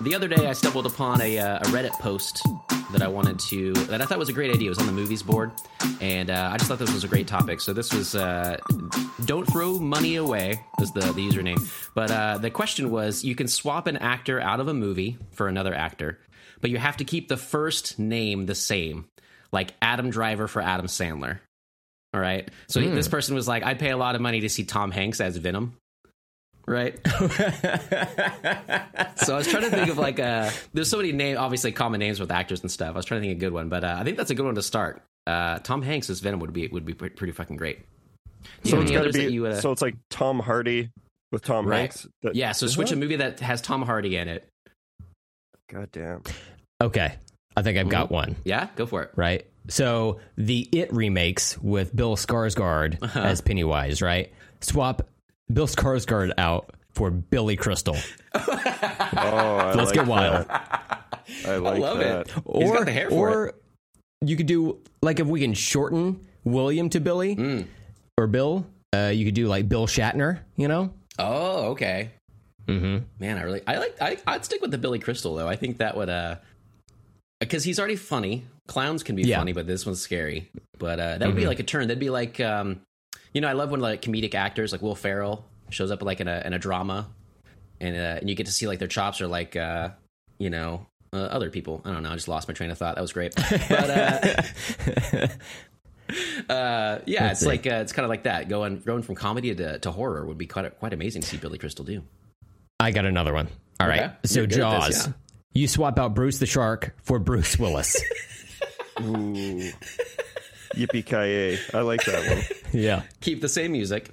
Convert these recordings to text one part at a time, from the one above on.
the other day I stumbled upon a, uh, a Reddit post that I wanted to that I thought was a great idea. It was on the movies board, and uh, I just thought this was a great topic. So this was uh, "Don't throw money away" was the the username, but uh, the question was: you can swap an actor out of a movie for another actor, but you have to keep the first name the same, like Adam Driver for Adam Sandler. All right. So this person was like, I'd pay a lot of money to see Tom Hanks as Venom. Right. so I was trying to think of like uh there's so many name obviously common names with actors and stuff. I was trying to think of a good one, but uh, I think that's a good one to start. Uh, Tom Hanks as Venom would be would be pretty fucking great. Do So have it's any got to be. you, uh, so it's like Tom Hardy with Tom Right. Hanks. That, yeah, so switch a movie that has Tom Hardy in it. God damn. Okay. I think I've got one, Yeah, go for it. right? So the It remakes with Bill Skarsgård Uh-huh. as Pennywise, right? Swap Bill Skarsgård out for Billy Crystal. Oh, I Let's like get wild. that. I like love that. it. Or, He's got the hair for or you could do like if we can shorten William to Billy Mm. or Bill, uh, you could do like Bill Shatner, you know? Oh, okay. Mm-hmm. Man, I really I like I I'd stick with the Billy Crystal though. I think that would uh because he's already funny. Clowns can be Yeah. funny, but this one's scary. But uh that would be Mhm. like a turn. That'd be like um you know, I love when like comedic actors like Will Ferrell shows up like in a in a drama and uh and you get to see like their chops are like uh you know uh, other people. I don't know. I just lost my train of thought. That was great. But uh, uh, yeah, Let's it's see. like uh, it's kind of like that. Going going from comedy to, to horror would be quite quite amazing to see Billy Crystal do. I got another one. All right. Okay. So You're good this, Jaws. yeah. You swap out Bruce the Shark for Bruce Willis. Ooh. Yippee ki I like that one. yeah. Keep the same music.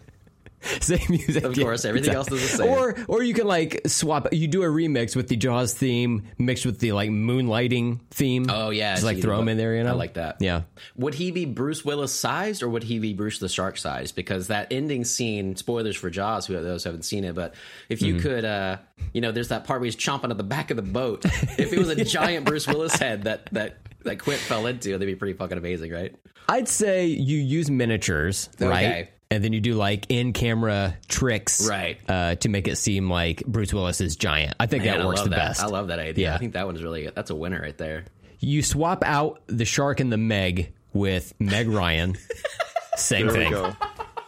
Same music. Of yeah, course, everything else is the same. Or or you can like swap you do a remix with the Jaws theme mixed with the like moonlighting theme. Oh yeah, Just like throw do them in there, you know? I like that. Yeah. Would he be Bruce Willis sized or would he be Bruce the Shark sized? Because that ending scene, spoilers for Jaws, who those haven't seen it, but if Mm-hmm. you could, uh, you know, there's that part where he's chomping at the back of the boat. if it was a giant Bruce Willis head that that that Quint fell into, that'd be pretty fucking amazing, right? I'd say you use miniatures, Okay. right? And then you do like in camera tricks Right. uh, to make it seem like Bruce Willis is giant. I think Man, that works the that. best. I love that idea. Yeah. I think that one's is really that's a winner right there. You swap out the shark and the Meg with Meg Ryan. Same There we thing. go.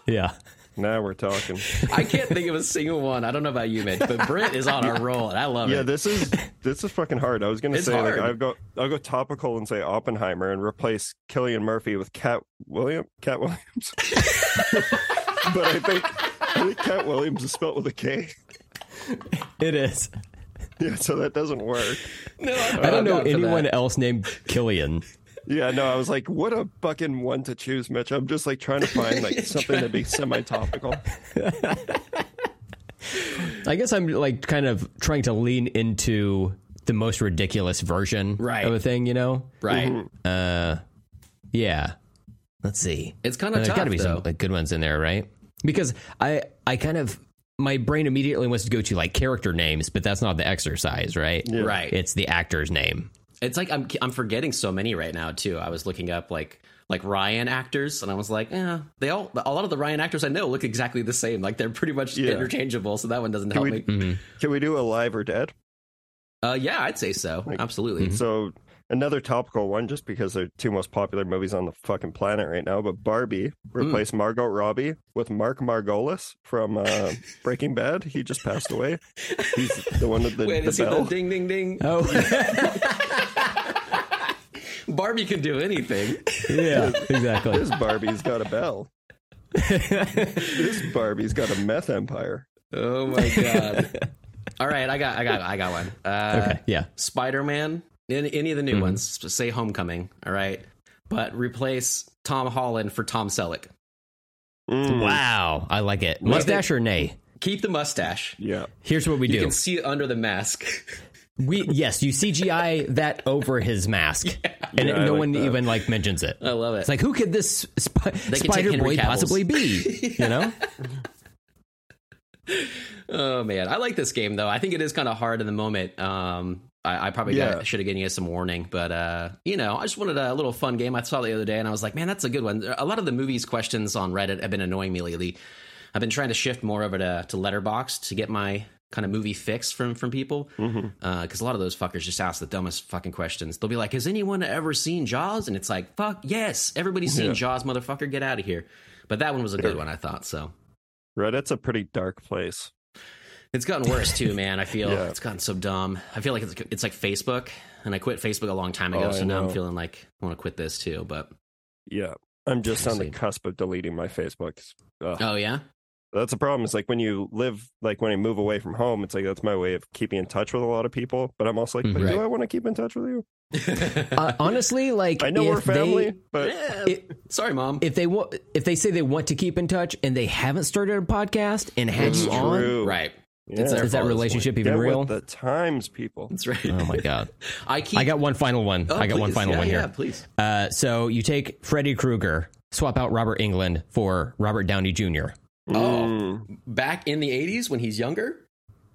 Yeah. Now we're talking. I can't think of a single one. I don't know about you, Mitch, but Brent is on a roll, and I love Yeah, it. Yeah, this is this is fucking hard. I was gonna It's say hard. like I'll go I'll go topical and say Oppenheimer and replace Cillian Murphy with Katt William Katt Williams. but I think I think Katt Williams is spelled with a K. It is. Yeah, so that doesn't work. no, I don't know anyone else named Killian. Yeah, no, I was like, what a fucking one to choose, Mitch. I'm just like trying to find like something to be semi topical. I guess I'm like kind of trying to lean into the most ridiculous version Right. of a thing, you know? Right. Uh, yeah. Let's see. It's kind of There's tough, got to be though. some like, good ones in there, right? Because I, I kind of my brain immediately wants to go to like character names, but that's not the exercise, right? Yeah. Right. It's the actor's name. It's like I'm I'm forgetting so many right now too. I was looking up like like Ryan actors, and I was like, yeah, they all a lot of the Ryan actors I know look exactly the same. Like they're pretty much Yeah. interchangeable. So that one doesn't Can help we- me. Can we do alive or dead? Uh, yeah, I'd say so. Like- Absolutely. So another topical one, just because they're two most popular movies on the fucking planet right now. But Barbie replaced Margot Robbie with Mark Margolis from uh, Breaking Bad. He just passed away. He's the one with the, Wait, the is he bell. the ding ding ding? Oh, Barbie can do anything. yeah, exactly. This Barbie's got a bell. This Barbie's got a meth empire. Oh my god! All right, I got I got I got one. Uh, Okay, yeah. Spider Man, any, any of the new Mm-hmm. ones, say Homecoming. All right, but replace Tom Holland for Tom Selleck. Mm, Wow, I like it. Mustache or nay? Keep the mustache. Yeah. Here's what we You do. You can see it under the mask. We yes, you CGI that over his mask, and Yeah, no like one that. even like mentions it. I love it. It's like who could this sp- Spider Boy possibly be? You know? oh man, I like this game though. I think it is kind of hard in the moment. Um, I, I probably Yeah. should have given you some warning, but uh, you know, I just wanted a little fun game. I saw the other day, and I was like, man, that's a good one. A lot of the movies questions on Reddit have been annoying me lately. I've been trying to shift more over to to Letterboxd to get my kind of movie fix from from people because Mm-hmm. a lot of those fuckers just ask the dumbest fucking questions. They'll be like, "Has anyone ever seen Jaws?" And it's like, "Fuck yes, everybody's seen Yeah. Jaws, motherfucker, get out of here." But that one was a good one, I thought. So Reddit's a pretty dark place. it's gotten worse too, man. I feel Yeah. it's gotten so dumb. I feel like it's it's like Facebook, and I quit Facebook a long time ago, Oh, so now I'm feeling like I want to quit this too. But Yeah. I'm just on the cusp of deleting my Facebook. Ugh. oh yeah, That's the problem. It's like when you live, like when I move away from home, it's like that's my way of keeping in touch with a lot of people. But I'm also like, but Right. do I want to keep in touch with you? Uh, honestly, like I know if we're family, They, but Yeah. It- Sorry, mom. if they want, if they say they want to keep in touch and they haven't started a podcast and had It's you on, true. right. yeah. It's is that fault at this relationship Get even real? with the times, people. That's right. Oh my god! I keep. I got one final one. Oh, I got one final Yeah, one Yeah, here. please. Uh, so you take Freddy Krueger, swap out Robert Englund for Robert Downey Jr. Oh, Mm. back in the '80s when he's younger,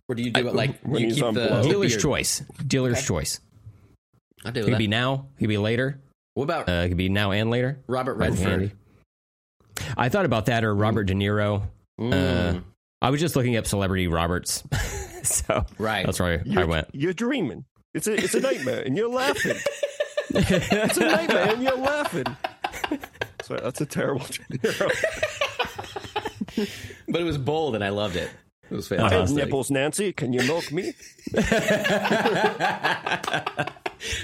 or do you do it like when you he's keep on the the Dealer's beard? choice. Dealer's Okay. choice. I do It could be now. It could be later. what about Uh, it could be now and later. Robert Redford? I thought about that or Robert De Niro. Mm, Uh, I was just looking up celebrity Roberts, so right. that's where I You're, went. you're dreaming. It's a it's a nightmare, and you're laughing. It's a nightmare, and you're laughing. Sorry, that's a terrible. But it was bold, and I loved it. It was I have fantastic. nipples, Nancy. Can you milk me?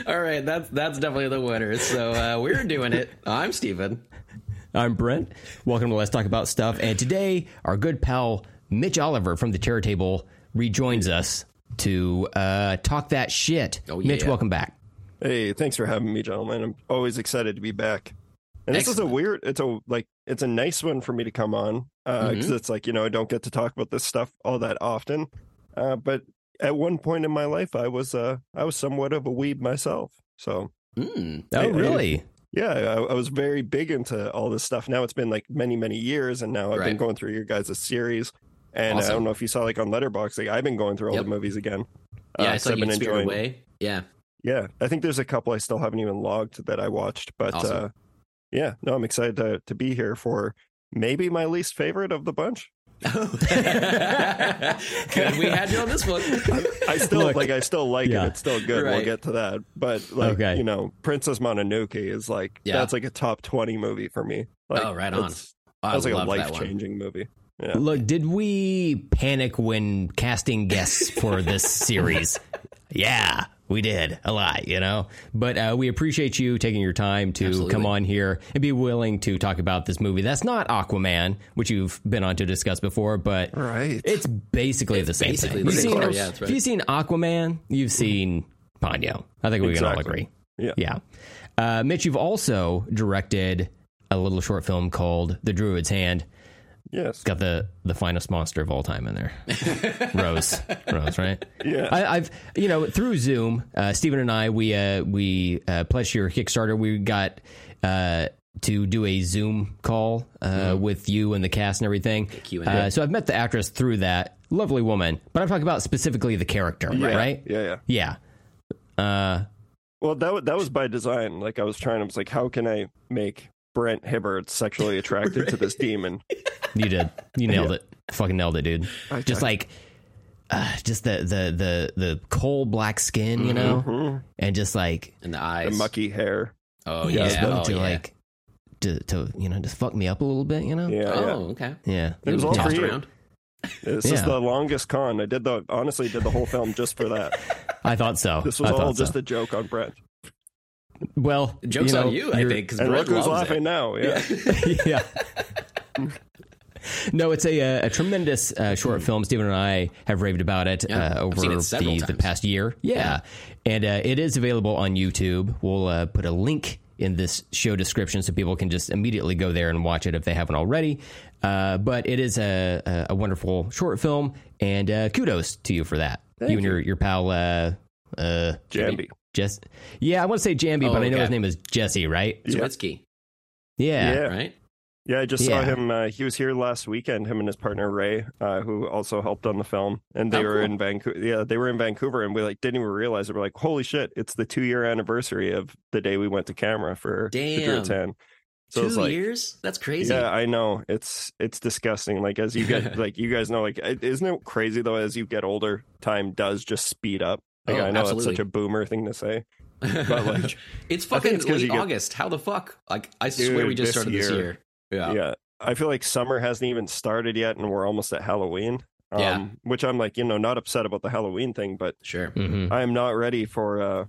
All right, that's that's definitely the winner. So uh, we're doing it. I'm Steven. I'm Brent. Welcome to Let's Talk About Stuff. And today, our good pal Mitch Oliver from the Terror Table rejoins us to uh, talk that shit. Oh, Mitch, welcome back. Hey, thanks for having me, gentlemen. I'm always excited to be back. And this is a weird. It's a like it's a nice one for me to come on because Mm-hmm. it's like you know I don't get to talk about this stuff all that often. Uh, but at one point in my life, I was uh I was somewhat of a weeb myself. So Mm. Oh, hey. really? yeah, I, I was very big into all this stuff. Now it's been like many many years, and now I've been going through your guys' series. And I don't know if you saw like on Letterboxd, like I've been going through all Yep. the movies again. Yeah, Uh, I saw I've been enjoying- Away. Yeah. Yeah, I think there's a couple I still haven't even logged that I watched, but Awesome. uh, yeah, no, I'm excited to to be here for maybe my least favorite of the bunch. Good, we had you on this one. I still Look, like, I still like yeah. it. It's still good. We'll get to that, but like Okay. you know, Princess Mononoke is like Yeah. that's like a top twenty movie for me. Like, Oh, right on. I That was like a life changing movie. Yeah. Look, did we panic when casting guests for this series? Yeah, we did a lot, you know. But uh, we appreciate you taking your time to Absolutely. come on here and be willing to talk about this movie. That's not Aquaman, which you've been on to discuss before, but Right. it's basically the same basically thing. the You've same seen- yeah, right. If you've seen Aquaman, you've seen Ponyo. I think we can all agree. Yeah. Yeah. Uh, Mitch, you've also directed a little short film called The Druid's Hand. Yes. It's got the the finest monster of all time in there, Rose. Rose, right? Yeah. I, I've you know through Zoom, uh, Stephen and I we uh, we uh, pledged your Kickstarter. We got uh, to do a Zoom call uh, with you and the cast and everything. Q&A. Uh, so I've met the actress through that lovely woman, but I'm talking about specifically the character, yeah. right? Yeah. Yeah. Yeah. Uh, Well, that wa- that was by design. Like I was trying. I was like, how can I make Brent Hibbard sexually attracted to this demon? you did. You nailed it. Fucking nailed it, dude. I just like. Uh, just the, the the the coal black skin, you know, Mhm. and just like In the The eyes. mucky hair. Oh Yeah, yeah. spoke Oh, to yeah. like to to you know just fuck me up a little bit, you know. Yeah. oh, okay. Yeah. It was all tossed for you. around. This Yeah. is the longest con. I did the honestly did the whole film just for that. I thought so. This was I all thought just a joke on Brent. Well. Jokes you know, on you, I think, because And Brett look who's laughing it. now. Yeah. yeah. no, it's a a tremendous uh, short film. Stephen and I have raved about it Yeah, uh, over it the, the past year. Yeah, and uh, it is available on YouTube. We'll uh, put a link in this show description so people can just immediately go there and watch it if they haven't already. Uh, but it is a, a, a wonderful short film, and uh, kudos to you for that. you and your your pal. Uh, uh, Jambi. Jess. Yeah, I want to say Jambi, Oh, but I know okay. his name is Jesse, right? Yeah. Zwitzky, Yeah. Yeah. right? Yeah, I just saw him. Uh, he was here last weekend. Him and his partner Ray, uh, who also helped on the film, and they Oh, were cool. in Vancouver. Yeah, they were in Vancouver, and we like didn't even realize it. We're like, holy shit! It's the two year anniversary of the day we went to camera for the Damn. Druid's Hand. So Two it's like, years? That's crazy. yeah, I know it's it's disgusting. Like as you get like you guys know, like isn't it crazy though? As you get older, time does just speed up. Like Oh, I know absolutely. that's such a boomer thing to say, but like it's fucking think it's 'cause late you get- August. How the fuck? Like I swear we just this started this year- year. Yeah. yeah. I feel like summer hasn't even started yet, and we're almost at Halloween. Um, Yeah. Which I'm like, you know, not upset about the Halloween thing, but Sure. Mhm. I am not ready for uh,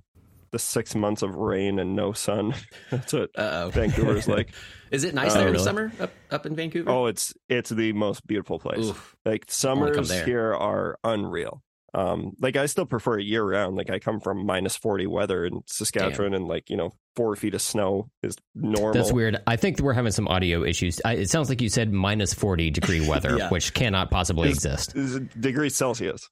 the six months of rain and no sun. That's what Uh oh. Vancouver's like. Is it nice Oh, there in the summer up up in Vancouver? Oh, it's it's the most beautiful place. Oof. Like summers here are unreal. Um, like I still prefer it year round. Like I come from minus forty weather in Saskatchewan, and like you know four feet of snow is normal. That's weird. I think we're having some audio issues. I, it sounds like you said minus 40 degree weather, Yeah. which cannot possibly Is- exist. Is it degrees Celsius.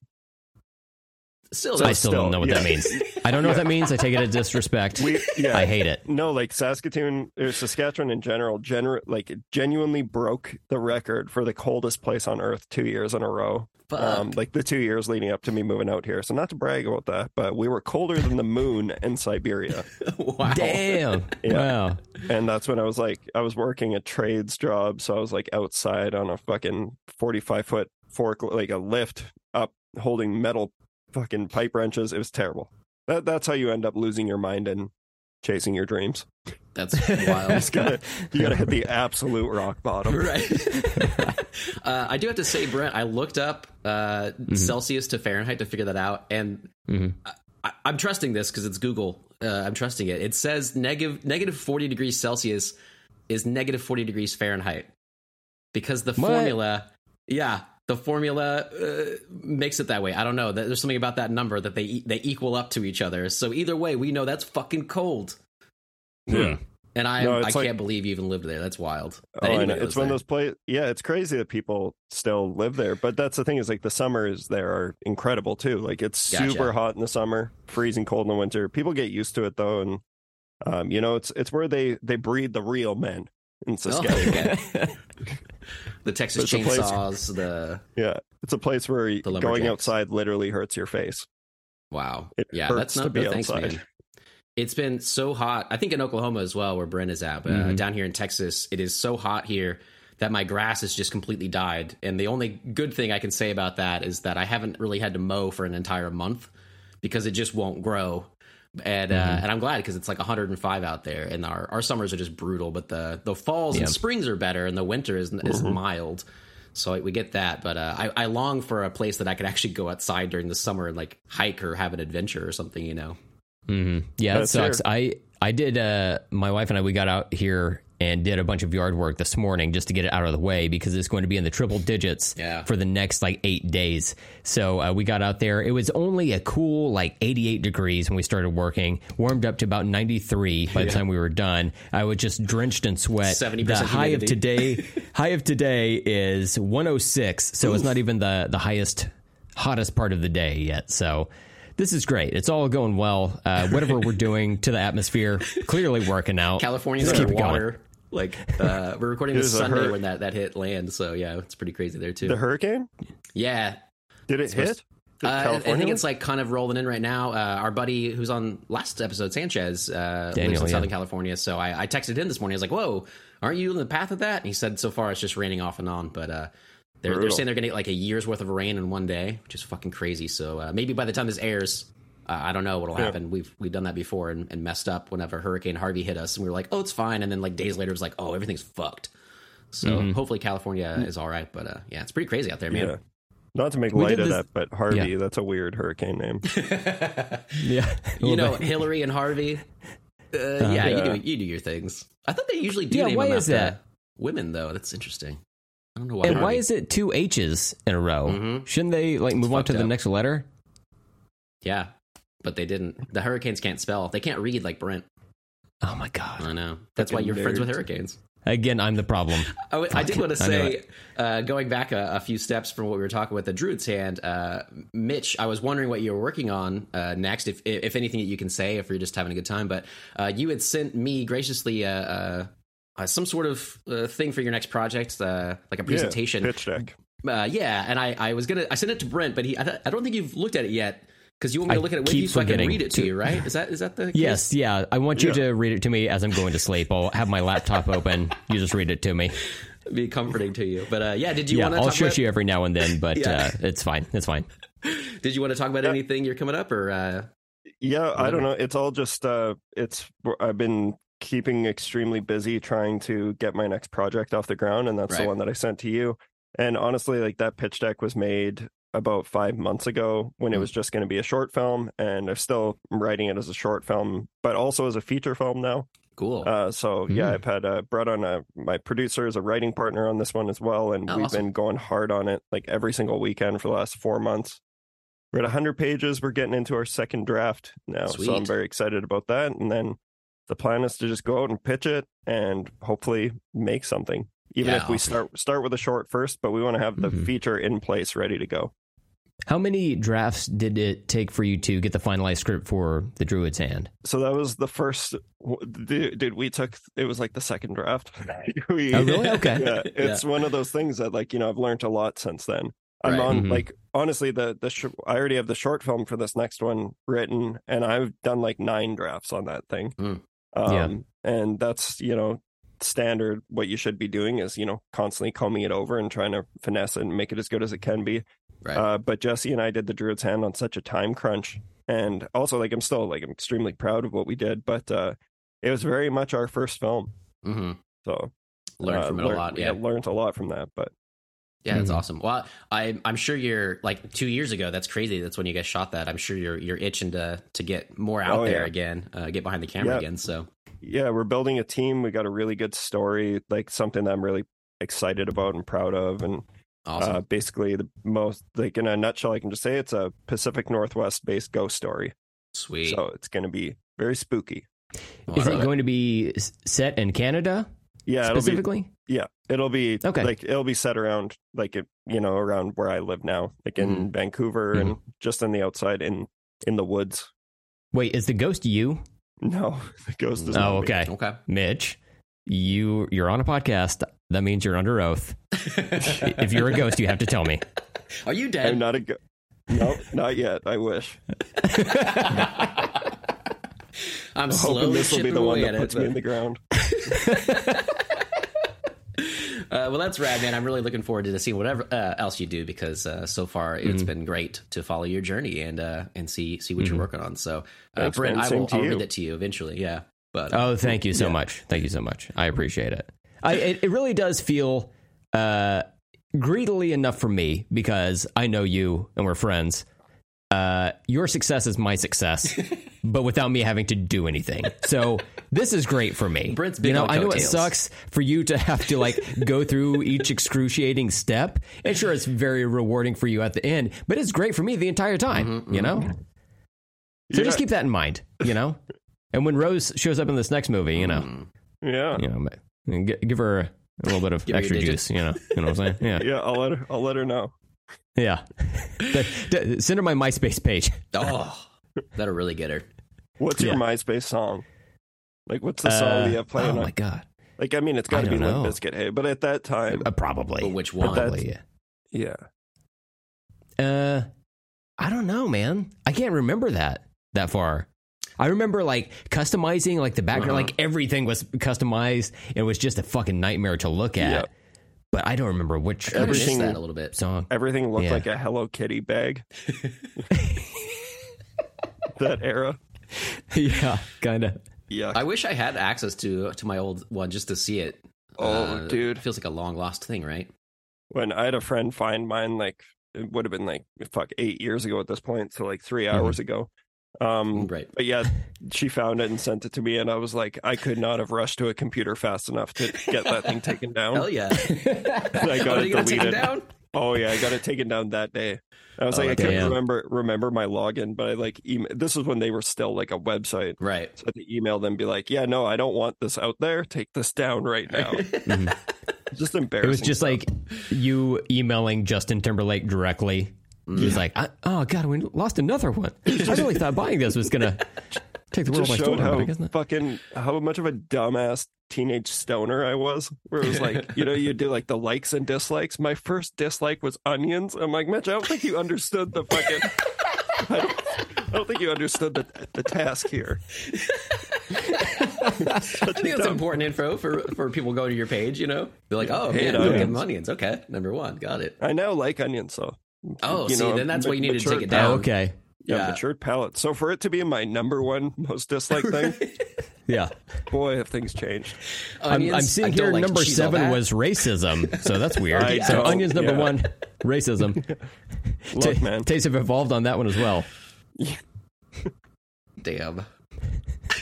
Still, So I still still, don't know what yeah. that means. I don't know what that means. I take it as disrespect. We yeah. I hate it. No, like Saskatoon or Saskatchewan in general, gener- like genuinely broke the record for the coldest place on earth two years in a row. Fuck. Um, like the two years leading up to me moving out here. So not to brag about that, but we were colder than the moon in Siberia. wow. Damn. Yeah. Wow. And that's when I was like, I was working a trades job, so I was like outside on a fucking forty-five foot fork, like a lift up, holding metal fucking pipe wrenches. It was terrible. That that's how you end up losing your mind and chasing your dreams. That's You wild. just gotta, you gotta hit the absolute rock bottom. right. uh, I do have to say, Brent, I looked up uh, Mm-hmm. Celsius to Fahrenheit to figure that out, and Mhm. I, I'm trusting this because it's Google. Uh, I'm trusting it. It says negative negative 40 degrees Celsius is negative 40 degrees Fahrenheit because the What? formula, yeah, the formula uh, makes it that way. I don't know. There's something about that number that they e- they equal up to each other. So either way, we know that's fucking cold. Yeah. And I No, I like- can't believe you even lived there. That's wild. Oh, That I know. It's one of those places. Yeah, it's crazy that people still live there. But that's the thing is like the summers there are incredible too. Like it's Gotcha. super hot in the summer, freezing cold in the winter. People get used to it though, and um, you know it's it's where they they breed the real men in Oh, Saskatchewan. okay. the Texas It's chainsaws, the Yeah, it's a place where The going outside literally hurts your face. wow, It yeah, hurts that's to not be no, thanks, outside. man. It's been so hot. I think in Oklahoma as well, where Brent is at. But uh, Mhm. down here in Texas, it is so hot here that my grass has just completely died. And the only good thing I can say about that is that I haven't really had to mow for an entire month because it just won't grow. And uh, Mm-hmm. and I'm glad because it's like 105 out there, and our, our summers are just brutal. But the the falls Yeah. and springs are better, and the winter is is Mm-hmm. mild. So we get that, but uh, I, I long for a place that I could actually go outside during the summer and like hike or have an adventure or something. You know, hmm Yeah, that sucks. fair. I I did. Uh, my wife and I we got out here and did a bunch of yard work this morning just to get it out of the way because it's going to be in the triple digits Yeah. for the next like eight days. So uh, we got out there. It was only a cool like 88 degrees when we started working. Warmed up to about 93 by the time we were done. I was just drenched in sweat. 70% The high of today, high of today is 106. So it's not even the the highest hottest part of the day yet. So this is great. It's all going well. Uh, whatever we're doing to the atmosphere, clearly working out. California's keep it going. Underwater. Like uh, we're recording this Sunday hur- when that, that hit land, so yeah, it's pretty crazy there too. The hurricane yeah, did it hit? Did uh, I- I think it's like kind of rolling in right now. Uh, our buddy who's on last episode, Sanchez, uh, lives in yeah. Southern California. So I, I texted him this morning. I was like, "Whoa, aren't you in the path of that?" And he said, "So far, it's just raining off and on." But uh, they're, they're saying they're going to get like a year's worth of rain in one day, which is fucking crazy. So uh, maybe by the time this airs. Uh, I don't know what'll Yeah. happen. We've we've done that before and, and messed up whenever Hurricane Harvey hit us, and we were like, "Oh, it's fine," and then like days later, it was like, "Oh, everything's fucked." So Mm-hmm. hopefully California is all right, but uh, yeah, it's pretty crazy out there, man. yeah. Not to make We light of this- that, but Harvey, Yeah. that's a weird hurricane name. Yeah, you know Hillary and Harvey. Uh, yeah, you do you do your things. I thought they usually do Yeah, name why them is after that? women though. That's interesting. I don't know why. And why is it two H's in a row? Mhm. Shouldn't they like move on fucked to the next letter? yeah, but they didn't. The Hurricanes can't spell. They can't read like Brent. Oh my god! I know. That's why you're friends with. Hurricanes. Again, I'm the problem. I did want to say, uh, going back a, a few steps from what we were talking with the Druid's hand, uh, Mitch, I was wondering what you were working on uh, next, if if anything that you can say, if you're just having a good time. But uh, you had sent me graciously uh, uh, uh, some sort of uh, thing for your next project, uh, like a presentation. Yeah, pitch deck. Uh, yeah, and I, I was gonna I sent it to Brent, but he I, th- I don't think you've looked at it yet. Because you want me to look at it with keep you so I can read it to to- you, right? Is that is that the Yes, yeah. I want you Yeah. to read it to me as I'm going to sleep. I'll have my laptop open. You just read it to me. case? be comforting to you? But uh, yeah, did you yeah, want to I'll talk shush about, you every now and then, but Yeah. uh, it's fine. It's fine. Did you want to talk about Yeah. anything you're coming up or? Uh, Yeah, I don't know. It's all just uh it's I've been keeping extremely busy trying to get my next project off the ground and that's Right. the one that I sent to you. And honestly, like that pitch deck was made about 5 months ago when it Mm. was just going to be a short film and I'm still writing it as a short film, but also as a feature film now. cool. Uh, so yeah, Mm. I've had uh, brought on a, my producer as a writing partner on this one as well, and Oh, we've awesome. been going hard on it like every single weekend for the last four months. We're at 100 pages. We're getting into our second draft now, so I'm very excited about that. And then the plan is to just go out and pitch it and hopefully make something. Even Yeah, if we awesome. start start with a short first, but we want to have the Mhm. feature in place, ready to go. How many drafts did it take for you to get the finalized script for The Druid's Hand? So that was the first. Dude, dude, we took it was like the second draft. we, Oh, really? Okay. yeah, it's one of those things that like you know I've learned a lot since then. I'm Right. on Mhm. like honestly the the sh- I already have the short film for this next one written, and I've done like nine drafts on that thing. Mm. Um, Yeah. and that's you know standard. What you should be doing is you know constantly combing it over and trying to finesse it and make it as good as it can be. right. Uh, but Jesse and I did the Druid's Hand on such a time crunch, and also like I'm still like I'm extremely proud of what we did, but uh, it was very much our first film, hmm so Learned uh, from it learned- a lot. Yeah. learned a lot from that. But Yeah, that's Mhm. awesome. Well, I, I'm sure you're like two years ago. That's crazy. That's when you guys shot that. I'm sure you're you're itching to to get more out Oh, there yeah. again, uh, get behind the camera Yeah. again. So yeah, we're building a team. We got a really good story, like something that I'm really excited about and proud of, and awesome. uh, basically the most like in a nutshell, I can just say it's a Pacific Northwest based ghost story. Sweet. So it's going to be very spooky. Well, Is it going to be set in Canada Yeah, it'll be specifically? Yeah, it'll be Okay. Like it'll be set around like it, you know, around where I live now, like in Mm-hmm. Vancouver and just on the outside in in the woods. Wait, is the ghost you? No, the ghost is. not Oh, me. okay. Okay. Mitch, you you're on a podcast. That means you're under oath. if you're a ghost, you have to tell me. Are you dead? I'm not a. Go- no, not yet. I wish. I'm I'm hoping this will be the one that at puts it. me in the ground. Uh, well, that's rad, man. I'm really looking forward to seeing whatever uh, else you do because uh, so far Mm-hmm. it's been great to follow your journey and uh, and see see what you're working on. So, uh, Thanks, Brent. I will I'll read that to you eventually. Yeah, but Oh, thank you so Yeah. much. Thank you so much. I appreciate it. I it, it really does feel uh, greedily enough for me because I know you and we're friends. Uh, your success is my success, but without me having to do anything. So this is great for me. Brent's big you know, I know it sucks for you to have to like go through each excruciating step, and sure, it's very rewarding for you at the end, but it's great for me the entire time. Mhm, You know, so Yeah. just keep that in mind. You know, and when Rose shows up in this next movie, you know Mm. Yeah, you know, give her a little bit of Give her your extra juice. You know, you know what I'm saying? Yeah, yeah. I'll let her. I'll let her know. Yeah. D- d- send her my MySpace page. oh, that'll really get her. What's your MySpace song? Like, what's the song Uh, that you have playing? oh on? my god, Like, I mean, it's got to be don't Limp know. Bizkit, hey, but at that time, uh, probably. But which one? that's- Probably. yeah. Uh, I don't know, man. I can't remember that that far. I remember like customizing like the background, Uh-huh. like everything was customized. It was just a fucking nightmare to look at. Yep. But I don't remember which, I which missed Everything- that a little bit. song. Everything looked Yeah. like a Hello Kitty bag. that era. yeah, kind of. Yeah. I wish I had access to to my old one just to see it. Oh, dude. it feels like a long lost thing, right? when I had a friend find mine, like it would have been like fuck eight years ago at this point, so like 3 Mm-hmm. hours ago. Um, Right. but yeah, she found it and sent it to me, and I was like, I could not have rushed to a computer fast enough to get that thing taken down. Hell yeah! I Oh, got are it you gonna take it deleted. down? Oh yeah, I got it taken down that day. I was Oh, like, I couldn't damn. remember remember my login, but I like email. This is when they were still like a website, Right. so I had to email them, be like, yeah, no, I don't want this out there. Take this down right now. Mhm. Just embarrassing. It was just stuff. like you emailing Justin Timberlake directly. He's like, I, "Oh God, we lost another one. I really thought buying this was gonna take the world by storm." how but I guess not. fucking how much of a dumbass teenage stoner I was. Where it was like, you know, you do like the likes and dislikes. My first dislike was onions. I'm like, Mitch, I don't think you understood the fucking I don't think you understood the the task here. I think that's important info for for people going to your page. You know, be like, oh man, onions. onions. Okay, number one, got it. I now like onions, so Oh, You see, know, then that's ma- why you need to take it down. Oh, okay. yeah, Yeah. matured palate. So for it to be my number one most disliked thing, Yeah. boy, have things changed. I'm, I'm seeing don't here like number seven was racism, so that's weird. I so onions number yeah. one, racism. Look, Ta- man. Tastes have evolved on that one as well. Damn.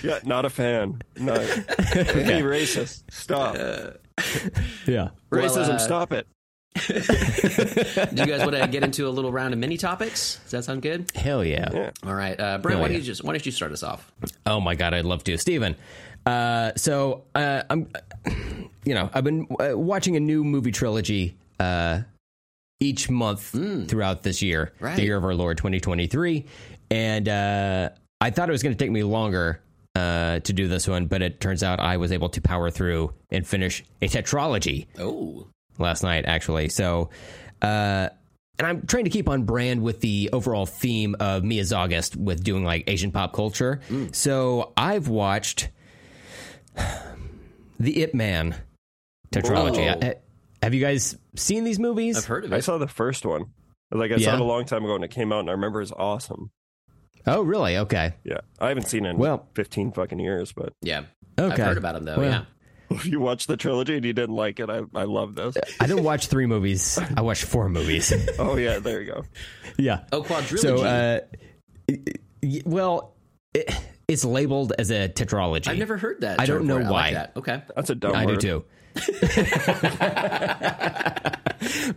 Yeah, not a fan. No, Be racist. Stop. Yeah. Racism. uh, stop it. Do you guys want to get into a little round of mini topics? Does that sound good? Hell yeah. Yeah. All right, uh, Brent. Why don't you just why don't you start us off? Oh my god, I'd love to, Steven. Uh, so uh, I'm, you know, I've been uh, watching a new movie trilogy uh, each month throughout this year, Right. the year of our Lord 2023, and uh, I thought it was going to take me longer. Uh, to do this one, but it turns out I was able to power through and finish a tetralogy Oh, last night, actually. So, uh, and I'm trying to keep on brand with the overall theme of Mia's August with doing like Asian pop culture. So I've watched the Ip Man tetralogy. Whoa. Uh, have you guys seen these movies? I've heard of it. I saw the first one. Like I saw it a long time ago, and it came out, and I remember it was awesome. Oh, really? Okay. Yeah, I haven't seen it in Well- fifteen fucking years, but Yeah, Okay. I've heard about him though. Well, yeah. If you watched the trilogy and you didn't like it, I I love this. I didn't watch three movies. I watched four movies. Oh yeah, there you go. yeah. Oh, quadrilogy. So, uh, y- well, it, it's labeled as a tetralogy. I've never heard that. I don't know before. I like why. that. Okay. That's a dumb I word. do too.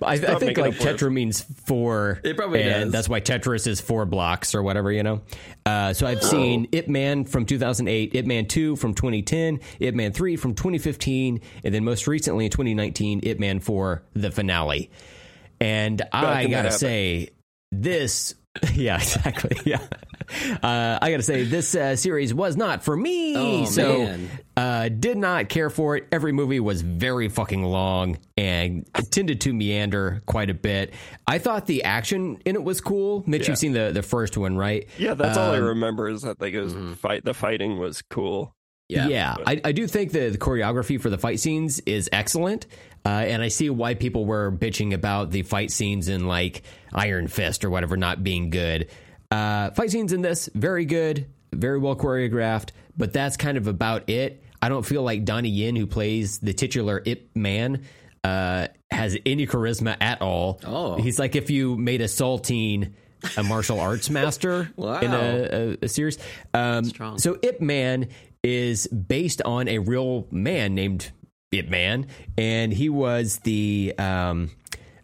I, I think like tetra means four. It probably and does. That's why Tetris is four blocks or whatever, you know. Uh, so I've seen Ip Man from 2008, Ip Man 2 from 2010, Ip Man 3 from 2015, and then most recently in 2019, Ip Man 4, the finale. And I gotta say, this. Yeah, exactly. Yeah. Uh, I gotta say, this uh, series was not for me. Oh, so, man. uh, did not care for it. Every movie was very fucking long and tended to meander quite a bit. I thought the action in it was cool. Mitch, Yeah. you've seen the, the first one, right? Yeah, that's all I Um, remember is that like it was Mm-hmm. fight. The fighting was cool. Yeah. I, I do think the, the choreography for the fight scenes is excellent. Uh, and I see why people were bitching about the fight scenes in like Iron Fist or whatever not being good. Uh, fight scenes in this, very good, very well choreographed, but that's kind of about it. I don't feel like Donnie Yen, who plays the titular Ip Man, uh, has any charisma at all. Oh. He's like if you made a Saltine a martial arts master Wow. in a, a, a series. Um, so Ip Man is based on a real man named Ip Man, and he was the. Um,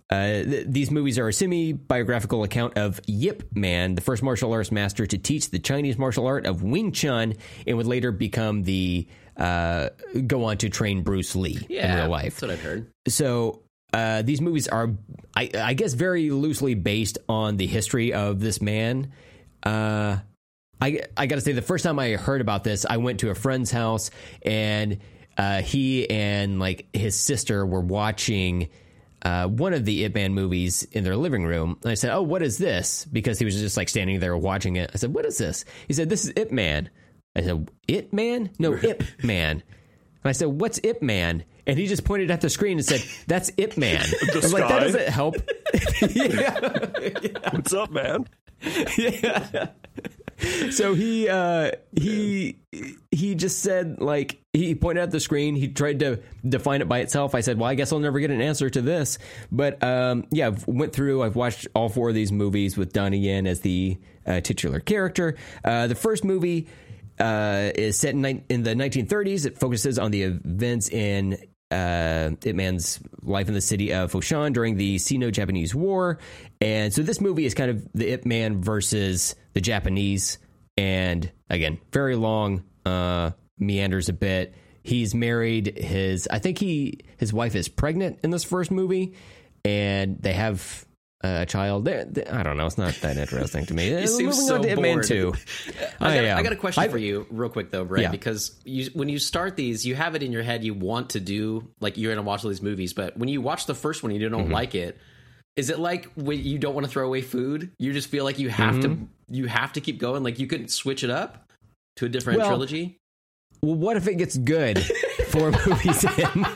uh, th- these movies are a semi biographical account of Yip Man, the first martial arts master to teach the Chinese martial art of Wing Chun, and would later become the uh, go on to train Bruce Lee Yeah. in real life That's what I've heard. so uh, these movies are, I, I guess, very loosely based on the history of this man. Uh, I I got to say, the first time I heard about this, I went to a friend's house, and uh, he and like his sister were watching. Uh, one of the Ip Man movies in their living room. And I said, Oh, what is this? Because he was just like standing there watching it. I said, What is this? He said, This is Ip Man. I said, It Man? No, Ip Man. And I said, "What's Ip Man?" And he just pointed at the screen and said, "That's Ip Man." I was like, "That doesn't help." yeah. What's up, man? yeah. So he uh, he he just said like he pointed at the screen. He tried to define it by itself. I said, "Well, I guess I'll never get an answer to this." But um, yeah, I've went through. I've watched all four of these movies with Donnie Yen as the uh, titular character. Uh, the first movie uh, is set in, ni- in the 1930s. It focuses on the events in uh, Man's life in the city of Foshan during the Sino-Japanese War, and so this movie is kind of the Ip Man versus the Japanese, and again, very long, uh, meanders a bit. He's married. His I think he his wife is pregnant in this first movie, and they have a child. They're, they- I don't know. It's not that interesting to me. You seem Moving so on to Ip Man bored. two. I got, am. I got a question I- for you, real quick though, Brett, Yeah. because you, when you start these, you have it in your head. You want to do like you're going to watch all these movies, but when you watch the first one, and you don't Mm-hmm. like it. Is it like when you don't want to throw away food? You just feel like you have Mm-hmm. to you have to keep going. Like you couldn't switch it up to a different Well- trilogy. Well, what if it gets good four movies in?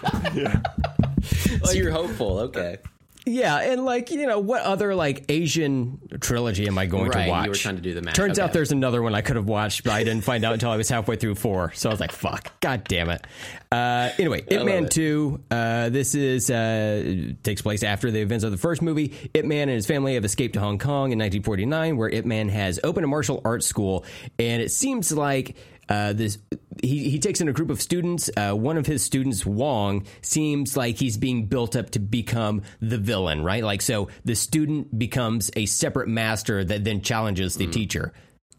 Oh, you're hopeful. Okay, Yeah, and like you know, what other like Asian trilogy am I going Right, to you watch? were trying to do the math. Turns out there's another one I could have watched, but I didn't find out until I was halfway through four. So I was like, "Fuck, god damn it!" Uh, anyway, Ip Man it. Two. Uh, this is uh, takes place after the events of the first movie. Ip Man and his family have escaped to Hong Kong in 1949, where Ip Man has opened a martial arts school, and it seems like. Uh, this he, he takes in a group of students. Uh, one of his students, Wong, seems like he's being built up to become the villain, right? Like, so the student becomes a separate master that then challenges the teacher.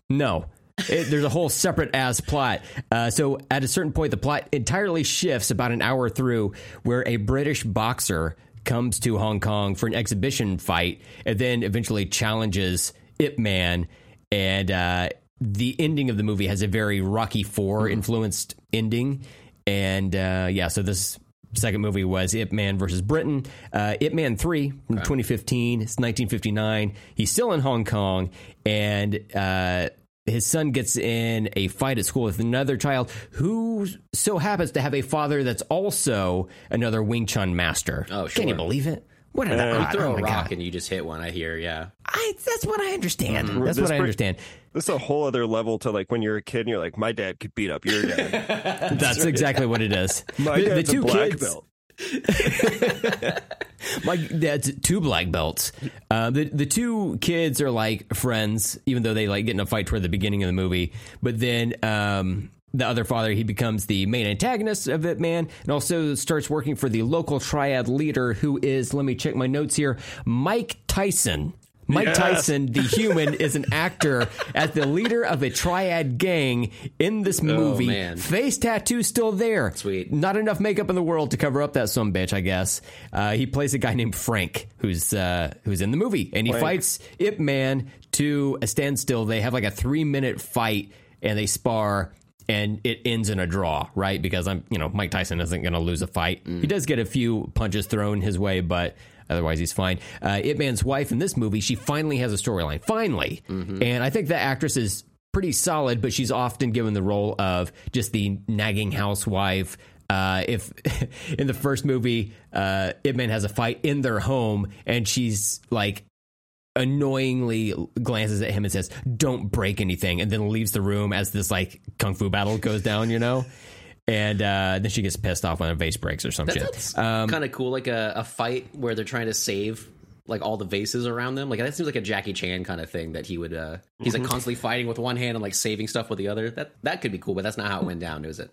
No. It, there's a whole separate ass plot. Uh, so at a certain point, the plot entirely shifts about an hour through, where a British boxer comes to Hong Kong for an exhibition fight, and then eventually challenges Ip Man. And uh, the ending of the movie has a very Rocky Four influenced ending. And uh, yeah, so this second movie was Ip Man versus Britain. Uh, Ip Man 3 from 2015. It's 1959. He's still in Hong Kong, and uh, his son gets in a fight at school with another child who so happens to have a father that's also another Wing Chun master. Oh, sure. Can you believe it? What an Uh, you oh throw my a rock God. and you just hit one. I hear. Yeah. I, that's what I understand. That's This what I bring- understand. This is a whole other level to like when you're a kid and you're like, my dad could beat up your dad. That's exactly what it is. My the, the dad's two a black kids, belt. My dad's two black belts. Uh, the the two kids are like friends, even though they like get in a fight toward the beginning of the movie. But then um, the other father, he becomes the main antagonist of it, man, and also starts working for the local triad leader, who is let me check my notes here, Mike Tyson. Mike Yes. Tyson, the human, is an actor as the leader of a triad gang in this movie. man. Face tattoo still there. Sweet. Not enough makeup in the world to cover up that some bitch, I guess. Uh, he plays a guy named Frank, who's uh, who's in the movie, and he Frank. fights Ip Man to a standstill. They have like a three minute fight, and they spar. And it ends in a draw, right? Because I'm, you know, Mike Tyson isn't going to lose a fight. He does get a few punches thrown his way, but otherwise he's fine. Uh, Ip Man's wife in this movie, she finally has a storyline, finally, and I think the actress is pretty solid, but she's often given the role of just the nagging housewife. Uh, if in the first movie, uh, Ip Man has a fight in their home, and she's like annoyingly glances at him and says, "Don't break anything," and then leaves the room as this like kung fu battle goes down, you know. And uh, then she gets pissed off when a vase breaks or some shit. That's Um, kind of cool. Like a, a fight where they're trying to save like all the vases around them. Like that seems like a Jackie Chan kind of thing that he would. uh He's Mm-hmm. like constantly fighting with one hand and like saving stuff with the other. That that could be cool, but that's not how it went down, is it?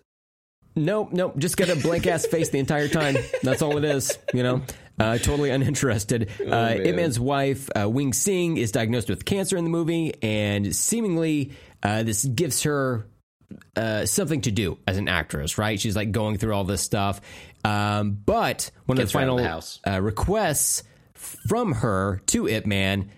Nope, nope. Just got a blank ass face the entire time. That's all it is. You know, uh, totally uninterested. uh, man. Ip Man's wife, uh, Wing Sing, is diagnosed with cancer in the movie, and seemingly uh, this gives her uh, something to do as an actress. Right? She's like going through all this stuff. Um, but one Gets of the her out of final the uh, requests from her to Ip Man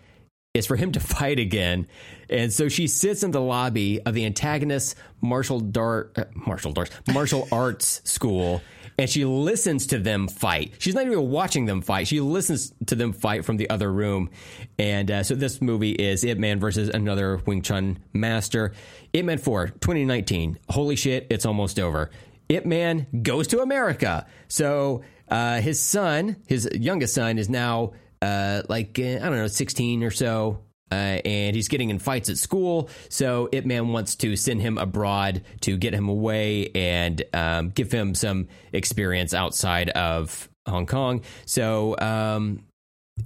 is for him to fight again. And so she sits in the lobby of the antagonist's martial dart, uh, martial darts, martial arts school, and she listens to them fight. She's not even watching them fight. She listens to them fight from the other room. And uh, so this movie is Ip Man versus another Wing Chun master. Ip Man 4, 2019. Holy shit, it's almost over. Ip Man goes to America. So uh, his son, his youngest son, is now uh, like uh, I don't know, sixteen or so. Uh, and he's getting in fights at school, so Ip Man wants to send him abroad to get him away and um, give him some experience outside of Hong Kong. So um,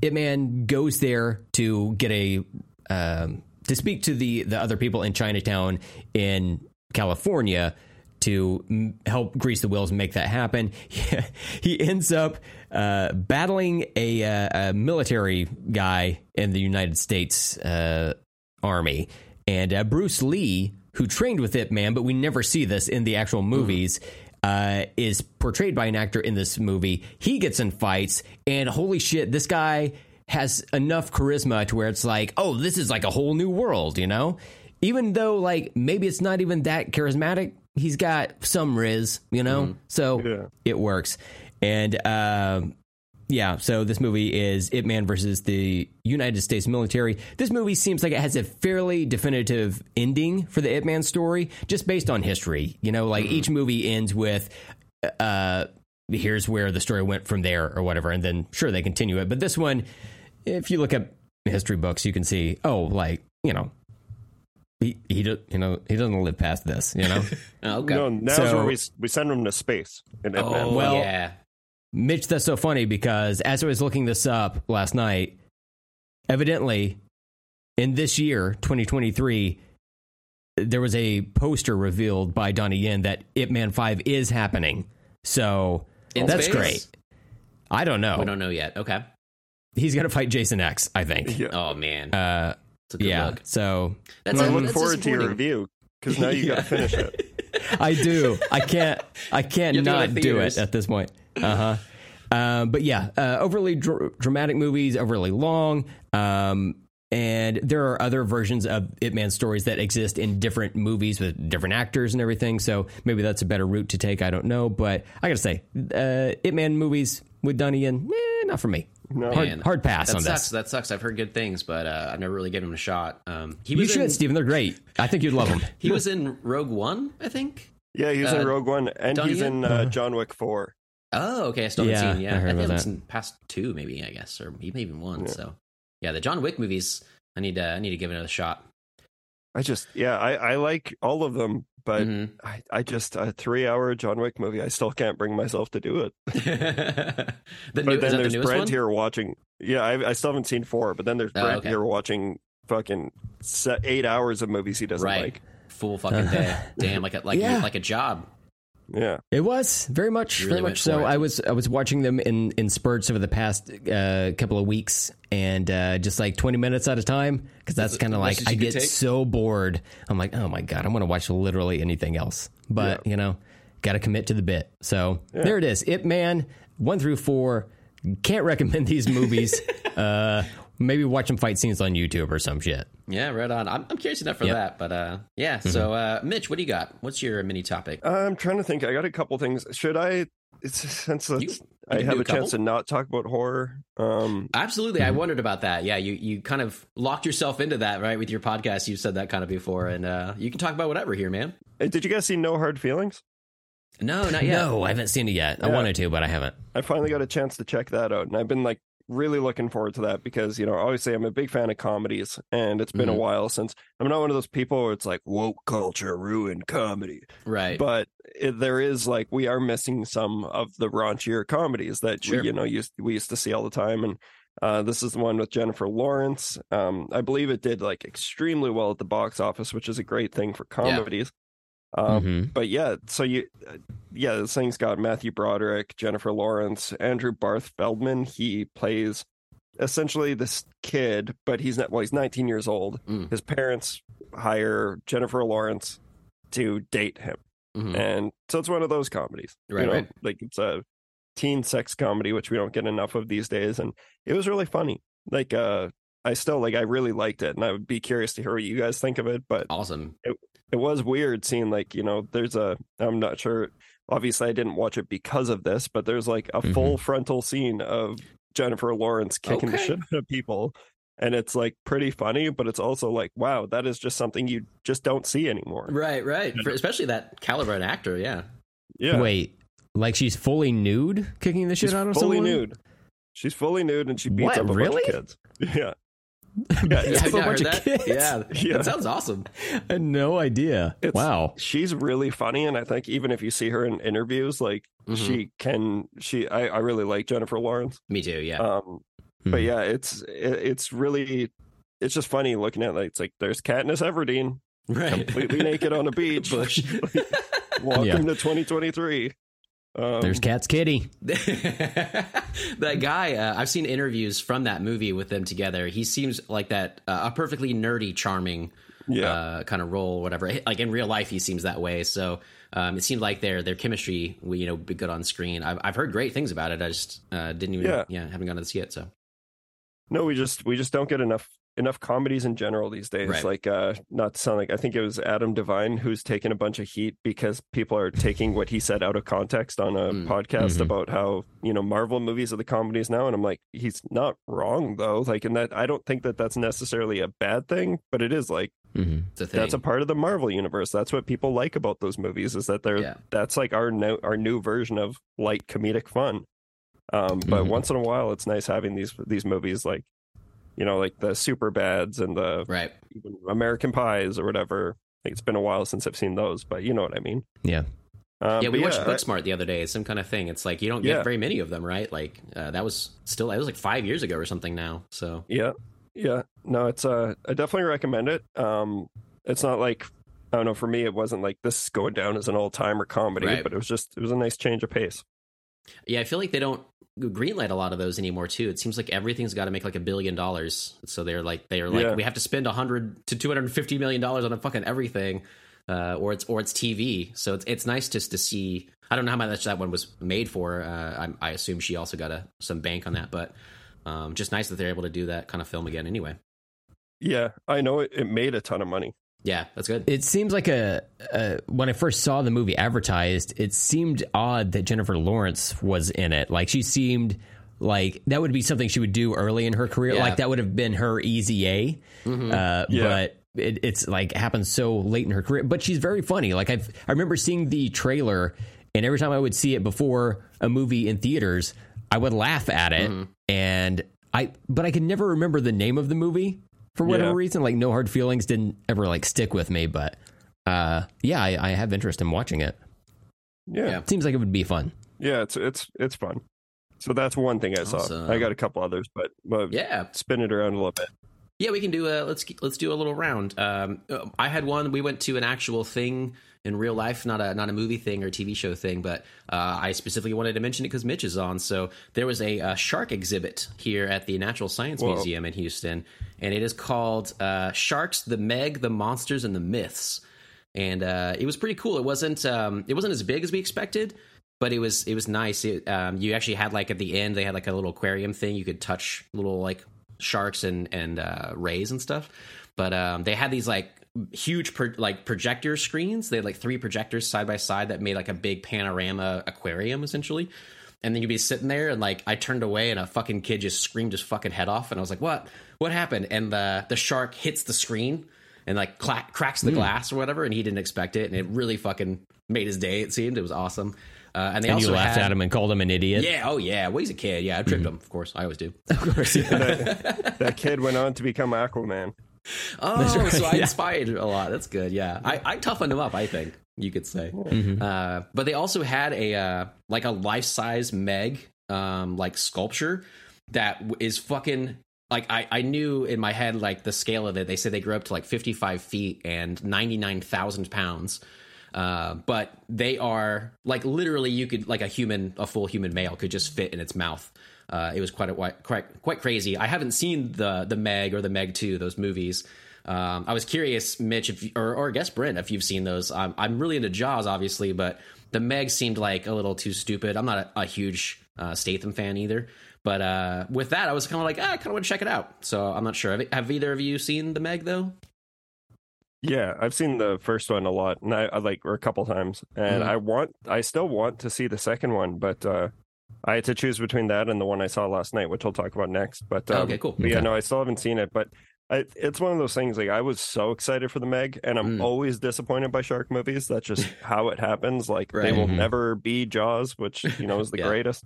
Man goes there to get a um, to speak to the the other people in Chinatown in California to help grease the wheels and make that happen. he ends up uh, battling a, uh, a military guy in the United States uh, Army, and uh, Bruce Lee, who trained with Ip Man, but we never see this in the actual movies. Uh, is portrayed by an actor in this movie. He gets in fights, and holy shit, this guy has enough charisma to where it's like, oh, this is like a whole new world, you know? Even though, like, maybe it's not even that charismatic, he's got some riz, you know? So Yeah. it works. And um yeah, so this movie is Ip Man versus the United States military. This movie seems like it has a fairly definitive ending for the Ip Man story, just based on history. You know, like each movie ends with, uh, here's where the story went from there or whatever, and then sure they continue it. But this one, if you look at history books, you can see, oh, like you know, he he do, you know he doesn't live past this. You know, Oh, okay. No, now's So- where we we send him to space. In oh, well- yeah. Mitch, that's so funny because as I was looking this up last night, evidently in this year, 2023, there was a poster revealed by Donnie Yen that Ip Man 5 is happening. So In that's space? great. I don't know. We don't know yet. Okay. He's going to fight Jason X, I think. Yeah. Oh man, Uh, it's a good yeah. look. So That's I a- look forward to your review because now you got to finish it. I do. I can't. I can't You have to go to not do it at this point. Uh huh. Um, but yeah, uh, overly dr- dramatic movies, overly long. Um, and there are other versions of Ip Man stories that exist in different movies with different actors and everything. So maybe that's a better route to take. I don't know, but I gotta say, uh, Ip Man movies with Donnie Yen, eh, not for me. No. Hard, Man, hard pass that on sucks. this. That sucks. I've heard good things, but uh, I've never really given him a shot. Um, he You should, in, Steven. They're great. I think you'd love them. He was in Rogue One, I think. Yeah, he's Uh, in Rogue One and Donnie he's Yen? in uh, John Wick Four. Oh, okay. I still haven't seen. Yeah, I heard think about I've that. seen past two, maybe I guess, or maybe even one. So, yeah, the John Wick movies. I need to. I need to give it a shot. I just, yeah, I, I like all of them, but Mhm. I, I just a three-hour John Wick movie. I still can't bring myself to do it. the But new, then that the there's newest Brent one? here watching. Yeah, I, I still haven't seen four, but then there's Oh, Brent okay. here watching fucking eight hours of movies he doesn't Right. like. Full fucking day. Damn, like a like Yeah. like a job. Yeah, It was very much, You very much so. it. I was I was watching them in in spurts over the past uh, couple of weeks, and uh, just like twenty minutes at a time, because that's kind of like I get take? so bored. I'm like, oh my god, I'm going to watch literally anything else. But you know, got to commit to the bit. So there it is. Ip Man one through four. Can't recommend these movies. uh, maybe watch some fight scenes on YouTube or some shit. Yeah, right on. I'm, I'm curious enough for Yep. that, but uh, yeah. Mm-hmm. So, uh, Mitch, what do you got? What's your mini topic? I'm trying to think. I got a couple things. Should I? It's, since You- you I have a, a chance to not talk about horror. Um, Absolutely, Mm-hmm. I wondered about that. Yeah, you you kind of locked yourself into that, right? With your podcast, you said that kind of before, and uh, you can talk about whatever here, man. hey, did you guys see No Hard Feelings? No, not yet. No, I haven't seen it yet. I wanted to, but I haven't. I finally got a chance to check that out, and I've been like really looking forward to that because you know obviously I'm a big fan of comedies, and it's been Mhm. a while since I'm not one of those people where it's like woke culture ruined comedy, Right. but it, there is like we are missing some of the raunchier comedies that Sure. we you know used we used to see all the time, and uh, this is the one with Jennifer Lawrence. Um, I believe it did like extremely well at the box office, which is a great thing for comedies. Um, Mhm. but yeah, so you, uh, yeah, this thing's got Matthew Broderick, Jennifer Lawrence, Andrew Barth Feldman. He plays essentially this kid, but he's not. Well, he's 19 years old. Mm. His parents hire Jennifer Lawrence to date him, Mhm. and so it's one of those comedies. Right, you know, right. Like it's a teen sex comedy, which we don't get enough of these days, and it was really funny. Like, uh, I still like. I really liked it, and I would be curious to hear what you guys think of it. But Awesome. it was weird seeing like you know there's a i'm not sure obviously i didn't watch it because of this but there's like a Mhm. full frontal scene of jennifer lawrence kicking the shit out of people and it's like pretty funny but it's also like wow that is just something you just don't see anymore Right, right. For, especially that caliber an actor. Yeah. yeah Wait, like she's fully nude, kicking the shit she's out of someone? fully someone? nude she's fully nude and she beats What, up a really? bunch of kids yeah Yeah, Yeah, for a I bunch of that. kids. Yeah, Yeah. that sounds awesome. I had no idea. It's- wow. she's really funny and i think even if you see her in interviews like Mhm. she can she I, I really like jennifer lawrence Me too. Yeah. um but Mhm. yeah it's it, it's really it's just funny looking at like it's like there's Katniss Everdeen right. completely naked on a beach Bush. welcome Yeah. to 2023 um, There's Cat's Kitty. that guy, uh, I've seen interviews from that movie with them together. He seems like that uh, a perfectly nerdy, charming yeah uh, kind of role, whatever. Like in real life, he seems that way. So um, it seemed like their their chemistry, would, you know, be good on screen. I've I've heard great things about it. I just uh, didn't even, yeah. Yeah. haven't gone to see it. So no we just we just don't get enough enough comedies in general these days. Right. Like, uh, not to sound like I think it was Adam Devine who's taken a bunch of heat because people are taking what he said out of context on a Mm. podcast Mhm. about how you know Marvel movies are the comedies now, and I'm like, he's not wrong though. Like, and that, I don't think that that's necessarily a bad thing, but it is like hmm It's a thing. that's a part of the Marvel universe. That's what people like about those movies is that they're Yeah. that's like our new our new version of light comedic fun. Um, but Mhm. once in a while, it's nice having these these movies like you know like the Super Bads and the right. even American Pies or whatever. Like, it's been a while since I've seen those, but you know what I mean. Yeah. Um, yeah, we watched I- Booksmart the other day. It's some kind of thing. It's like you don't Yeah. get very many of them, right? Like uh, that was still that was like five years ago or something now. So Yeah, yeah. No, it's uh, I definitely recommend it. Um, it's not like I don't know. For me, it wasn't like this is going down as an old timer comedy, Right. but it was just it was a nice change of pace. yeah, I feel like they don't greenlight a lot of those anymore too. It seems like everything's got to make like a billion dollars. So they're like they're like Yeah. we have to spend a hundred to two hundred and fifty million dollars on a fucking everything, uh, or it's or it's TV. So it's it's nice just to see. I don't know how much that one was made for. Uh, I, I assume she also got a some bank on that, but um, just nice that they're able to do that kind of film again. Anyway, Yeah, I know it, it made a ton of money. Yeah, that's good. It seems like a, a when I first saw the movie advertised, it seemed odd that Jennifer Lawrence was in it. Like she seemed like that would be something she would do early in her career. Yeah. Like that would have been her easy A. Uh, Yeah. But it, it's like happened so late in her career. But she's very funny. Like I, I remember seeing the trailer, and every time I would see it before a movie in theaters, I would laugh at it, and I, but I can never remember the name of the movie for whatever Yeah. reason. Like No Hard Feelings didn't ever like stick with me, but uh, yeah, I, I have interest in watching it. Yeah, Yeah. Seems like it would be fun. yeah, it's it's it's fun. So that's one thing I saw. Awesome. I got a couple others, but, but Yeah, spin it around a little bit. Yeah, we can do a let's let's do a little round. Um, I had one. We went to an actual thing in real life, not a not a movie thing or TV show thing, but uh, I specifically wanted to mention it because Mitch is on. So there was a, uh shark exhibit here at the Natural Science Whoa. Museum in Houston, and it is called uh, "Sharks: The Meg, the Monsters, and the Myths." And uh, it was pretty cool. It wasn't um, it wasn't as big as we expected, but it was it was nice. It, um, you actually had like at the end they had like a little aquarium thing you could touch little like sharks and and uh, rays and stuff. But um, they had these like huge pro- like projector screens. They had like three projectors side by side that made like a big panorama aquarium essentially. And then you'd be sitting there and like I turned away and a fucking kid just screamed his fucking head off and I was like, "What? What happened?" And the the shark hits the screen and like cla- cracks the glass or whatever and he didn't expect it and it really fucking made his day it seemed. It was awesome. Uh, and they And also you laughed had, at him and called him an idiot. Yeah, oh yeah. Well, he's a kid. Yeah, I tripped him, of course. I always do. of course. Yeah. That kid went on to become Aquaman. Oh, so I yeah. inspired a lot. That's good. Yeah, I, I toughened him up. I think you could say. Uh, but they also had a uh, like a life size Meg um, like sculpture that is fucking like I, I knew in my head like the scale of it. They said they grew up to like fifty five feet and ninety nine thousand pounds. Uh, but they are like literally you could like a human a full human male could just fit in its mouth uh, it was quite a quite quite crazy. I haven't seen the the meg or the meg 2 those movies. Um, i was curious mitch if you, or, or i guess brent if you've seen those. I'm, I'm really into jaws obviously but the meg seemed like a little too stupid. I'm not a, a huge uh, statham fan either. But uh, with that i was kind of like ah, i kind of want to check it out. So i'm not sure. Have, have either of you seen the meg though? Yeah, I've seen the first one a lot, and I, I like or a couple times, and Mhm. I want, I still want to see the second one, but uh, I had to choose between that and the one I saw last night, which we'll talk about next. But um, okay cool but yeah, Okay. no, I still haven't seen it, but I, it's one of those things. Like I was so excited for the Meg, and I'm Mm. always disappointed by shark movies. That's just how it happens. Like they Right. will Mhm. never be Jaws, which you know is the Yeah. greatest.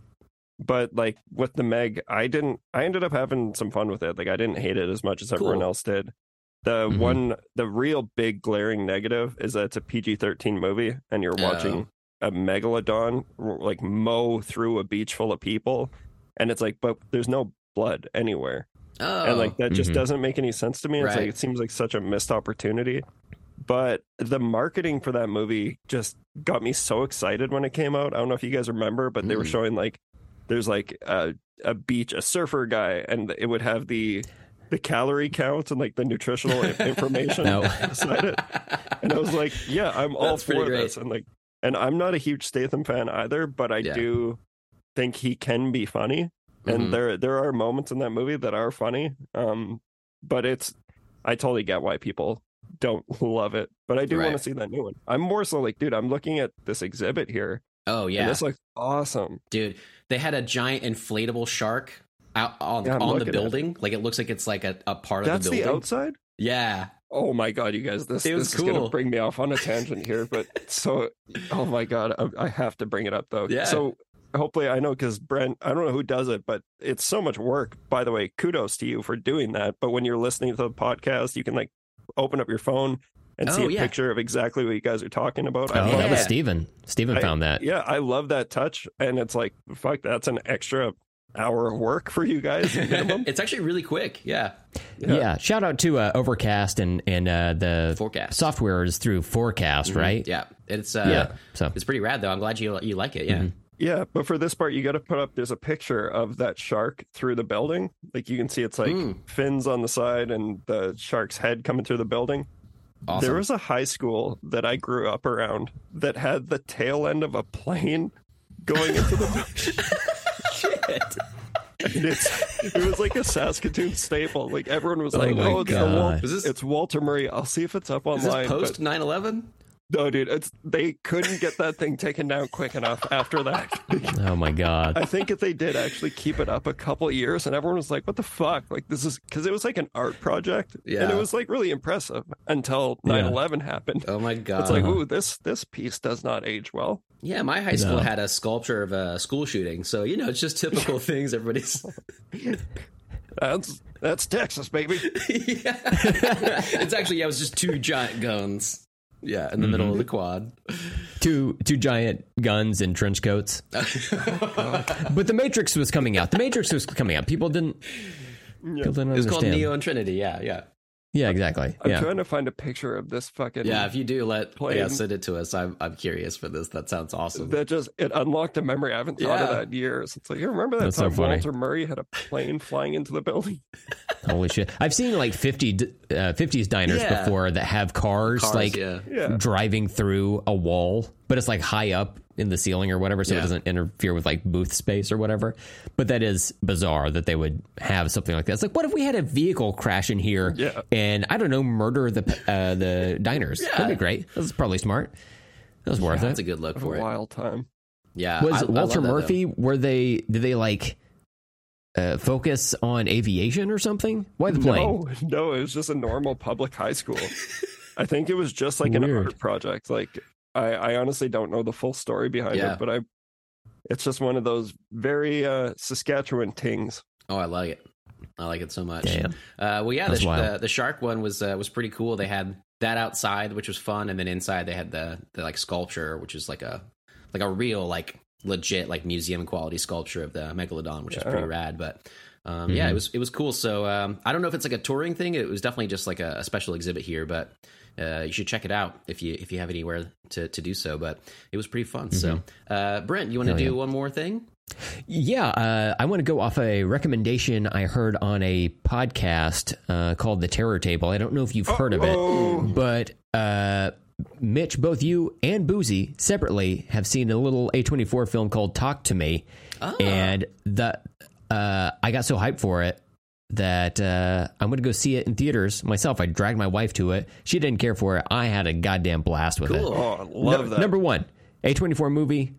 But like with the Meg, I didn't. I ended up having some fun with it. Like I didn't hate it as much as everyone else did. The Mhm. one, the real big glaring negative is that it's a PG-13 movie, and you're Oh. Watching a megalodon like mow through a beach full of people, and it's like, but there's no blood anywhere oh and like that just Mhm. doesn't make any sense to me. It's Right. like it seems like such a missed opportunity. But the marketing for that movie just got me so excited when it came out. I don't know if you guys remember, but they were Mm. showing like there's like a, a beach, a surfer guy, and it would have the the calorie count and like the nutritional information No. beside it. And I was like, yeah, I'm all That's pretty for great. this. And like, and I'm not a huge Statham fan either, but I Yeah. do think he can be funny and Mhm. there there are moments in that movie that are funny um but it's I totally get why people don't love it. But I do want to see that new one. I'm more so like, dude, I'm looking at this exhibit here, Oh and yeah, this looks awesome. dude. They had a giant inflatable shark out on, Yeah, on the at it. building. Like it looks like it's like a, a part That's of the building. the building. outside. yeah, Oh my god, you guys, this It was this is gonna bring me off on a tangent here, but so oh my god, I, I have to bring it up though. Yeah. So hopefully, I know because Brent, I don't know who does it, but it's so much work. By the way, kudos to you for doing that. But when you're listening to the podcast, you can like open up your phone and see Oh, a yeah. picture of exactly what you guys are talking about. Oh, I love that was Yeah. Steven. Steven I- found that. Yeah, I love that touch, and it's like fuck, that's an extra hour of work for you guys minimum. it's actually really quick. Yeah, Yeah. Shout out to uh, Overcast and and uh, the Forecast. software is through Forecast, right? yeah. It's uh, Yeah. So it's pretty rad though. I'm glad you you like it. Yeah. Yeah, but for this part, you got to put up. There's a picture of that shark through the building. Like you can see, it's like Mm. fins on the side and the shark's head coming through the building. Awesome. There was a high school that I grew up around that had the tail end of a plane going into the and it's it was like a Saskatoon staple. Like everyone was oh like, my "Oh, it's, the Wal- Is this- it's Walter Murray." I'll see if it's up Is this online. post but 9/11? no, dude, it's they couldn't get that thing taken down quick enough after that. oh my god. I think if they did actually keep it up a couple years, and everyone was like, "What the fuck?" Like this is because it was like an art project, and it was like really impressive until Yeah. 9-11 happened. Oh my god. It's like, ooh, this this piece does not age well. Yeah, my high school No. had a sculpture of a school shooting, so you know it's just typical things. Everybody's That's that's Texas, baby. yeah. it's actually yeah, it was just two giant guns. Yeah, in the middle of the mm-hmm. quad. Two two giant guns and trench coats. Oh, but the Matrix was coming out. The Matrix was coming out. People didn't. People didn't It was called. Neo and Trinity. Yeah, yeah, Yeah, exactly. I'm yeah. trying to find a picture of this fucking yeah. If you do let Plane. yeah, send it to us. I'm I'm curious for this. That sounds awesome. that just it unlocked a memory I haven't thought of that in years. It's like you remember that That's time funny. Walter Murray had a plane flying into the building. Holy shit! I've seen like 50 uh, 50s diners Yeah. before that have cars, Cars, like yeah. Yeah. driving through a wall, but it's like high up in the ceiling or whatever, so it doesn't interfere with like booth space or whatever. But that is bizarre that they would have something like that. It's like, what if we had a vehicle crash in here Yeah. and I don't know, murder the uh, the diners? Yeah. That'd be great. That's probably smart. That was worth That's it. That's a good look A for it. wild time. Yeah, Was I- I love Walter that, though. Murphy? Were they? Did they like? Uh, focus on aviation or something? Why the plane? No, no, it was just a normal public high school. I think it was just like an Weird. art project. Like I, I honestly don't know the full story behind Yeah. it, but I it's just one of those very uh Saskatchewan tings. Oh, I like it. I like it so much. Damn. Uh, well, yeah, the, the the shark one was uh, was pretty cool. They had that outside, which was fun, and then inside they had the the like sculpture, which is like a like a real like legit like museum quality sculpture of the megalodon, which is pretty rad. But um, yeah, Mhm. it was it was cool. So um, I don't know if it's like a touring thing. It was definitely just like a, a special exhibit here, but. Uh, you should check it out if you if you have anywhere to, to do so. But it was pretty fun. So, uh, Brent, you want to Mm-hmm. Do yeah. one more thing? Yeah, uh, I want to go off a recommendation I heard on a podcast uh, called The Terror Table. I don't know if you've heard of Oh. it, but uh, Mitch, both you and Boozy separately have seen a little A24 film called Talk to Me. And the, uh, I got so hyped for it that uh, I'm going to go see it in theaters myself. I dragged my wife to it. She didn't care for it. I had a goddamn blast with it. Cool. Oh, love No- that. Number one, A24 movie.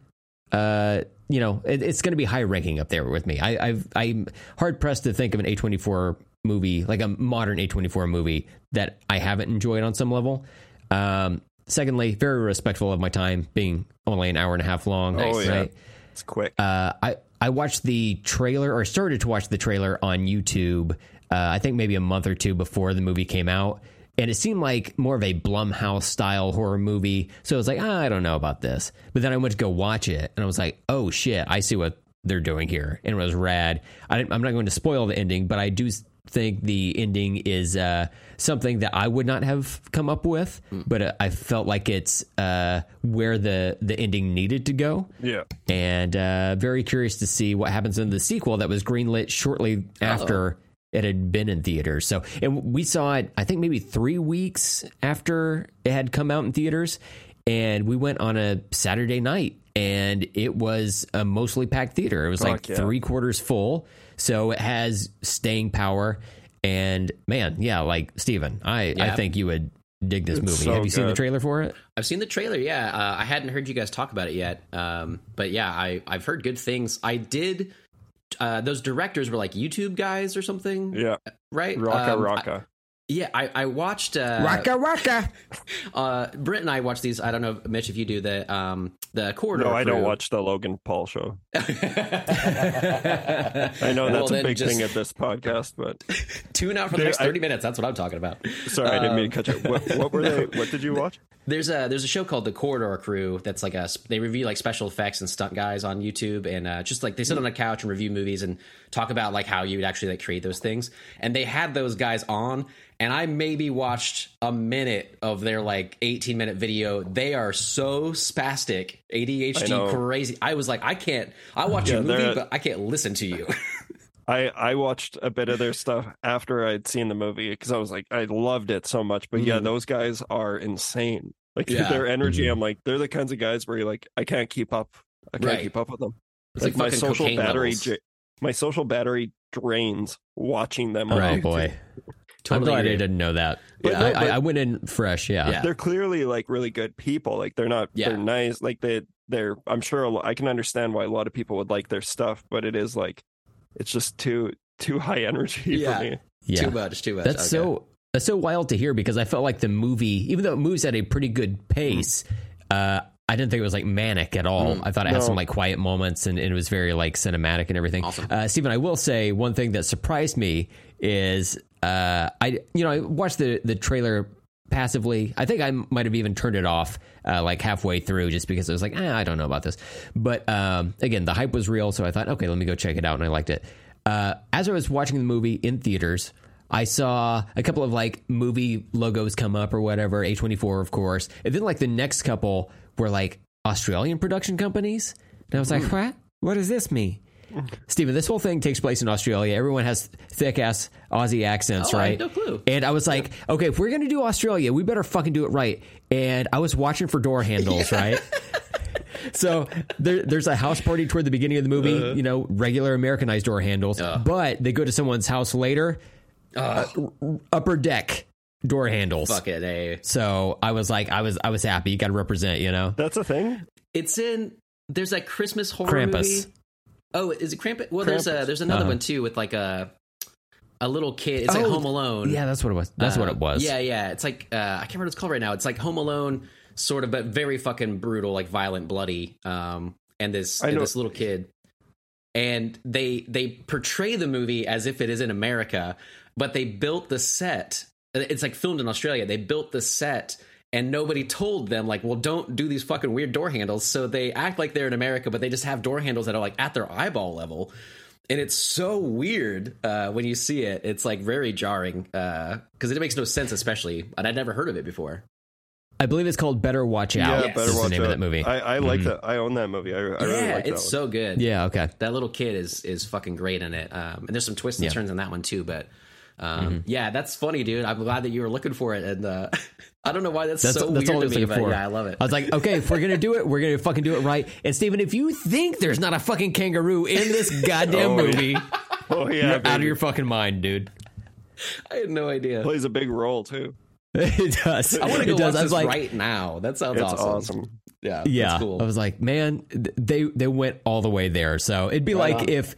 Uh, you know, it, it's going to be high ranking up there with me. I, I've, I'm hard pressed to think of an A24 movie, like a modern A24 movie, that I haven't enjoyed on some level. Um, secondly, very respectful of my time, being only an hour and a half long. Oh, yeah. right? It's quick. Uh, I I watched the trailer or started to watch the trailer on YouTube. Uh, I think maybe a month or two before the movie came out, and it seemed like more of a Blumhouse style horror movie. So I was like, ah, I don't know about this. But then I went to go watch it, and I was like, oh shit, I see what they're doing here, and it was rad. I, I'm not going to spoil the ending, but I do think the ending is uh, something that I would not have come up with, but uh, I felt like it's uh, where the the ending needed to go yeah. and uh, very curious to see what happens in the sequel that was greenlit shortly after it had been in theaters. So, and we saw it, I think maybe three weeks after it had come out in theaters, and we went on a Saturday night, and it was a mostly packed theater. It was like yeah. three quarters full, so it has staying power. And man, yeah, like Steven, I, I think you would dig this It's movie. so Have you seen the trailer for it? I've seen the trailer. Yeah, uh, I hadn't heard you guys talk about it yet. Um, but yeah, I I've heard good things. I did. Uh, those directors were like YouTube guys or something, Yeah, right? Rocka Um, I- Rocka. Yeah, I, I watched. Uh, Raka. Uh, Brent and I watched these. I don't know, Mitch, if you do the um the corridor. no, I don't watch the Logan Paul show. I I know that's a big thing at this podcast, but Tune out for the Dude, next I- thirty minutes. That's what I'm talking about. sorry, I didn't mean to Um, cut you. What, what were they? What did you watch? There's a there's a show called The Corridor Crew that's like a they review like special effects and stunt guys on YouTube and uh, just like they sit on a couch and review movies and talk about like how you would actually like create those things. And they had those guys on, and I maybe watched a minute of their like 18 minute video. They are so spastic, I. ADHD crazy. I was like, I can't. I watch Yeah, your movie, but I can't listen to you. I I watched a bit of their stuff after I'd seen the movie because I was like I loved it so much. But yeah, Mhm. those guys are insane. Like Yeah. their energy, Mhm. I'm like they're the kinds of guys where you're like I can't keep up. I can't Right. keep up with them. It's like, like, my social battery, j- my social battery drains watching them. on Oh boy, Totally I'm glad I didn't know that. But I, no, I, I went in fresh. Yeah. Yeah. They're clearly like really good people. Like they're not. Yeah. They're nice. Like they. They're. I'm sure. A lo- I can understand why a lot of people would like their stuff, but it is like, it's just too too high energy Yeah. for me. yeah. Too much, too much. That's Okay. so that's so wild to hear because I felt like the movie, even though it moves at a pretty good pace, uh, I didn't think it was like manic at all. I thought it had some like quiet moments and, and it was very like cinematic and everything. Awesome. Uh, Stephen, I will say one thing that surprised me is uh, I you know I watched the the trailer passively. I think I might have even turned it off uh, like halfway through just because I was like, eh, I don't know about this. But um, again, the hype was real, so I thought, okay, let me go check it out, and I liked it. Uh, as I was watching the movie in theaters, I saw a couple of like movie logos come up or whatever, A24, of course. And then like the next couple were like Australian production companies. And I was like, what? What does this mean? Steven, this whole thing takes place in Australia. Everyone has thick ass Aussie accents, Oh, I right? no clue. And I was like, okay, if we're gonna do Australia, we better fucking do it right. And I was watching for door handles, right? So there, there's a house party toward the beginning of the movie, Uh-huh. you know, regular Americanized door handles. But they go to someone's house later, uh, upper deck door handles. Fuck it, eh? So I was like, I was, I was happy. You got to represent, you know. That's a thing. It's in. There's that Christmas horror Krampus. movie. Oh, is it Krampus? Well, there's a there's another Uh-huh. one too with like a a little kid. It's like Oh, Home Alone. Yeah, that's what it was. That's what Uh, it was. Yeah, yeah. It's like uh, I can't remember what it's called right now. It's like Home Alone, sort of, but very fucking brutal, like violent, bloody. Um, and this and this little kid, and they they portray the movie as if it is in America, but they built the set. It's like filmed in Australia. They built the set. And nobody told them, like, well, don't do these fucking weird door handles. So they act like they're in America, but they just have door handles that are like at their eyeball level and it's so weird uh, when you see it. It's like very jarring because it makes no sense, especially, and I'd never heard of it before. I believe it's called Better Watch Out. yeah, Yes. better is watch the name out. of that movie. I, I like that. I own that movie. I, I really yeah, like that. it's one. so good. yeah. Okay. that little kid is is fucking great in it. Um, and there's some twists and Yeah. turns in that one too. But um, yeah, that's funny, dude. I'm glad that you were looking for it, and uh, I don't know why that's, That's, so that's weird all I to me, but for. yeah, I love it. I was like, okay, if we're gonna do it, we're gonna fucking do it right. And Steven, if you think there's not a fucking kangaroo in this goddamn Oh, yeah. movie, Oh yeah, you're out of your fucking mind, dude. I had no idea. plays a big role too. it does. I want to go does. watch this like, right now. That sounds It's awesome. awesome. Yeah, yeah. that's cool. I was like, man, they they went all the way there. So it'd be Right like on. if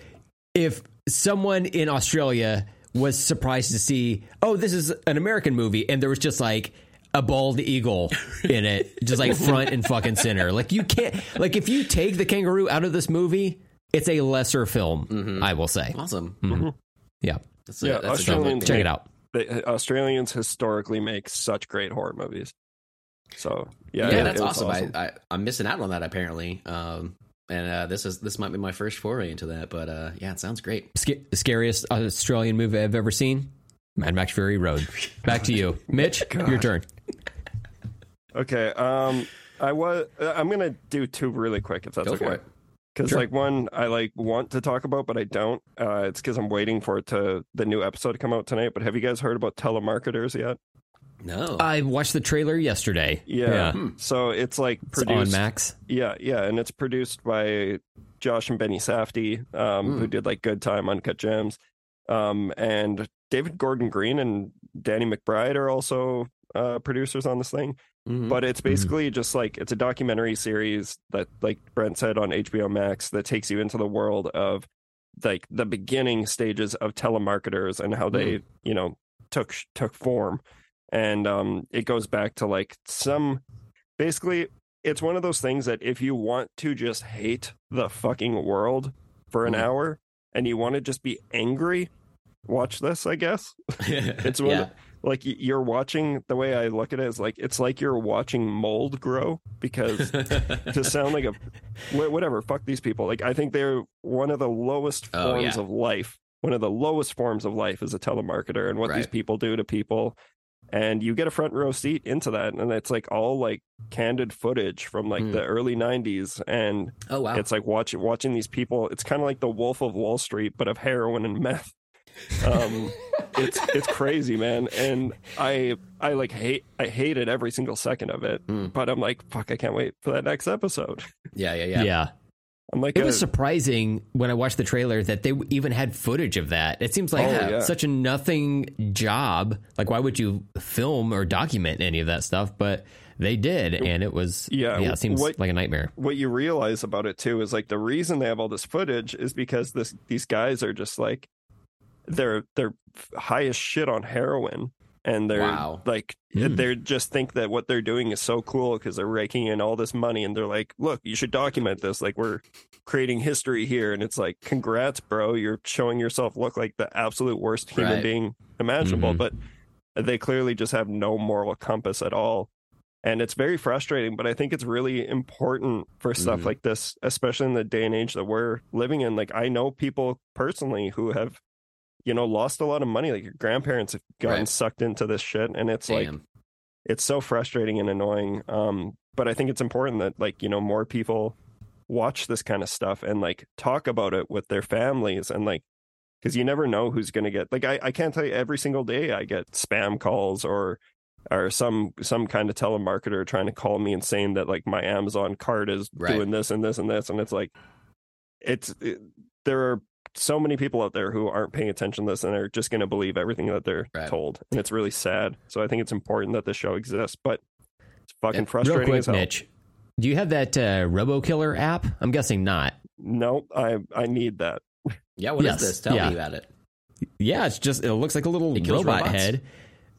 if someone in Australia was surprised to see, oh, this is an American movie, and there was just like a bald eagle in it, just like front and fucking center. Like you can't, like if you take the kangaroo out of this movie, it's a lesser film. Mm-hmm. I will say, awesome. Mm-hmm. Mm-hmm. yeah, That's a, Yeah, that's a check it out. The, uh, Australians historically make such great horror movies. So yeah, yeah, it- that's it was awesome. I, I I'm missing out on that apparently. Um, and uh, this is this might be my first foray into that, but uh, yeah, it sounds great. Sca- scariest Australian movie I've ever seen. Mad Max Fury Road. Back to you, Mitch. Your turn. Okay. Um, I was. I'm gonna do two really quick if that's Go okay. Because Sure. like one I like want to talk about, but I don't. Uh, it's because I'm waiting for it to the new episode to come out tonight. But have you guys heard about telemarketers yet? No, I watched the trailer yesterday. Yeah. Hmm. So it's like It's on. Max. Yeah, yeah, and it's produced by Josh and Benny Safdie, um, Hmm. who did like Good Time, Uncut Gems, um, and David Gordon Green and Danny McBride are also uh, producers on this thing. Mhm. But it's basically just like it's a documentary series that, like Brent said, on HBO Max that takes you into the world of like the beginning stages of telemarketers and how they, you know, took took form. And um, it goes back to like some basically it's one of those things that if you want to just hate the fucking world for an Mm. hour and you want to just be angry, watch this, I guess. It's one yeah. like you're watching the way I look at it is like it's like you're watching mold grow because to sound like a whatever fuck these people like I think they're one of the lowest Oh, forms yeah. of life one of the lowest forms of life is a telemarketer and what these people do to people and you get a front row seat into that and it's like all like candid footage from like Hmm. the early 90s and oh wow. it's like watching watching these people it's kind of like the wolf of wall street but of heroin and meth um it's it's crazy man and i i like hate i hated every single second of it Mm. but i'm like fuck i can't wait for that next episode yeah, yeah, yeah. yeah. I'm like It a- was surprising when I watched the trailer that they even had footage of that. It seems like Oh, yeah. such a nothing job. Like, why would you film or document any of that stuff? But they did, and it was Yeah, yeah. It seems what- like a nightmare. what you realize about it too is like the reason they have all this footage is because this these guys are just like they're they're high as shit on heroin and they're Wow. like Hmm. they just think that what they're doing is so cool because they're raking in all this money and they're like look you should document this like we're creating history here and it's like congrats bro you're showing yourself look like the absolute worst human Right. being imaginable Mhm. but they clearly just have no moral compass at all and it's very frustrating but i think it's really important for stuff Mhm. like this especially in the day and age that we're living in like i know people personally who have you know lost a lot of money like your grandparents have gotten Right. sucked into this shit and it's like it's so frustrating and annoying um but i think it's important that like you know more people watch this kind of stuff and like talk about it with their families and like because you never know who's going to get like I, I can't tell you every single day i get spam calls or or some some kind of telemarketer trying to call me and saying that like my amazon card is Right. doing this and this and this and it's like it's it, there are so many people out there who aren't paying attention to this and are just going to believe everything that they're Right. told and it's really sad so i think it's important that the show exists but it's fucking Yeah. Real frustrating quick, as hell. Mitch, do you have that uh, Robo Killer app? I'm guessing not. no i i need that Yeah, what is Yes, this? Tell yeah. me about it. Yeah, it's just it looks like a little It kills robot robots? head.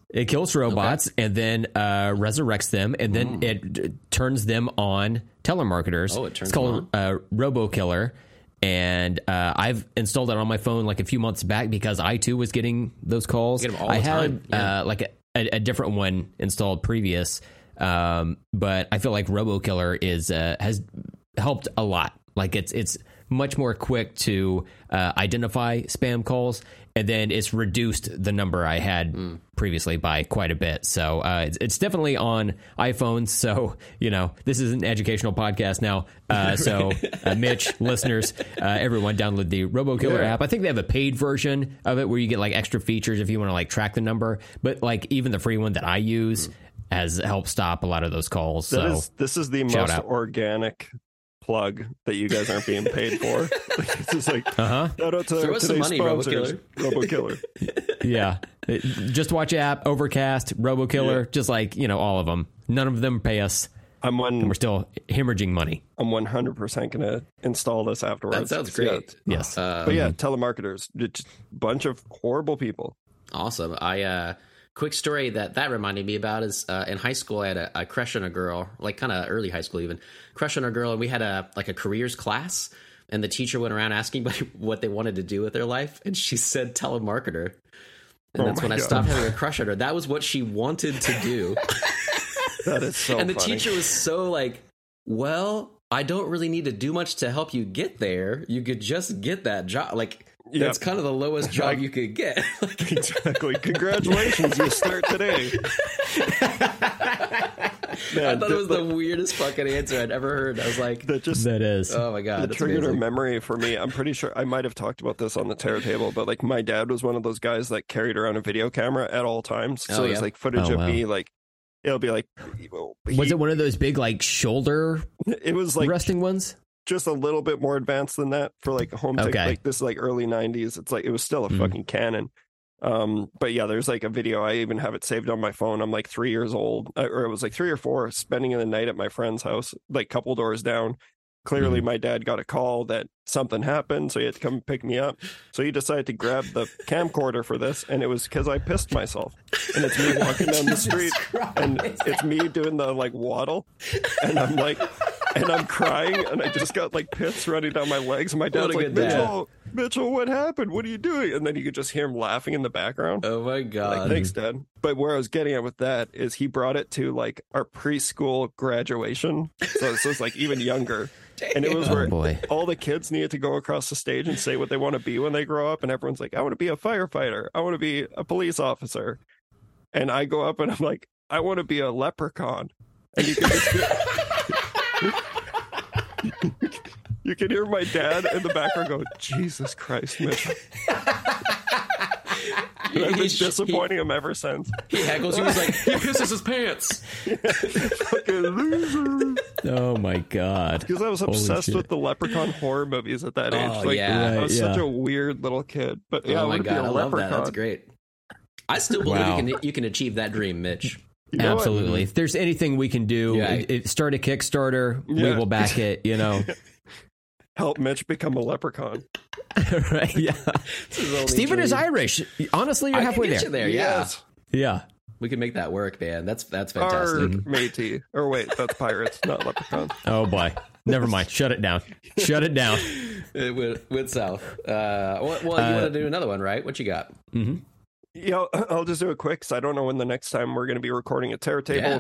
It kills robots and then uh, resurrects them, and then Mm. it d- turns them on telemarketers. Oh, it turns it's called uh, Robo Killer, and uh, I've installed it on my phone like a few months back because I too was getting those calls. Get I had yeah. uh, like a, a, a different one installed previous, um, but I feel like Robo Killer is uh, has helped a lot. Like it's it's much more quick to uh, identify spam calls, and then it's reduced the number I had Hmm. previously by quite a bit. So uh, it's, it's definitely on iPhones. So you know this is an educational podcast now. Uh, so uh, Mitch, listeners, uh, everyone, download the RoboKiller Yeah. app. I think they have a paid version of it where you get like extra features if you want to like track the number. But like even the free one that I use has helped stop a lot of those calls. That so is this is the most out. organic plug that you guys aren't being paid for like, this is like uh huh. shout out to Throw us some money, sponsors RoboKiller Yeah. It- just watch app, Overcast, RoboKiller, just like, you know, all of them. None of them pay us. I'm one And we're still hemorrhaging money. I'm 100% gonna install this afterwards That sounds Yeah. great. Yes. Uh, but yeah telemarketers just bunch of horrible people Awesome. I uh quick story that that reminded me about is uh, in high school I had a, a crush on a girl, like kind of early high school even. Crush on a girl and we had a like a careers class and the teacher went around asking what they wanted to do with their life and she said telemarketer. And Oh that's when I stopped having a crush on her. That was what she wanted to do. that is so and the funny. teacher was so like, "Well, I don't really need to do much to help you get there. You could just get that job. Like Yeah. that's kind of the lowest job you could get." like, exactly congratulations you start today I Man, thought it was that, the weirdest fucking answer I'd ever heard. I was like, that just That is. "Oh my god, it that's triggered a amazing." memory for me. I'm pretty sure I might have talked about this on the terror table, but like my dad was one of those guys that carried around a video camera at all times. So Oh, there's yeah? like footage Oh, of wow. me, like it'll be like was it one of those big, like, shoulder It was like resting ones? Just a little bit more advanced than that for like home tech. Okay. Like this is like early '90s. It's like it was still a Mhm. fucking Canon. Um, but yeah, there's like a video. I even have it saved on my phone. I'm like three years old, uh, or it was like three or four, spending the night at my friend's house, like couple doors down. Clearly, Mm-hmm. my dad got a call that something happened, so he had to come pick me up. So he decided to grab the camcorder for this, and it was because I pissed myself. And it's me walking down the street, and it's me doing the like waddle, and I'm like, and I'm crying, and I just got like pits running down my legs. And my What dad's a like, good dad. Mitchell, Mitchell, what happened? What are you doing? And then you could just hear him laughing in the background. Oh my Like, god. thanks, Dad. But where I was getting at with that is he brought it to like our preschool graduation. So this was like even younger. And it was Oh where boy. all the kids needed to go across the stage and say what they want to be when they grow up. And everyone's like, I want to be a firefighter. I want to be a police officer. And I go up and I'm like, I want to be a leprechaun. And you can hear, you can hear my dad in the background go, Jesus Christ, Mitch. And I've been He- disappointing him ever since. He, he heckles. He was like, he pisses his pants. Fucking loser. Oh my god. Because I was Holy obsessed shit. with the leprechaun horror movies at that oh, age. Oh, like, yeah. I was Right, such a weird little kid. But yeah, I oh my want god, be I a love that. leprechaun. That's great. I still believe Wow. you can you can achieve that dream, Mitch. You know what? Absolutely. If there's anything we can do, Yeah. it, it- start a Kickstarter. We will back it. You know. Help Mitch become a leprechaun. right? Yeah. Stephen is Irish. Honestly, you're I halfway can get there. you there. Yeah, Yes. Yeah. we can make that work, man. That's that's Our fantastic. Métis. Or wait, that's pirates, not leprechaun. Oh boy. Never mind. Shut it down. Shut it down. It went, went south. Uh, well, well, you Uh, want to do another one, right? What you got? Yeah, I'll- I'll just do it quick because I don't know when the next time we're going to be recording a Terror Table. Yeah.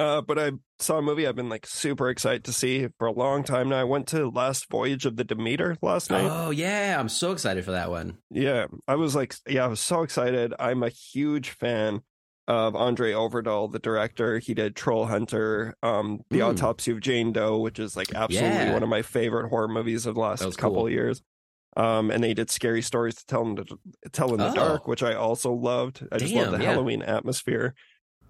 Uh, but I saw a movie I've been like super excited to see for a long time now. I went to Last Voyage of the Demeter last night. Oh yeah, I'm so excited for that one. Yeah, I was like, yeah, I was so excited. I'm a huge fan of Andre Øvredal, the director. He did Troll Hunter, um, The Hmm. Autopsy of Jane Doe, which is like absolutely Yeah. one of my favorite horror movies of the last couple cool. of years. Um, and they did Scary Stories to Tell in the, tell in the Oh. Dark, which I also loved. I just love the yeah. Halloween atmosphere.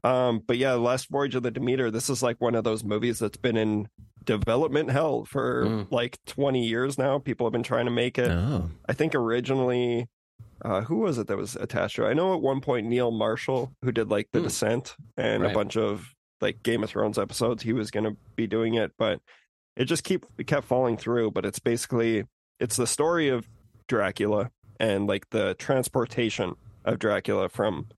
Um, but yeah, Last Voyage of the Demeter, this is like one of those movies that's been in development hell for Mm. like 20 years now. People have been trying to make it. Oh. I think originally, uh, who was it that was attached to it? I know at one point Neil Marshall, who did like The Hmm. Descent and a bunch of like Game of Thrones episodes, he was going to be doing it, but it just keep it kept falling through. But it's basically it's the story of Dracula and like the transportation of Dracula from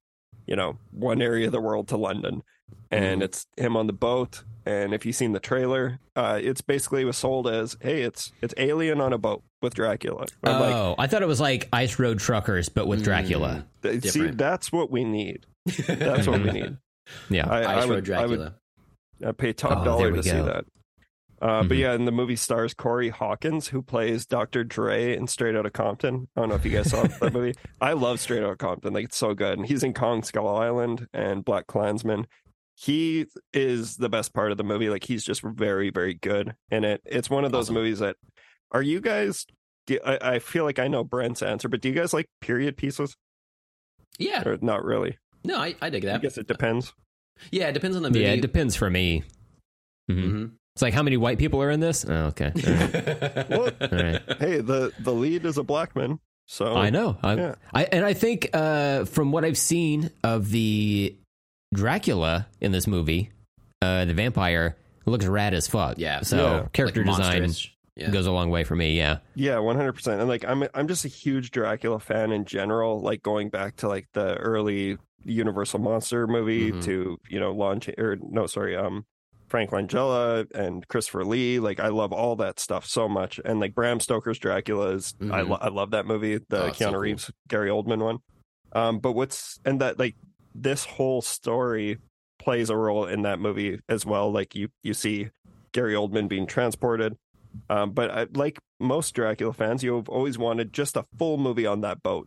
you know one area of the world to London, and Mhm. it's him on the boat. And if you've seen the trailer, uh, it's basically was sold as, "Hey, it's it's Alien on a boat with Dracula." I'm like, Oh, I thought it was like Ice Road Truckers, but with Dracula. Th- See, Different. that's what we need. That's what we need. Yeah. I, I Ice would, Road Dracula. I would I'd pay top Oh, dollar we to see go. that. Uh, But Mhm. yeah, in the movie stars Corey Hawkins, who plays Dr. Dre in Straight Outta Compton. I don't know if you guys saw that movie. I love Straight Outta Compton. Like, it's so good. And he's in Kong Skull Island and BlacKkKlansman. He is the best part of the movie. Like, he's just very, very good in it. It's one of those Awesome. movies that, are you guys, do, I, I feel like I know Brent's answer, but do you guys like period pieces? yeah. Or not really? No, I, I dig that. I guess it depends. Yeah, it depends on the movie. Yeah, it depends for me. hmm Mhm. It's like how many white people are in this? Oh, okay. All right. Well, All right. hey, the the lead is a black man, so I know. I, Yeah. I and I think uh, from what I've seen of the Dracula in this movie, uh, the vampire looks rad as fuck. Yeah. So Yeah. character Like design. Yeah. goes a long way for me. Yeah. Yeah, one hundred percent. And like, I'm I'm just a huge Dracula fan in general. Like going back to like the early Universal monster movie Mhm. to you know launch or no, sorry, um, Frank Langella and Christopher Lee. Like I love all that stuff so much. And like Bram Stoker's Dracula is I Mhm. lo- I love that movie, the Oh, it's so Keanu cool. Reeves, Gary Oldman one. Um, but what's and that like this whole story plays a role in that movie as well. Like you you see Gary Oldman being transported. Um, but I, like most Dracula fans, you've always wanted just a full movie on that boat,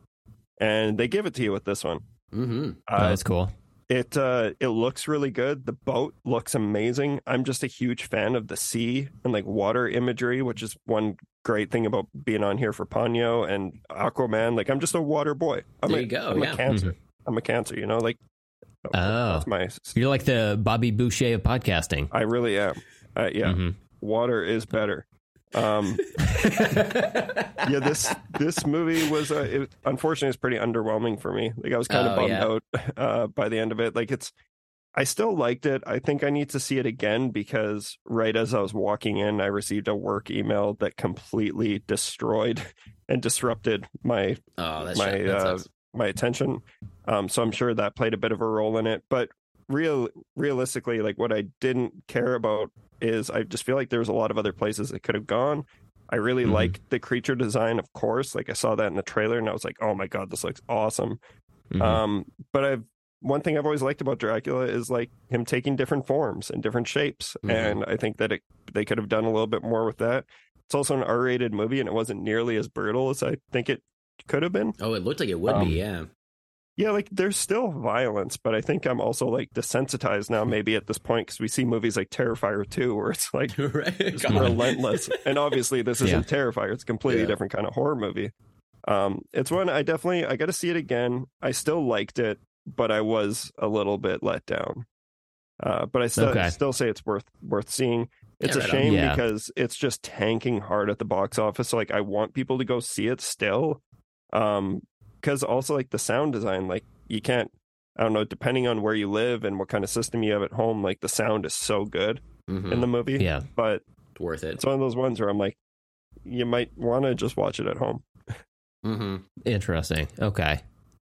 and they give it to you with this one. Mm-hmm. Oh, Uh, that's cool. It uh, it looks really good. The boat looks amazing. I'm just a huge fan of the sea and like water imagery, which is one great thing about being on here for Ponyo and Aquaman. Like I'm just a water boy. I'm There a, you go, I'm yeah. a cancer. I'm a cancer. You know, like Oh, that's my. you're like the Bobby Boucher of podcasting. I really am. Uh, yeah, Mhm. water is better. Um, yeah, this this movie was uh, it, unfortunately it's pretty underwhelming for me. Like I was kind of Oh, bummed yeah. out uh, by the end of it. Like it's, I still liked it. I think I need to see it again because right as I was walking in, I received a work email that completely destroyed and disrupted my Oh, my. Uh, my attention. Um, so I'm sure that played a bit of a role in it. But real realistically, like what I didn't care about is I just feel like there was a lot of other places it could have gone. I really Mhm. liked the creature design, of course. Like I saw that in the trailer and I was like, oh my god, this looks awesome. Mhm. Um, but I've one thing I've always liked about Dracula is like him taking different forms and different shapes, Mhm. and I think that it, they could have done a little bit more with that. It's also an R-rated movie, and it wasn't nearly as brutal as I think it could have been. Oh, it looked like it would um, be. Yeah. Yeah, like there's still violence, but I think I'm also like desensitized now, maybe at this point, because we see movies like Terrifier 2, where it's like right. relentless. And obviously, this isn't Terrifier; it's a completely Yeah. different kind of horror movie. Um, it's one I definitely I got to see it again. I still liked it, but I was a little bit let down. Uh, but I still Okay. still say it's worth worth seeing. It's Yeah, a right shame Yeah. because it's just tanking hard at the box office. So, like I want people to go see it still. Um, because also like the sound design, like you can't. I don't know, depending on where you live and what kind of system you have at home, like the sound is so good Mhm. in the movie. yeah. But It's worth it. it's one of those ones where I'm like, you might want to just watch it at home. hmm Interesting. Okay.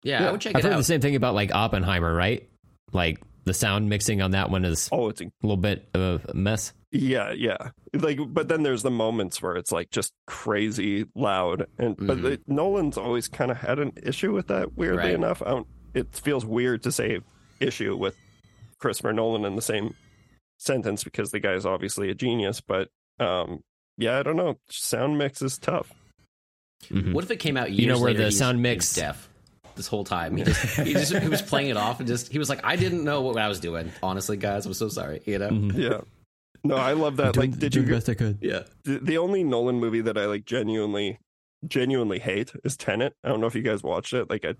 Yeah, I would check I've heard out. the same thing about like Oppenheimer, right? Like the sound mixing on that one is Oh, it's a little bit of a mess. yeah, yeah. Like, but then there's the moments where it's like just crazy loud, and but Mhm. the, Nolan's always kind of had an issue with that. Weirdly Right. enough, I don't. It feels weird to say issue with Christopher Nolan in the same sentence because the guy is obviously a genius. But um, yeah, I don't know. Sound mix is tough. Mhm. What if it came out years You know where later, the sound mix- deaf this whole time. He just, he just he was playing it off and just he was like, I didn't know what I was doing. Honestly, guys, I'm so sorry. You know? Mhm. Yeah. No, I love that. Doing- Like, did doing you the best I could? Yeah. the, the only Nolan movie that I like genuinely genuinely hate is Tenet. I don't know if you guys watched it. Like I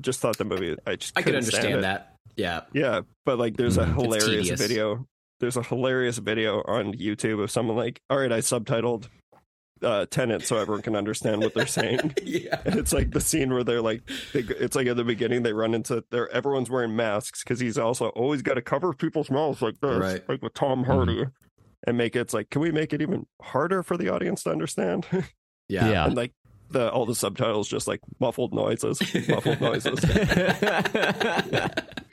just thought the movie I just I could couldn't stand understand that. Yeah. Yeah, but like there's a Mhm. Hilarious video. There's a hilarious video on YouTube of someone like, all right, I subtitled uh Tenet so everyone can understand what they're saying. yeah. And it's like the scene where they're like, they, it's like at the beginning they run into they're everyone's wearing masks because he's also always got to cover people's mouths like this, Right. like with Tom Hardy, and make it. It's like, can we make it even harder for the audience to understand? Yeah. Yeah. and like the all the subtitles just like muffled noises, muffled noises.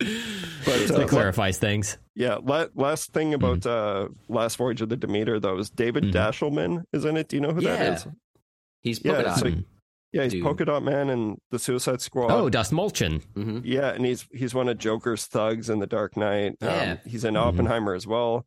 But that uh, clarifies things. yeah, la- last thing about uh last voyage of the Demeter though is David Mhm. Dastmalchian is in it. Do you know who that Yeah. is? He's Yeah, polka it's dot. like- Yeah, he's Dude. Polka Dot Man and the Suicide Squad. Oh, Dastmalchian. Mhm. Yeah, and he's he's one of Joker's thugs in The Dark Knight. Um, Yeah. he's in Mhm. Oppenheimer as well.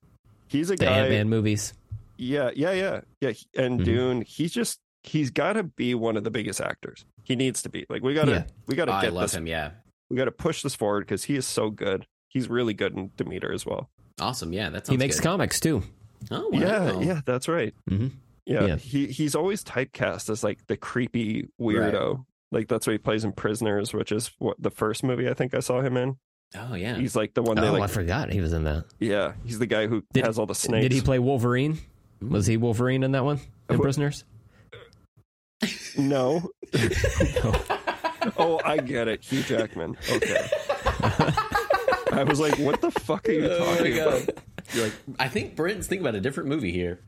He's a The guy. Ant Man movies. Yeah, yeah, yeah, yeah. he- And Mhm. Dune. He's just he's got to be one of the biggest actors. He needs to be. Like we got to Yeah. we got to I get love this. him. Yeah. We got to push this forward because he is so good. He's really good in Demeter as well. Awesome. Yeah. that's sounds He makes good. comics too. Oh, wow. Yeah, yeah, that's right. hmm Yeah, Yeah. he he's always typecast as like the creepy weirdo. Like that's what he plays in Prisoners, which is what the first movie I think I saw him in. Oh, yeah. He's like the one they Oh, I forgot he was in that. Yeah, he's the guy who Did- has all the snakes. Did he play Wolverine? Was he Wolverine in that one? In Who- Prisoners? No. oh, I get it. Hugh Jackman. Okay. I was like, what the fuck are you Oh, talking about? You're like, I think Brent's thinking about a different movie here.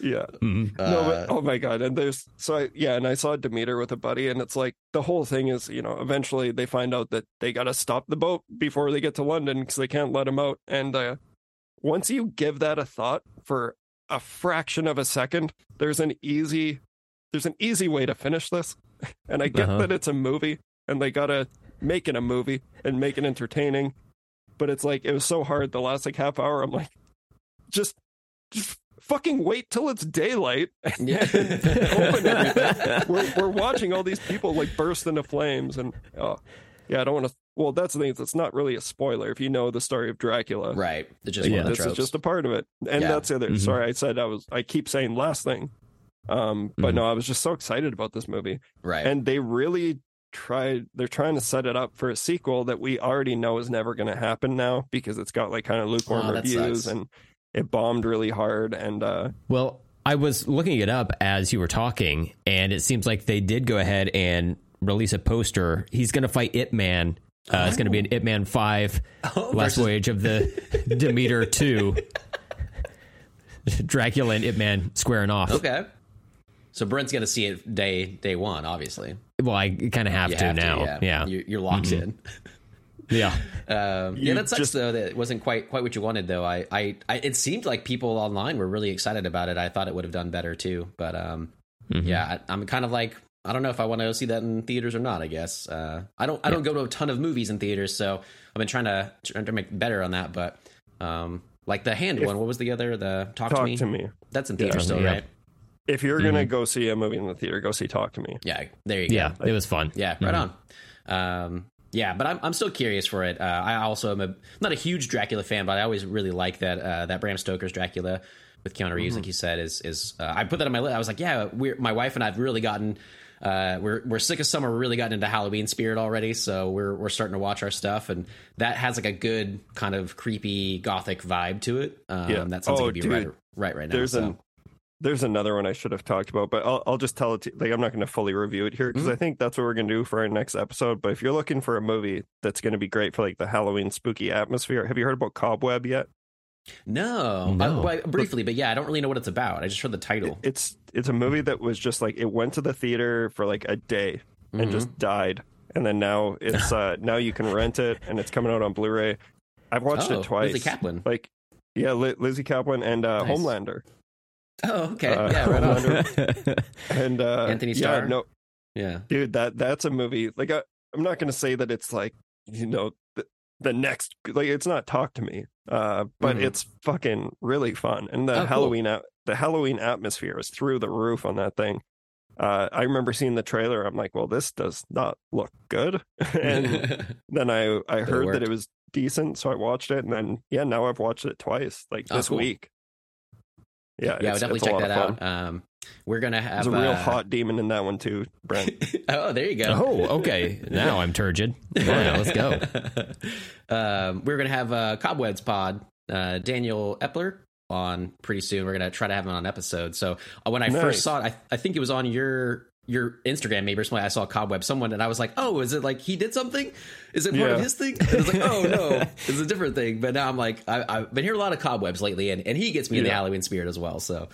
yeah. Mhm. no, Uh, but oh my god! And there's so I, yeah, and I saw Demeter with a buddy, and it's like the whole thing is you know eventually they find out that they got to stop the boat before they get to London because they can't let him out. And uh, once you give that a thought for a fraction of a second, there's an easy there's an easy way to finish this. And I get Uh-huh. that it's a movie, and they gotta make it a movie and make it entertaining. But it's like it was so hard the last like half hour. I'm like, just just fucking wait till it's daylight Yeah. open. We're, we're watching all these people like burst into flames, and oh, yeah, I don't want to. Well, that's the thing. It's not really a spoiler if you know the story of Dracula. right. It's just Yeah. one of the This is just a part of it, and Yeah. that's the other. Mhm. Sorry, I said I was. I keep saying last thing, um, but Mhm. no, I was just so excited about this movie, right. and they really tried. They're trying to set it up for a sequel that we already know is never going to happen now because it's got like kind of lukewarm Oh, reviews sucks. and it bombed really hard, and uh, Well, I was looking it up as you were talking, and it seems like they did go ahead and release a poster. He's going to fight it Man. Uh, It's going to be an it Man 5, Oh, Last versus- Voyage of the Demeter 2. Dracula and Ip Man squaring off. Okay. So Brent's gonna see it day day one, obviously. Well, I kind of have You to have now. yeah. yeah. You're, you're locked in. yeah. Um, yeah, You that sucks just- though. That it wasn't quite quite what you wanted though. I, I, I it seemed like people online were really excited about it. I thought it would have done better too, but um, Mm-hmm. yeah, I, I'm kind of like I don't know if I want to see that in theaters or not. I guess uh, I don't I don't go to a ton of movies in theaters, so I've been trying to trying to make better on that. But um, like the hand one, what was the other? The talk, Talk to me. Talk to me. That's in theaters still, yeah. right? If you're gonna go see a movie in the theater, go see Talk to Me. Yeah, there you go. Yeah. It was fun. Yeah, right on. Um, yeah, but I'm I'm still curious for it. Uh, I also am a not a huge Dracula fan, but I always really like that uh, that Bram Stoker's Dracula with Keanu Reeves, like you said, is is uh, I put that on my list. I was like, yeah, we're my wife and I've really gotten. Uh, we're we're sick of summer. We're really gotten into Halloween spirit already, so we're we're starting to watch our stuff, and that has like a good kind of creepy gothic vibe to it. Um, Yeah. that sounds Oh, like it'd be right right right now. There's so. an there's another one I should have talked about, but I'll I'll just tell it. To, like I'm not going to fully review it here because Mm-hmm. I think that's what we're going to do for our next episode. But if you're looking for a movie that's going to be great for like the Halloween spooky atmosphere, have you heard about Cobweb yet? no, No. Uh, well, briefly, but yeah, I don't really know what it's about. I just heard the title. It's it's a movie that was just like it went to the theater for like a day and Mm-hmm. just died, and then now it's uh now you can rent it and it's coming out on Blu-ray. I've watched Oh, it twice. Lizzy Caplan. Like yeah, Li- Lizzy Caplan and uh, Nice. Homelander Oh, okay. Uh, yeah, right on. And uh, Antony yeah, Starr? no, Yeah. dude that that's a movie like I, i'm not gonna say that it's like you know the, the next like it's not talk to me uh but Mhm. it's fucking really fun and the Oh, cool. halloween at, the halloween atmosphere is through the roof on that thing uh i remember seeing the trailer i'm like well this does not look good and then i i it heard that it was decent so i watched it and then yeah now i've watched it twice like Oh, this cool. week yeah yeah, I would it's- definitely check that out. Um, we're gonna have there's a real uh, hot demon in that one too brent oh, there you go. oh, okay. Now I'm turgid. Yeah, let's go. um, we're gonna have uh, Cobwebs Pod, uh, Daniel Epler on pretty soon. We're gonna try to have him on an episode. So uh, when I Nice. first saw it, I, I think it was on your your Instagram maybe or something. I saw Cobweb someone, and I was like, oh, is it like he did something? Is it part of his thing? And I was like, oh no, it's a different thing. But now I'm like, I, I've been hearing a lot of Cobwebs lately, and, and he gets me in the Halloween spirit as well. So.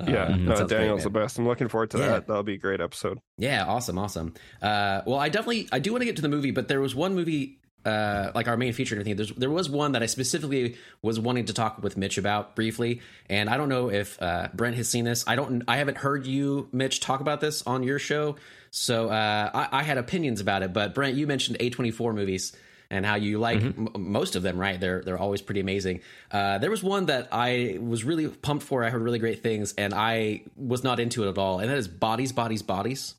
uh, yeah no daniel's the best i'm looking forward to Yeah. that that'll be a great episode Yeah, awesome, awesome. Uh, well, I definitely I do want to get to the movie, but there was one movie uh, like our main feature and everything. There's, there was one that I specifically was wanting to talk with Mitch about briefly, and I don't know if uh, Brent has seen this. I don't. I haven't heard you, Mitch, talk about this on your show, so uh, I, I had opinions about it. But Brent, you mentioned A24 movies and how you like m- most of them, right? They're they're always pretty amazing. Uh, there was one that I was really pumped for. I heard really great things, and I was not into it at all. And that is Bodies, Bodies, Bodies.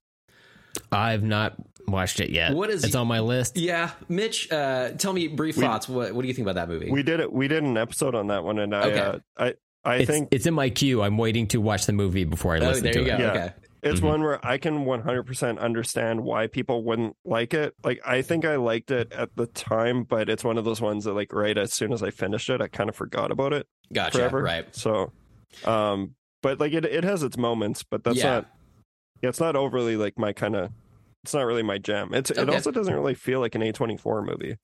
I've not watched it yet. What is- it? It's on my list. Yeah, Mitch, uh, tell me brief thoughts. What what do you think about that movie? We did it. We did an episode on that one, and I, Okay. uh, I, I It's, think it's in my queue. I'm waiting to watch the movie before I oh, listen there to you it. go. Yeah. Okay. it's Mm-hmm. one where I can 100% understand why people wouldn't like it. Like, I think I liked it at the time, but it's one of those ones that, like, right as soon as I finished it, I kind of forgot about it Gotcha. forever. Right. So, um, but like, it it has its moments, but that's Yeah. not. Yeah, it's not overly like my kind of. It's not really my jam. It's it also doesn't really feel like an A24 movie.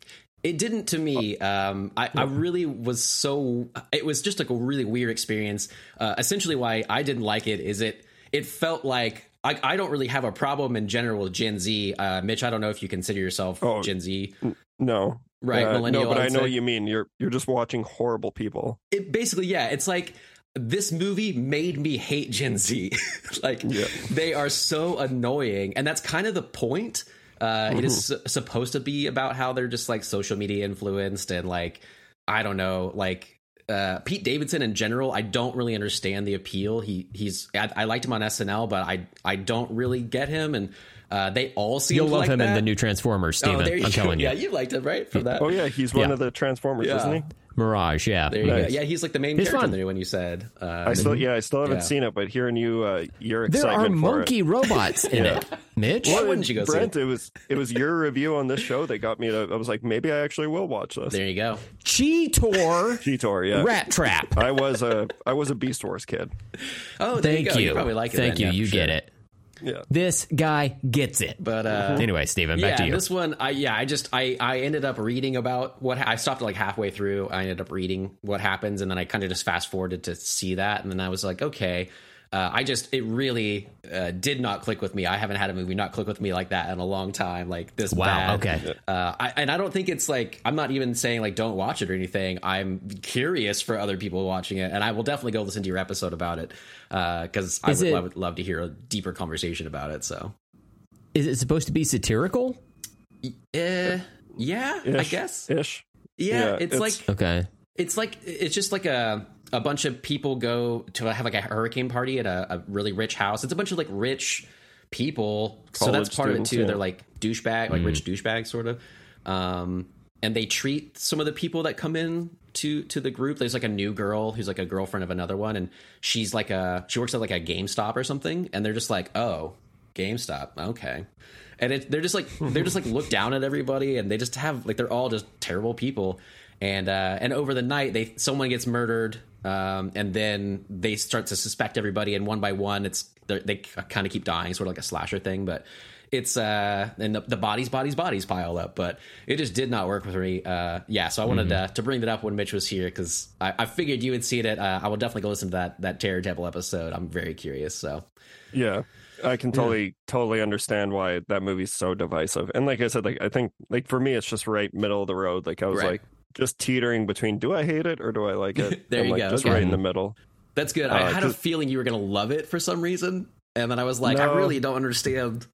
It didn't to me. Um, I, I really was so. It was just like a really weird experience. Uh, essentially, why I didn't like it is it. It felt like I, I don't really have a problem in general with Gen Z. Uh, Mitch, I don't know if you consider yourself Oh. Gen Z, No, right? Uh, millennial. no, but I I know what you mean. You're you're just watching horrible people. it basically yeah it's like this movie made me hate gen z like Yeah. they are so annoying and that's kind of the point uh it is Mm-hmm. su- supposed to be about how they're just like social media influenced and like i don't know like uh, Pete Davidson in general, I don't really understand the appeal. He he's I, I liked him on SNL, but I I don't really get him, and Uh, they all seem You'll love like him that. in the new Transformers, Oh, Steven. there you I'm go. telling you. Yeah, you liked him, right? From that. Oh yeah, he's one Yeah. of the Transformers, Yeah. isn't he? Mirage, yeah. There you Nice. go. Yeah, he's like the main He's character fun. in the new one you said. Uh, I still, yeah, I still haven't Yeah. seen it, but hearing you, uh, your There excitement are for monkey it. robots in Yeah. it, Mitch. Why wouldn't you go see Brent, it was it was your review on this show that got me to. I was like, maybe I actually will watch this. there you go. Cheetor Cheetor, yeah. Rattrap. I was a I was a Beast Wars kid. Oh, there Thank you go. you. probably like it. Thank then, you. yeah, you for get it. Yeah. This guy gets it. But uh, Anyway, Steven, back yeah, to you. this one, I yeah, I just I I ended up reading about what I stopped like halfway through. I ended up reading what happens, and then I kind of just fast forwarded to see that, and then I was like, okay. Uh, I just it really uh, did not click with me. I haven't had a movie not click with me like that in a long time. Like this. Wow, bad. okay. Uh, I, and I don't think it's like I'm not even saying like don't watch it or anything. I'm curious for other people watching it, and I will definitely go listen to your episode about it because I would, I would love to hear a deeper conversation about it. So. Is it supposed to be satirical? Uh, yeah, I guess. ish. Yeah, Yeah, it's, it's- like Okay. it's like it's just like a a bunch of people go to have like a hurricane party at a, a really rich house. It's a bunch of like rich people, so that's part students, of it too. yeah. They're like douchebag, like rich douchebag sort of. Um, and they treat some of the people that come in to to the group. There's like a new girl who's like a girlfriend of another one, and she's like a she works at like a GameStop or something, and they're just like, oh, GameStop, okay. And it, they're just like they're just like look down at everybody, and they just have like they're all just terrible people. And uh, and over the night, they someone gets murdered, um, and then they start to suspect everybody, and one by one, it's they're- kind of keep dying, sort of like a slasher thing. But it's uh, and the, the bodies, bodies, bodies pile up. But it just did not work for me. Uh, yeah, so I wanted to, to bring that up when Mitch was here because I, I figured you had seen it. Uh, I will definitely go listen to that that Terror Table episode. I'm very curious. So Yeah. I can totally totally understand why that movie's so divisive. And like I said, like I think like for me it's just right middle of the road. Like I was Right. like just teetering between do I hate it or do I like it? There and you like go, just okay. right in the middle. That's good. I Uh, had a feeling you were going to love it for some reason, and then I was like, I really don't understand.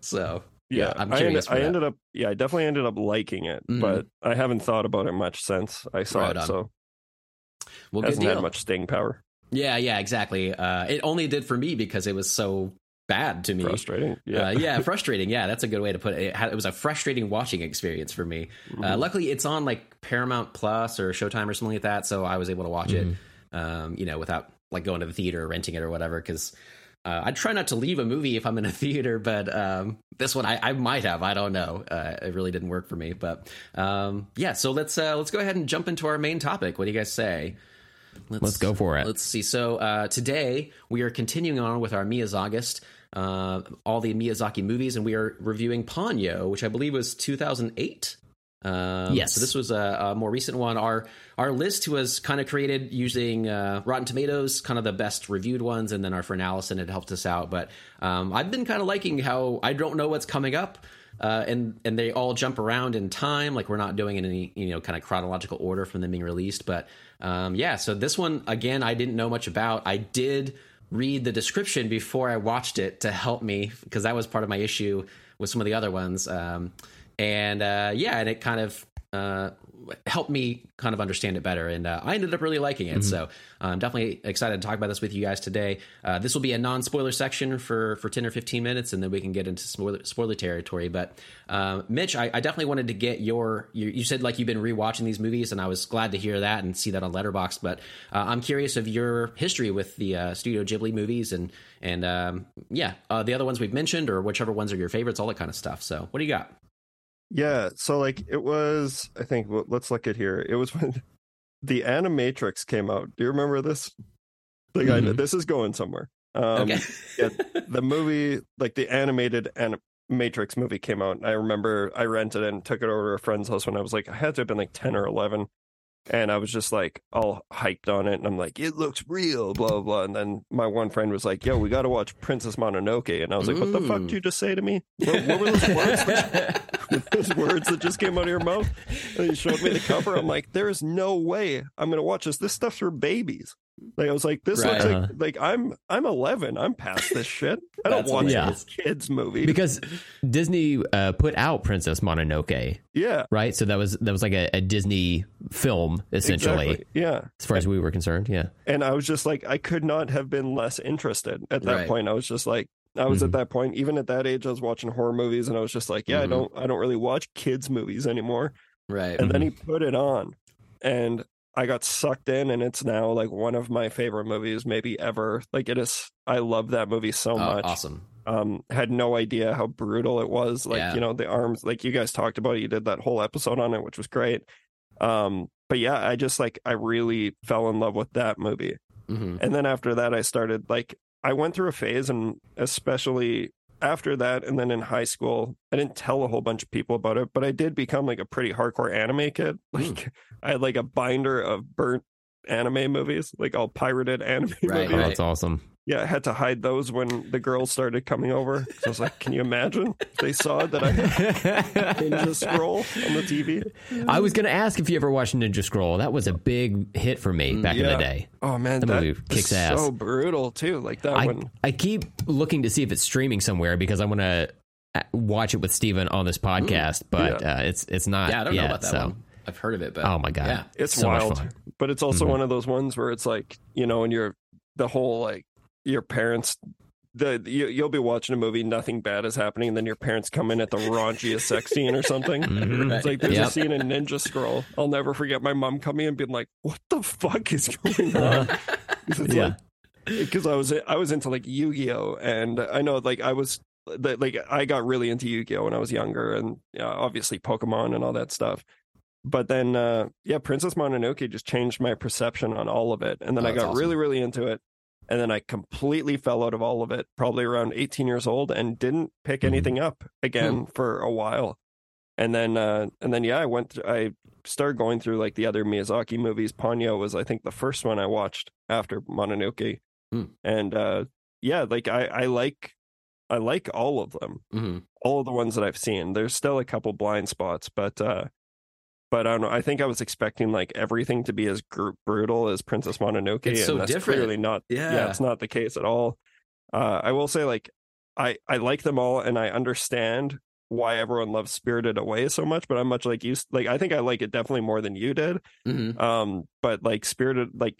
So Yeah, I'm I, ended, curious. I ended up yeah, I definitely ended up liking it, Mhm. but I haven't thought about it much since I saw Right it, on. so well, hasn't had much staying power. Yeah, yeah, exactly. Uh, it only did for me because it was so bad to me. Frustrating. Yeah, Yeah. uh, yeah, frustrating. Yeah, that's a good way to put it. It, had, it was a frustrating watching experience for me. Mm-hmm. Uh, luckily, it's on like Paramount Plus or Showtime or something like that, so I was able to watch it. Um, you know, without like going to the theater or renting it or whatever. Because uh, I try not to leave a movie if I'm in a theater, but um, this one I, I might have. I don't know. Uh, it really didn't work for me. But um, yeah, so let's uh, let's go ahead and jump into our main topic. What do you guys say? Let's go for it. Let's see. So uh, today we are continuing on with our Miyazagist, uh, all the Miyazaki movies, and we are reviewing Ponyo, which I believe was 2008. Um, Yes. So this was a, a more recent one. Our our list was kind of created using uh, Rotten Tomatoes, kind of the best reviewed ones, and then our friend Allison had helped us out. But um, I've been kind of liking how I don't know what's coming up. Uh, and and they all jump around in time, like we're not doing in any you know kind of chronological order from them being released. But um, yeah, so this one again, I didn't know much about. I did read the description before I watched it to help me because that was part of my issue with some of the other ones. Um, and uh, yeah, and it kind of uh, helped me kind of understand it better. And uh, I ended up really liking it. So I'm definitely excited to talk about this with you guys today. Uh, this will be a non spoiler section for, for 10 or 15 minutes, and then we can get into spoiler, spoiler territory. But uh, Mitch, I, I definitely wanted to get your, your, you said like you've been rewatching these movies, and I was glad to hear that and see that on Letterboxd. But uh, I'm curious of your history with the uh, Studio Ghibli movies and, and um, yeah, uh, the other ones we've mentioned, or whichever ones are your favorites, all that kind of stuff. So what do you got? Yeah, so like it was. I think well, let's look at here. It was when the Animatrix came out. Do you remember this? Like, I, Mhm. this is going somewhere. Um, okay. yeah, the movie, like the animated Animatrix movie, came out. And I remember I rented it and took it over to a friend's house when I was like, I had to have been like ten or eleven, and I was just like all hyped on it, and I'm like, it looks real, blah blah. blah. And then my one friend was like, Yo, we got to watch Princess Mononoke, and I was like, What the fuck did you just say to me? What, what were those words? that- those words that just came out of your mouth. And he showed me the cover. I'm like, there is no way I'm gonna watch this. This stuff's for babies. Like I was like, this Right. looks like Uh-huh. like I'm I'm 11. I'm past this shit. I don't That's watch hilarious. this kids movie. because Disney uh, put out Princess Mononoke, yeah, right? So that was that was like a, a Disney film essentially, exactly. Yeah, as far as we were concerned. Yeah. and I was just like, I could not have been less interested at that Right. point. I was just like, I was Mhm. at that point. Even at that age, I was watching horror movies, and I was just like, yeah, I Mhm. don't, I don't really watch kids movies anymore. Right. And then he put it on, and I got sucked in, and it's now like one of my favorite movies, maybe ever. Like it is, I love that movie so Oh, much. awesome. Um, had no idea how brutal it was. Like Yeah. you know, the arms, like you guys talked about. it. You did that whole episode on it, which was great. Um, but yeah, I just like I really fell in love with that movie. hmm And then after that, I started like I went through a phase, and especially after that, and then in high school, I didn't tell a whole bunch of people about it, but I did become like a pretty hardcore anime kid. Hmm. Like I had like a binder of burnt anime movies, like all pirated anime Right, Oh, that's awesome. Yeah, I had to hide those when the girls started coming over. So I was like, can you imagine? if They saw that I had Ninja Scroll on the TV. I was going to ask if you ever watched Ninja Scroll. That was a big hit for me back in the day. Oh man, The that movie kicks is ass. so brutal too. Like that I, one. I keep looking to see if it's streaming somewhere because I want to watch it with Steven on this podcast, but Yeah. uh, it's it's not. Yeah, I don't yet, know about that so. one. I've heard of it, but Oh my god, yeah. It's so wild, much fun. but it's also Mhm. one of those ones where it's like you know, and you're the whole like your parents. The you, you'll be watching a movie, nothing bad is happening, and then your parents come in at the raunchiest sex scene or something. Mhm. It's like there's Yep. a scene in Ninja Scroll. I'll never forget my mom coming in and being like, "What the fuck is going on?" 'Cause it's Yeah. like because I was I was into like Yu Gi Oh, and I know like I was that like I got really into Yu Gi Oh when I was younger, and yeah, obviously Pokemon and all that stuff. But then, uh, yeah, Princess Mononoke just changed my perception on all of it, and then Oh, I got awesome. really, really into it, and then I completely fell out of all of it, probably around 18 years old, and didn't pick Mhm. anything up again for a while. And then, uh, and then, yeah, I went. Through, I started going through like the other Miyazaki movies. Ponyo was, I think, the first one I watched after Mononoke, Hmm. and uh, yeah, like I, I like, I like all of them hmm all of the ones that I've seen. There's still a couple blind spots, but uh but I don't know. I think I was expecting like everything to be as gr- brutal as Princess Mononoke, It's and so that's different. clearly not. Yeah. yeah, it's not the case at all. Uh, I will say, like, I I like them all, and I understand why everyone loves Spirited Away so much. But I'm much like you. Like, I think I like it definitely more than you did. hmm Um, but like Spirited, like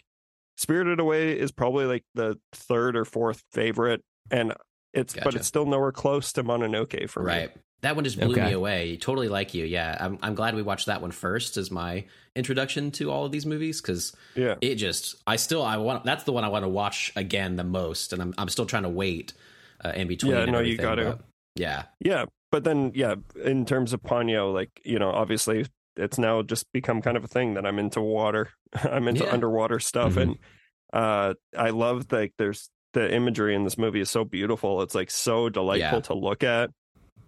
Spirited Away is probably like the third or fourth favorite, and it's but it's still nowhere close to Mononoke for me. Right. That one just blew Okay. me away. Totally like you. Yeah. I'm, I'm glad we watched that one first as my introduction to all of these movies because Yeah. it just, I still, I want, that's the one I want to watch again the most. And I'm, I'm still trying to wait uh, in between. Yeah, no, you gotta. Yeah. Yeah, but then yeah, in terms of Ponyo, like you know, obviously it's now just become kind of a thing that I'm into water. I'm into Yeah. underwater stuff, Mhm. and uh, I love like there's the imagery in this movie is so beautiful. It's like so delightful Yeah. to look at,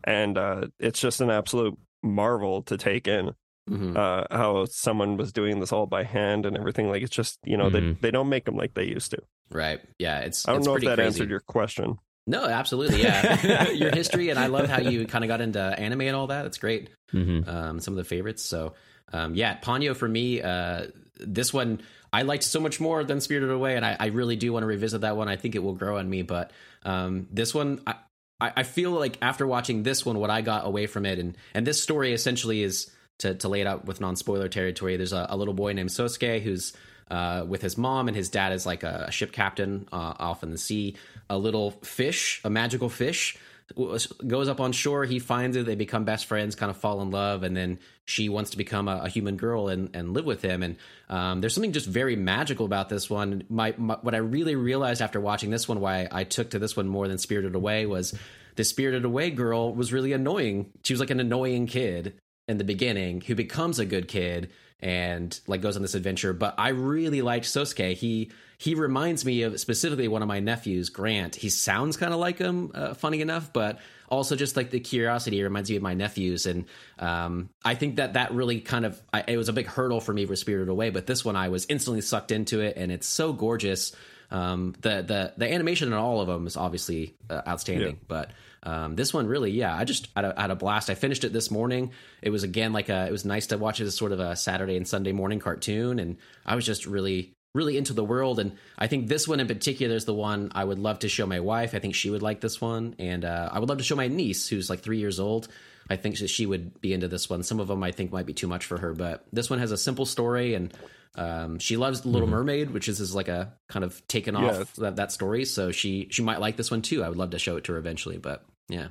and uh, it's just an absolute marvel to take in. hmm Uh, how someone was doing this all by hand and everything. Like it's just you know they Mhm. they don't make them like they used to. Right. Yeah. It's, I don't it's know if that crazy. answered your question. No, absolutely. Yeah. your history. And I love how you kind of got into anime and all that. That's great. Mhm. um, some of the favorites. So, um, yeah, Ponyo for me, uh, this one I liked so much more than Spirited Away, and I, I really do want to revisit that one. I think it will grow on me, but um, this one, I, I I feel like after watching this one, what I got away from it, and and this story essentially is to to lay it out with non spoiler territory. There's a, a little boy named Sosuke who's uh, with his mom, and his dad is like a ship captain uh, off in the sea. A little fish, a magical fish, goes up on shore. He finds it. They become best friends, kind of fall in love, and then she wants to become a, a human girl and, and live with him. And um, there's something just very magical about this one. My, my what I really realized after watching this one, why I took to this one more than Spirited Away, was the Spirited Away girl was really annoying. She was like an annoying kid in the beginning who becomes a good kid and like goes on this adventure. But I really liked Sosuke. He he reminds me of specifically one of my nephews, Grant. He sounds kind of like him, uh, funny enough, but also just like the curiosity reminds me of my nephews. And um, I think that that really kind of I, it was a big hurdle for me for Spirited Away. But this one, I was instantly sucked into it, and it's so gorgeous. Um, the the the animation in all of them is obviously uh, outstanding, but um, this one really, yeah, I just had a, had a blast. I finished it this morning. It was again like a, it was nice to watch it as sort of a Saturday and Sunday morning cartoon, and I was just really really into the world. And I think this one in particular is the one I would love to show my wife. I think she would like this one, and uh, I would love to show my niece, who's like three years old. I think that she would be into this one. Some of them I think might be too much for her, but this one has a simple story, and um, she loves The Little Mermaid, which is, is like a kind of taken Yeah. off that, that story. So she she might like this one too. I would love to show it to her eventually, but yeah.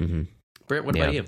Mm-hmm. Britt, what about you?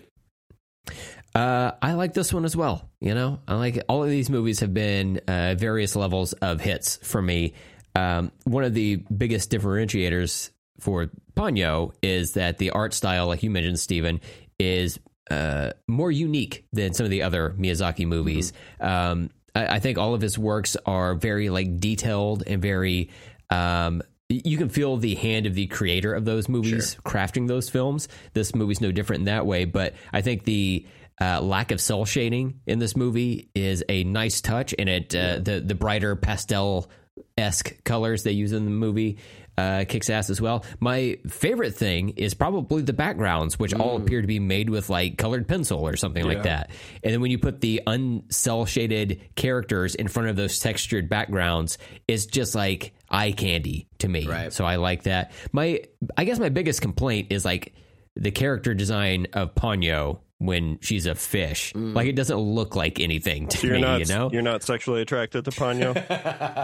Uh, I like this one as well. You know, I like all of these movies have been uh, various levels of hits for me. Um, one of the biggest differentiators for Ponyo is that the art style, like you mentioned, Steven, is uh, more unique than some of the other Miyazaki movies. Um, I, I think all of his works are very like detailed and very. Um, you can feel the hand of the creator of those movies crafting those films. This movie's no different in that way, but I think the uh, lack of cel shading in this movie is a nice touch, and it uh, the the brighter pastel esque colors they use in the movie uh, kicks ass as well. My favorite thing is probably the backgrounds, which all appear to be made with like colored pencil or something like that. And then when you put the uncell shaded characters in front of those textured backgrounds, it's just like eye candy to me. Right. So I like that. My I guess my biggest complaint is like the character design of Ponyo when she's a fish. Like it doesn't look like anything to So you're me, not you know? you're not sexually attracted to Ponyo.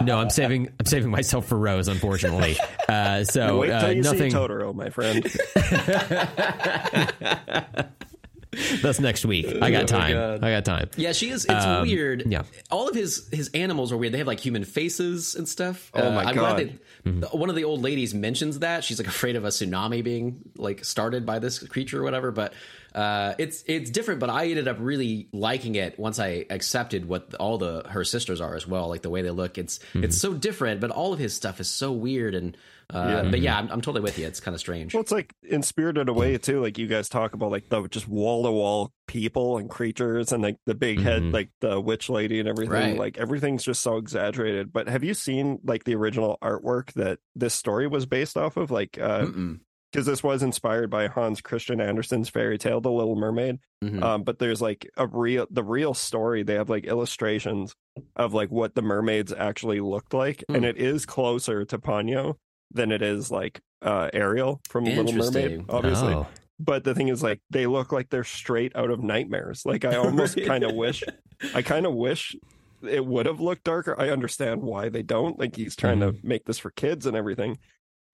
No, I'm saving I'm saving myself for Rose, unfortunately. Uh, so Wait till uh, you nothing. see Totoro, my friend. That's next week. I got time. God. I got time. Yeah, she is. It's weird. yeah. all of his his animals are weird. They have like human faces and stuff. Oh my I'm God. Glad that One of the old ladies mentions that she's like afraid of a tsunami being like started by this creature or whatever. But uh, it's it's different. But I ended up really liking it once I accepted what all the her sisters are as well. Like the way they look. It's it's so different. But all of his stuff is so weird and. Uh, But yeah, I'm, I'm totally with you. It's kind of strange. Well, it's like in Spirited Away too. Like you guys talk about like the just wall to wall people and creatures and like the big head, Mhm. like the witch lady and everything. Right. Like everything's just so exaggerated. But have you seen like the original artwork that this story was based off of? Like, because Mm-mm. This was inspired by Hans Christian Andersen's fairy tale, The Little Mermaid. Mhm. Um, but there's like a real, the real story. They have like illustrations of like what the mermaids actually looked like, Hmm. and it is closer to Ponyo than it is like uh Ariel from Little Mermaid, obviously. Oh. But the thing is, like, they look like they're straight out of nightmares. Like, I almost kind of wish, I kind of wish it would have looked darker. I understand why they don't. Like, he's trying to make this for kids and everything.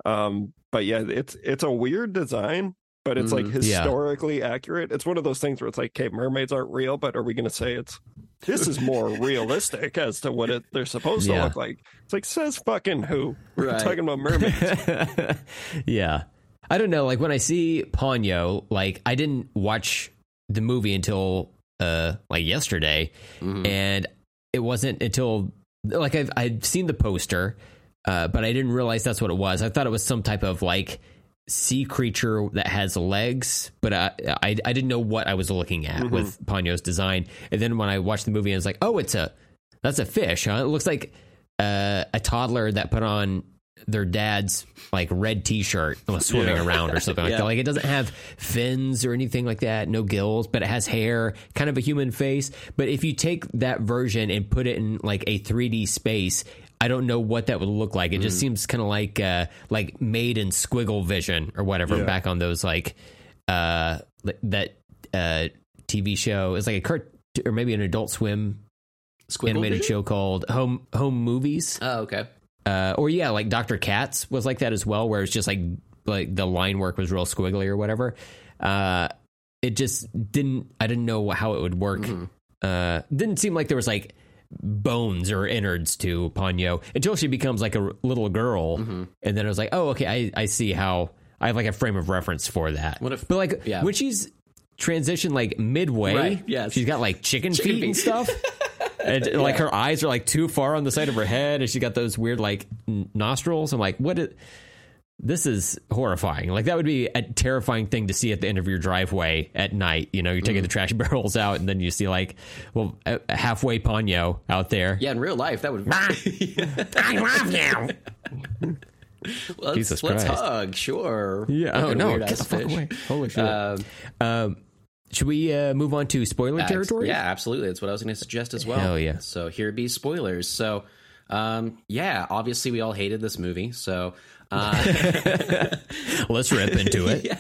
Um, but yeah, it's it's a weird design, but it's like Mhm. Yeah. historically accurate. It's one of those things where it's like, okay, mermaids aren't real, but are we going to say it's this is more realistic as to what it they're supposed to look like? It's like says fucking who? We're Right. talking about mermaids. yeah. I don't know. Like when I see Ponyo, like I didn't watch the movie until uh like yesterday, Mhm. and it wasn't until like I've I'd seen the poster, uh, but I didn't realize that's what it was. I thought it was some type of like sea creature that has legs, but I I, I didn't know what I was looking at with Ponyo's design. And then when I watched the movie, I was like, oh, it's a that's a fish. Huh? It looks like uh, a toddler that put on their dad's like red t-shirt and was swimming Yeah. around or something like Yeah. that. Like it doesn't have fins or anything like that, no gills, but it has hair, kind of a human face. But if you take that version and put it in like a 3D space, I don't know what that would look like. It Mm. just seems kind of like uh, like made in squiggle vision or whatever Yeah. back on those like uh that uh TV show. It's like a cart or maybe an Adult Swim Squiggle animated vision? show called Home Home Movies. Oh, okay. Uh, or yeah, like Dr. Katz was like that as well, where it's just like like the line work was real squiggly or whatever. Uh, it just didn't. I didn't know how it would work. Uh, didn't seem like there was like bones or innards to Ponyo until she becomes like a r- little girl, and then I was like, oh, okay, I I see how I have like a frame of reference for that. If- but like yeah. when she's transitioned like midway, Right, yes. she's got like chicken, Chicken feet, and stuff. And like her eyes are like too far on the side of her head, and she got those weird like n- nostrils. I'm like, what? Is, this is horrifying. Like that would be a terrifying thing to see at the end of your driveway at night. You know, you're Mm. taking the trash barrels out, and then you see like, well, a, a halfway Ponyo out there. Yeah, in real life, that would. I love you. let's, Jesus let's Christ. hug, sure. Yeah. Oh no! Get the fuck away! Holy shit! Um, um, should we uh, move on to spoiler Uh, territory? Yeah, absolutely. That's what I was going to suggest as well. Hell yeah. So here be spoilers. So um, yeah, obviously we all hated this movie, so uh, Let's rip into it.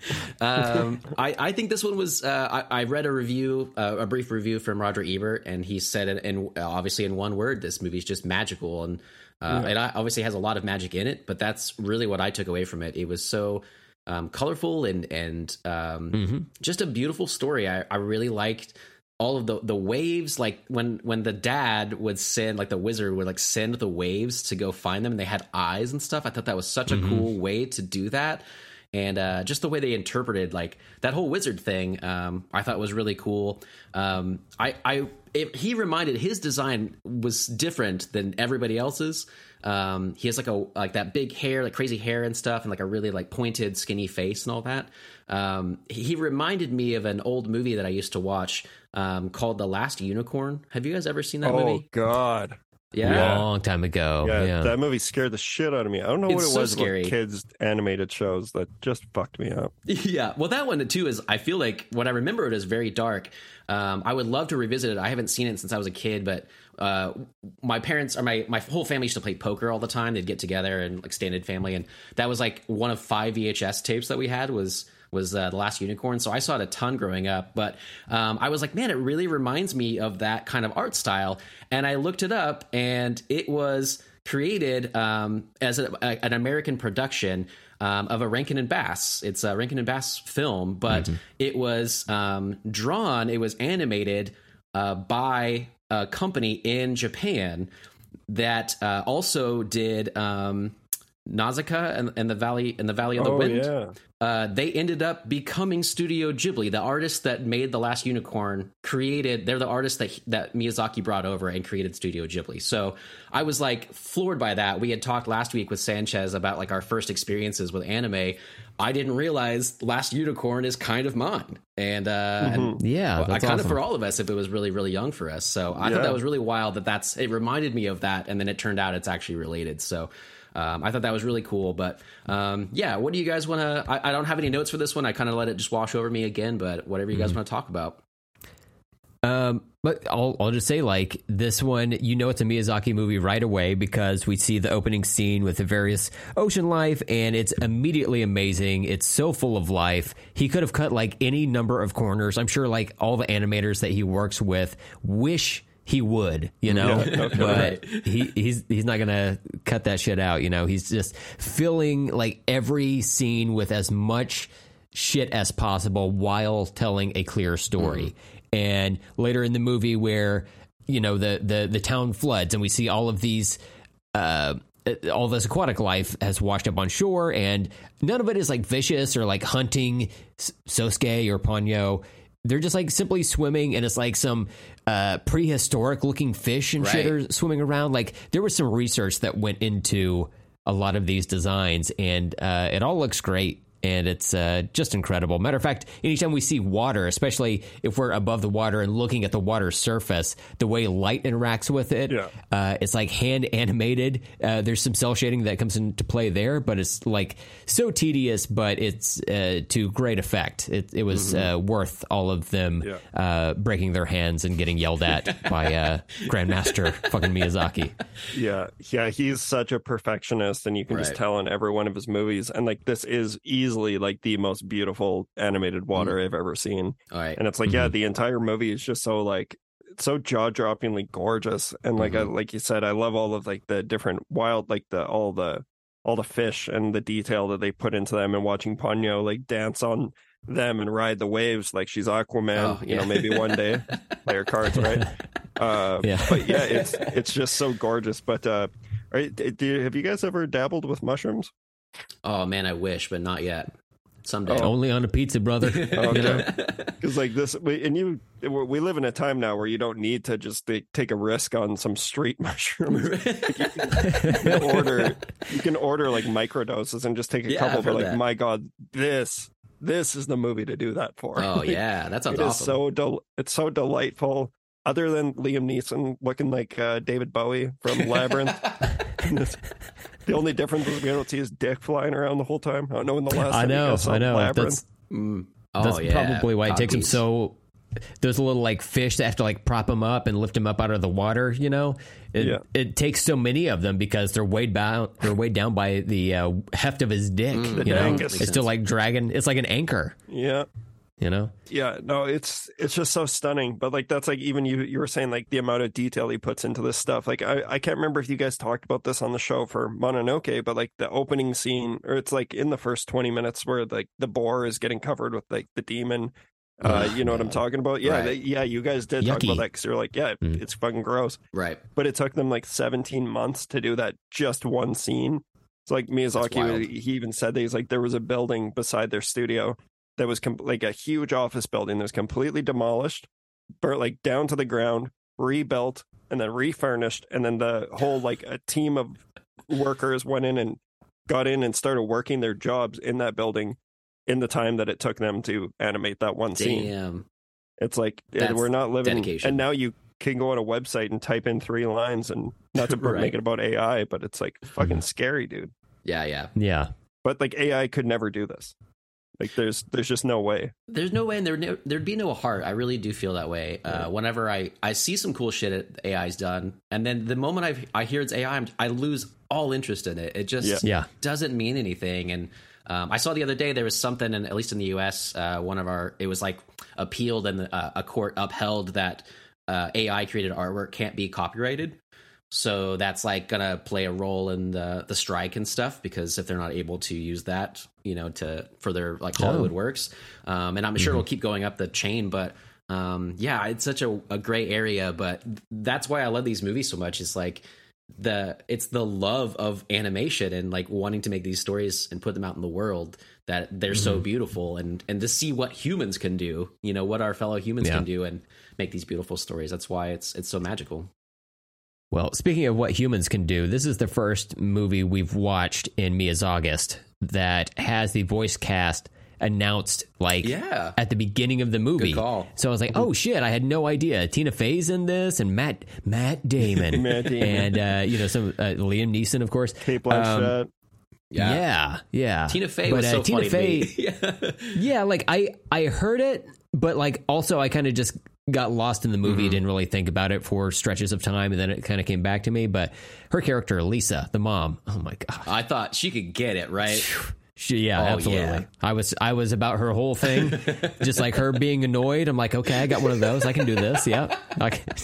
um, I, I think this one was. Uh, I, I read a review, uh, a brief review from Roger Ebert, and he said, it, and obviously in one word, this movie is just magical, and uh, it obviously has a lot of magic in it. But that's really what I took away from it. It was so um, colorful and and um, just a beautiful story. I, I really liked all of the the waves like when when the dad would send like the wizard would like send the waves to go find them and they had eyes and stuff i thought that was such a cool way to do that. And uh, just the way they interpreted like that whole wizard thing um, i thought was really cool. Um, i i it, he reminded his design was different than everybody else's um, he has like a like that big hair like crazy hair and stuff and like a really like pointed skinny face and all that um, he reminded me of an old movie that i used to watch um, called the last unicorn have you guys ever seen that Oh movie Oh God. yeah Long time ago. Yeah, Yeah. that movie scared the shit out of me. I don't know what it so was scary. about kids animated shows that just fucked me up. Yeah, well, that one too is. I feel like what I remember it is very dark. Um, I would love to revisit it. I haven't seen it since I was a kid, but uh, my parents or my my whole family used to play poker all the time. They'd get together and like standard family, and that was like one of five VHS tapes that we had was was uh, the last unicorn. So I saw it a ton growing up, but um, I was like, man, it really reminds me of that kind of art style. And I looked it up, and it was created um, as a, a, an American production um, of a Rankin and Bass. It's a Rankin and Bass film, but it was um, drawn, it was animated uh, by a company in Japan that uh, also did um, Nausicaa and, and the Valley and the Valley of the Oh, Wind. yeah. Uh, they ended up becoming Studio Ghibli. The artist that made the Last Unicorn created. They're the artist that that Miyazaki brought over and created Studio Ghibli. So I was like floored by that. We had talked last week with Sanchez about like our first experiences with anime. I didn't realize Last Unicorn is kind of mine, and uh, and Yeah, well, I kind awesome. of for all of us if it was really really young for us. So I Yeah. thought that was really wild that that's it reminded me of that, and then it turned out it's actually related. So. Um, I thought that was really cool, but um, yeah, what do you guys want to? I, I don't have any notes for this one. I kind of let it just wash over me again, but whatever you Mm-hmm. guys want to talk about. Um, but I'll I'll just say like this one, you know, it's a Miyazaki movie right away because we see the opening scene with the various ocean life, and it's immediately amazing. It's so full of life. He could have cut like any number of corners. I'm sure like all the animators that he works with wish he would, you know, Yeah, okay. but he he's he's not gonna cut that shit out. You know, he's just filling like every scene with as much shit as possible while telling a clear story. And later in the movie, where you know the the the town floods, and we see all of these. Uh, all this aquatic life has washed up on shore, and none of it is like vicious or like hunting Sosuke or Ponyo. They're just like simply swimming, and it's like some uh, prehistoric looking fish and shit are swimming around. Like there was some research that went into a lot of these designs, and uh, it all looks great. And it's uh, just incredible. Matter of fact, anytime we see water, especially if we're above the water and looking at the water surface, the way light interacts with it, Yeah. uh, it's like hand animated. Uh, there's some cel shading that comes into play there, but it's like so tedious, but it's uh, to great effect. It, it was uh, worth all of them Yeah. uh, breaking their hands and getting yelled at by uh, Grandmaster fucking Miyazaki. Yeah, yeah, he's such a perfectionist, and you can just tell in every one of his movies. And like, this is easily like the most beautiful animated water I've ever seen. Right, And it's like, yeah, the entire movie is just so like so jaw droppingly gorgeous. And like, I, like you said, I love all of like the different wild, like the all the all the fish and the detail that they put into them. And watching Ponyo like dance on them and ride the waves like she's Aquaman. Oh, You know, maybe one day play her cards right. Uh, Yeah. but yeah, it's it's just so gorgeous. But uh, are, do you, have you guys ever dabbled with mushrooms? Oh man, I wish, but not yet. Someday. Oh. Only on a pizza, brother. You know? Because like this, we, and you, we live in a time now where you don't need to just take, take a risk on some street mushrooms. you can order, you can order like microdoses and just take a Yeah, couple. But like, that. my God, this, this is the movie to do that for. oh Like, yeah, that sounds it is awesome. so del- it's so delightful. Other than Liam Neeson looking like uh, David Bowie from Labyrinth, It's- the only difference is we don't see his dick flying around the whole time. I don't know when the last I know, I know. Labyrinth. That's Mm. Oh, that's yeah. probably why it takes him so. There's a little like fish that have to like prop him up and lift him up out of the water. You know, it, Yeah. it takes so many of them because they're weighed down. They're weighed down by the uh, heft of his dick. The you know, dangus. it's still like dragging. It's like an anchor. Yeah. You know, Yeah, no, it's it's just so stunning. But like that's like even you you were saying like the amount of detail he puts into this stuff. Like I, I can't remember if you guys talked about this on the show for Mononoke, but like the opening scene or it's like in the first twenty minutes where like the boar is getting covered with like the demon. Uh, you know what I'm talking about? Yeah, Right. they- yeah. You guys did talk about that because you're like, yeah, Mm. it's fucking gross. Right. But it took them like 17 months to do that just one scene. It's like. Miyazaki. He even said that he's like there was a building beside their studio that was com- like a huge office building that was completely demolished, burnt like down to the ground, rebuilt, and then refurnished, and then the whole like a team of workers went in and got in and started working their jobs in that building in the time that it took them to animate that one scene. It's like That's we're not living, dedication. and now you can go on a website and type in three lines, and not to Right. make it about AI, but it's like fucking Mhm. scary, dude. Yeah, yeah. yeah. But like AI could never do this. Like there's there's just no way. There's no way, and there no, there'd be no heart. I really do feel that way. Uh, whenever I, I see some cool shit that AI's done, and then the moment I I hear it's AI, I'm, I lose all interest in it. It just Yeah. Yeah. doesn't mean anything. And um, I saw the other day there was something, and at least in the U.S., uh, one of our it was like appealed, and uh, a court upheld that uh, AI created artwork can't be copyrighted. So that's like gonna play a role in the the strike and stuff because if they're not able to use that, you know, to for their like Hollywood works, um, and I'm sure it'll keep going up the chain, but. Um, yeah, it's such a, a gray area, but that's why I love these movies so much. It's like the it's the love of animation and like wanting to make these stories and put them out in the world that they're so beautiful and and to see what humans can do you know what our fellow humans Yeah. can do and make these beautiful stories that's why it's it's so magical Well, speaking of what humans can do, this is the first movie we've watched in Mia's August that has the voice cast announced like yeah at the beginning of the movie. Good call. So I was like, "Oh shit, I had no idea." Tina Fey's in this, and Matt Matt Damon, Matt Damon. and uh, you know some uh, Liam Neeson, of course. Cate Blanchett. yeah, Yeah, yeah. tina fey But, was uh, so Tina funny to Fey, me. yeah. yeah, like I I heard it, but like also I kind of just got lost in the movie, Mm-hmm. didn't really think about it for stretches of time, and then it kind of came back to me. But her character, Lisa, the mom, oh my god, i thought she could get it right she, yeah, Oh, absolutely. yeah. I was I was about her whole thing, just like her being annoyed. I'm like, okay, I got one of those. I can do this. Yeah, I can,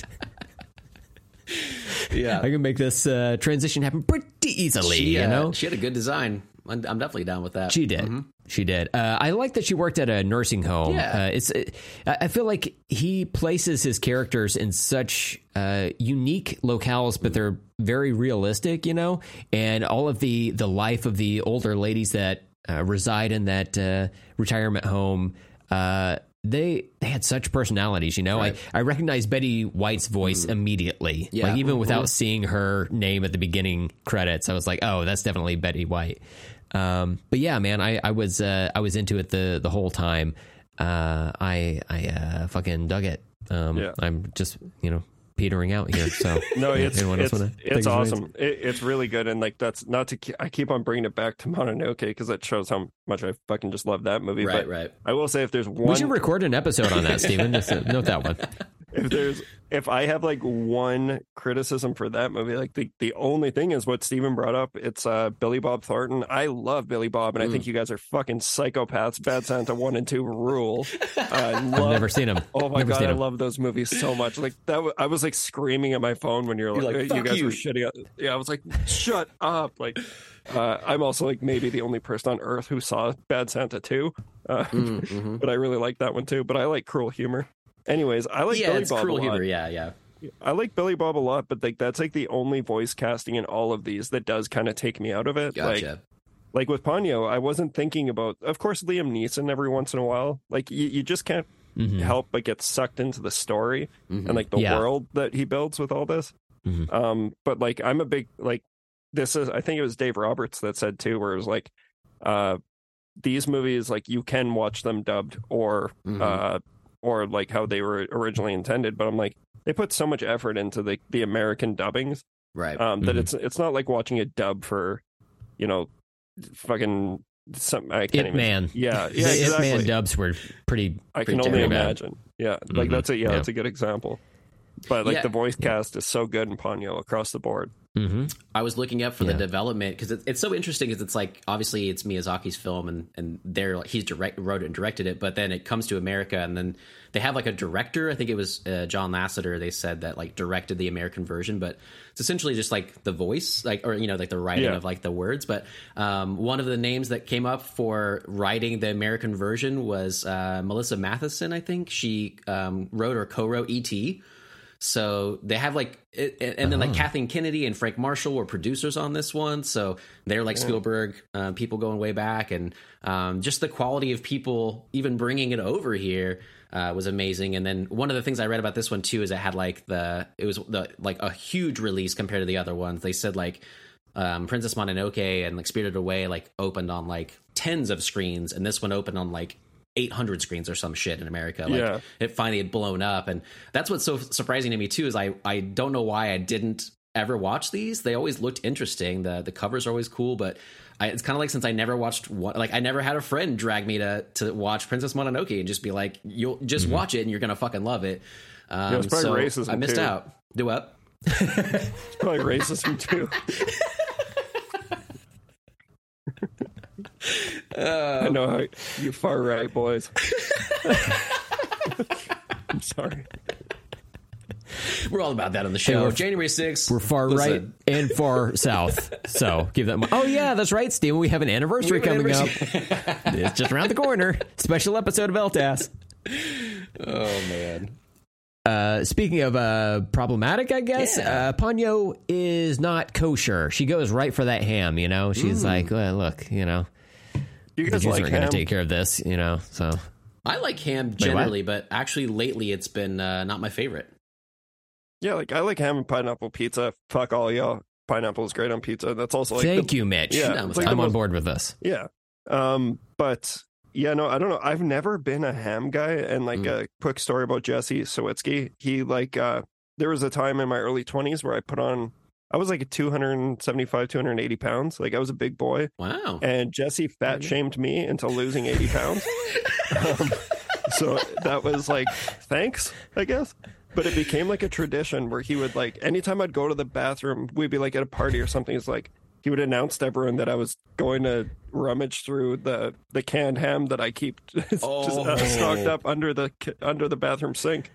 yeah I can make this uh, transition happen pretty easily. she, you uh, know, she had a good design i'm, I'm definitely down with that She did. She did. Uh, I like that she worked at a nursing home. Yeah. Uh, it's. It, I feel like he places his characters in such uh, unique locales, but they're very realistic. You know, and all of the the life of the older ladies that uh, reside in that uh, retirement home. Uh, they they had such personalities, you know. Right. I, I recognized Betty White's voice immediately, Yeah. like even without Mhm. seeing her name at the beginning credits. I was like, oh, that's definitely Betty White. Um, but yeah, man, I, I was uh, I was into it the the whole time. Uh, I I uh, fucking dug it. Um, Yeah. I'm just you know petering out here. So No, it's anyone it's, wanna it's awesome. It, it's really good, and like that's not to. I keep on bringing it back to Mononoke because it shows how much I fucking just love that movie. right but right I will say, if there's one, We should record an episode on that, Steven. Just uh, note that one. if there's if I have like one criticism for that movie, like the, the only thing is what Steven brought up. It's uh Billy Bob Thornton. I love Billy Bob, and I Mm. think you guys are fucking psychopaths. Bad Santa one and two rule. Uh, I I've love, never seen him. Oh my Never god, I love those movies so much. Like that, w- I was like screaming at my phone when you're like, You're like, you guys you." were shitting. Out. Yeah, I was like, shut up. Like, uh, I'm also like maybe the only person on earth who saw Bad Santa two, uh, Mm, mhm. but I really like that one too. But I like Cruel Humor. Anyways, I like yeah Billy it's Bob cruel a lot. humor yeah yeah I like Billy Bob a lot, but like that's like the only voice casting in all of these that does kind of take me out of it. Like, gotcha like with Ponyo, I wasn't thinking about. Of course, Liam Neeson every once in a while. Like you, you just can't Mhm. help but get sucked into the story Mhm. and like the Yeah. world that he builds with all this. Mhm. Um, but like I'm a big like this is. I think it was Dave Roberts that said too, where it was like, uh, these movies like you can watch them dubbed or Mhm. uh or like how they were originally intended. But I'm like they put so much effort into the the American dubbings right um, that Mhm. it's it's not like watching a dub for, you know, fucking some I can't It even. Man. Yeah, The yeah, It exactly. Man dubs were pretty. I pretty can only terrible. imagine. Yeah, like Mhm. that's a yeah, Yeah. that's a good example. But like Yeah. the voice cast is so good in Ponyo across the board. Mhm. I was looking up for Yeah. the development because it, it's so interesting because it's like obviously it's Miyazaki's film and and they're like he's direct wrote it and directed it, but then it comes to America and then they have like a director. I think it was uh, John Lasseter. They said that like directed the American version, but it's essentially just like the voice, like or you know like the writing Yeah. of like the words. But um, one of the names that came up for writing the American version was uh, Melissa Mathison. I think she um, wrote or co-wrote E.T. So they have like, it, and then like Kathleen Kennedy and Frank Marshall were producers on this one. So they're like Spielberg uh, people going way back, and um, just the quality of people even bringing it over here uh, was amazing. And then one of the things I read about this one too is it had like the it was the like a huge release compared to the other ones. They said like um, Princess Mononoke and like Spirited Away like opened on like tens of screens, and this one opened on like 800 screens or some shit in America. Like Yeah. it finally had blown up, and that's what's so surprising to me too. Is I I don't know why I didn't ever watch these. They always looked interesting. the The covers are always cool, but I, it's kind of like since I never watched one, like I never had a friend drag me to to watch Princess Mononoke and just be like, you'll just watch it and you're gonna fucking love it. Um, it's probably so racism, I missed too. out. Do what? It's probably racism too. I know how you far right boys. I'm sorry. We're all about that on the show. we're- January 6th. We're far listen, right and far south. So give that. Oh yeah, that's right, Steven. We have an anniversary We have an coming up. it's just around the corner. Special episode of LTAS. Oh man. Uh, speaking of uh, problematic, I guess Yeah. uh, Ponyo is not kosher. She goes right for that ham. You know, she's like, well, look, you know, You the guys Jews like aren't going to take care of this. You know, so I like ham what? generally, but actually lately it's been uh, not my favorite. Yeah, like I like ham and pineapple pizza. Fuck all y'all. Pineapple is great on pizza. That's also like thank the, you, Mitch. Yeah, down with it's like. I'm the on board with this. Yeah. Um, but yeah, no, I don't know. I've never been a ham guy. And like Mm. a quick story about Jesse Sawitsky. He like uh there was a time in my early twenties where I put on I was like 275, 280 pounds. Like I was a big boy. Wow. And Jesse fat shamed me into losing 80 pounds. um, so that was like, thanks, I guess. But it became like a tradition where he would like, anytime I'd go to the bathroom, we'd be like at a party or something. It's like, he would announce to everyone that I was going to rummage through the, the canned ham that I keep just Oh. uh, stocked up under the under the bathroom sink.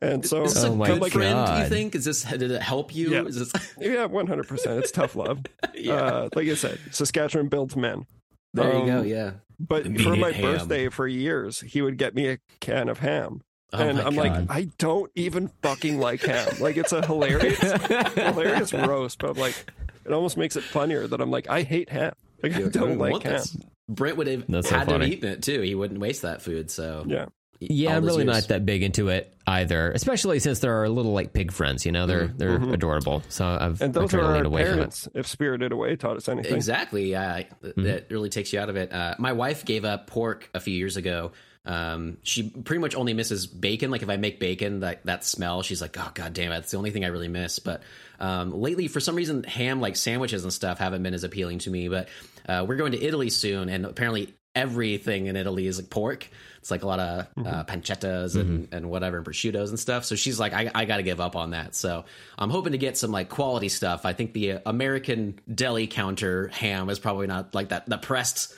And so, Is this Oh a my good like, friend? Do you think? Is this did it help you? Yeah. Is this, yeah, one hundred percent. It's tough love. yeah. Uh, like I said, Saskatchewan builds men. there you go. um, Yeah. But The for my ham. birthday, for years, he would get me a can of ham. Oh and I'm God. like, I don't even fucking like ham. Like, it's a hilarious, hilarious roast, but I'm like, it almost makes it funnier that I'm like, I hate ham. Like, I don't like ham. this. Brent would have That's so had to have eaten it too. He wouldn't waste that food. So Yeah. Yeah, I'm really years. not that big into it either. Especially since there are little like pig friends. You know, they're they're adorable. So I've Mm-hmm. And those are our away from it. parents, if Spirited Away taught us anything. Exactly. Yeah, Th- that really takes you out of it. Uh, my wife gave up pork a few years ago. Um, she pretty much only misses bacon. Like if I make bacon, that that smell, she's like, "Oh god damn it!" It's the only thing I really miss. But um, lately, for some reason, ham like sandwiches and stuff haven't been as appealing to me. But uh, we're going to Italy soon, and apparently everything in Italy is like pork. It's like a lot of uh, pancettas and, and whatever, and prosciuttos and stuff. So she's like, I, I got to give up on that. So I'm hoping to get some like quality stuff. I think the uh, American deli counter ham is probably not like that. The pressed,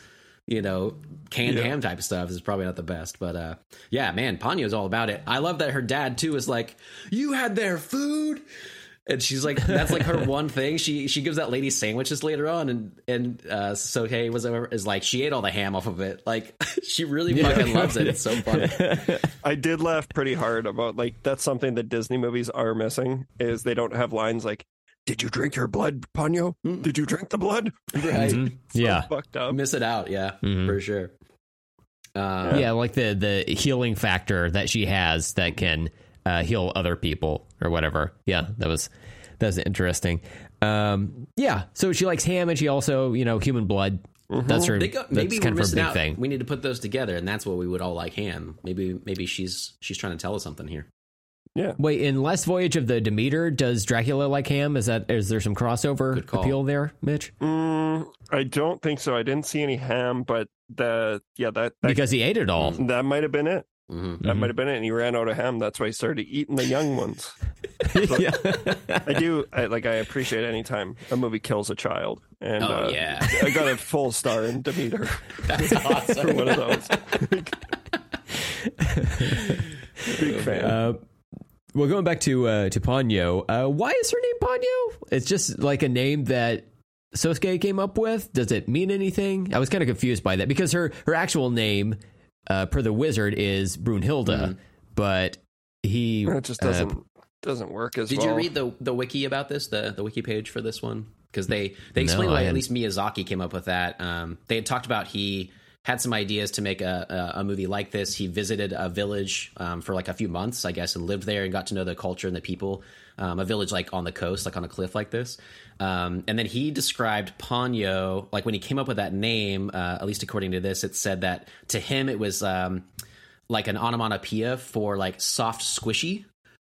you know, canned Yeah. ham type of stuff is probably not the best. But uh, yeah, man, Ponyo's all about it. I love that her dad too is like, you had their food. And she's like, that's like her one thing. She she gives that lady sandwiches later on, and and uh, so hey was is like she ate all the ham off of it. Like she really fucking loves it. It's so funny. I did laugh pretty hard about like that's something that Disney movies are missing is they don't have lines like "Did you drink your blood, Ponyo? Did you drink the blood?" Right. Mhm. Yeah. Fucked up. Miss it out, yeah, Mhm. for sure. Uh, yeah, like the the healing factor that she has that can uh, heal other people or whatever. Yeah, that was that was interesting. Um, yeah, so she likes ham and she also you know human blood. That's her. They go, maybe we're kind of her big out. thing. We need to put those together, and that's what we would all like ham. Maybe maybe she's she's trying to tell us something here. Yeah. Wait, in Last Voyage of the Demeter, does Dracula like ham? Is that is there some crossover appeal there, Mitch? Mm, I don't think so. I didn't see any ham, but the yeah that that, Because he ate it all. that might have been it. Hmm That might have been it. And he ran out of ham. That's why he started eating the young ones. yeah. I do I, like. I appreciate any time a movie kills a child. And Oh, uh, yeah. I got a full star in Demeter That's for awesome. one of those. Big fan. Uh, well, going back to uh, to Ponyo, uh, why is her name Ponyo? It's just like a name that Sosuke came up with. Does it mean anything? I was kind of confused by that because her her actual name, uh, per the wizard, is Brunhilde, but he it just uh, doesn't doesn't work as well. Did well. you read the the wiki about this, the the wiki page for this one? Because they they explained No, why at hadn't. least Miyazaki came up with that. Um, they had talked about he had some ideas to make a, a, a movie like this. He visited a village um, for like a few months, I guess, and lived there and got to know the culture and the people. Um, a village like on the coast, like on a cliff like this. Um, and then he described Ponyo, like when he came up with that name, uh, at least according to this, it said that to him it was um, like an onomatopoeia for like soft squishy.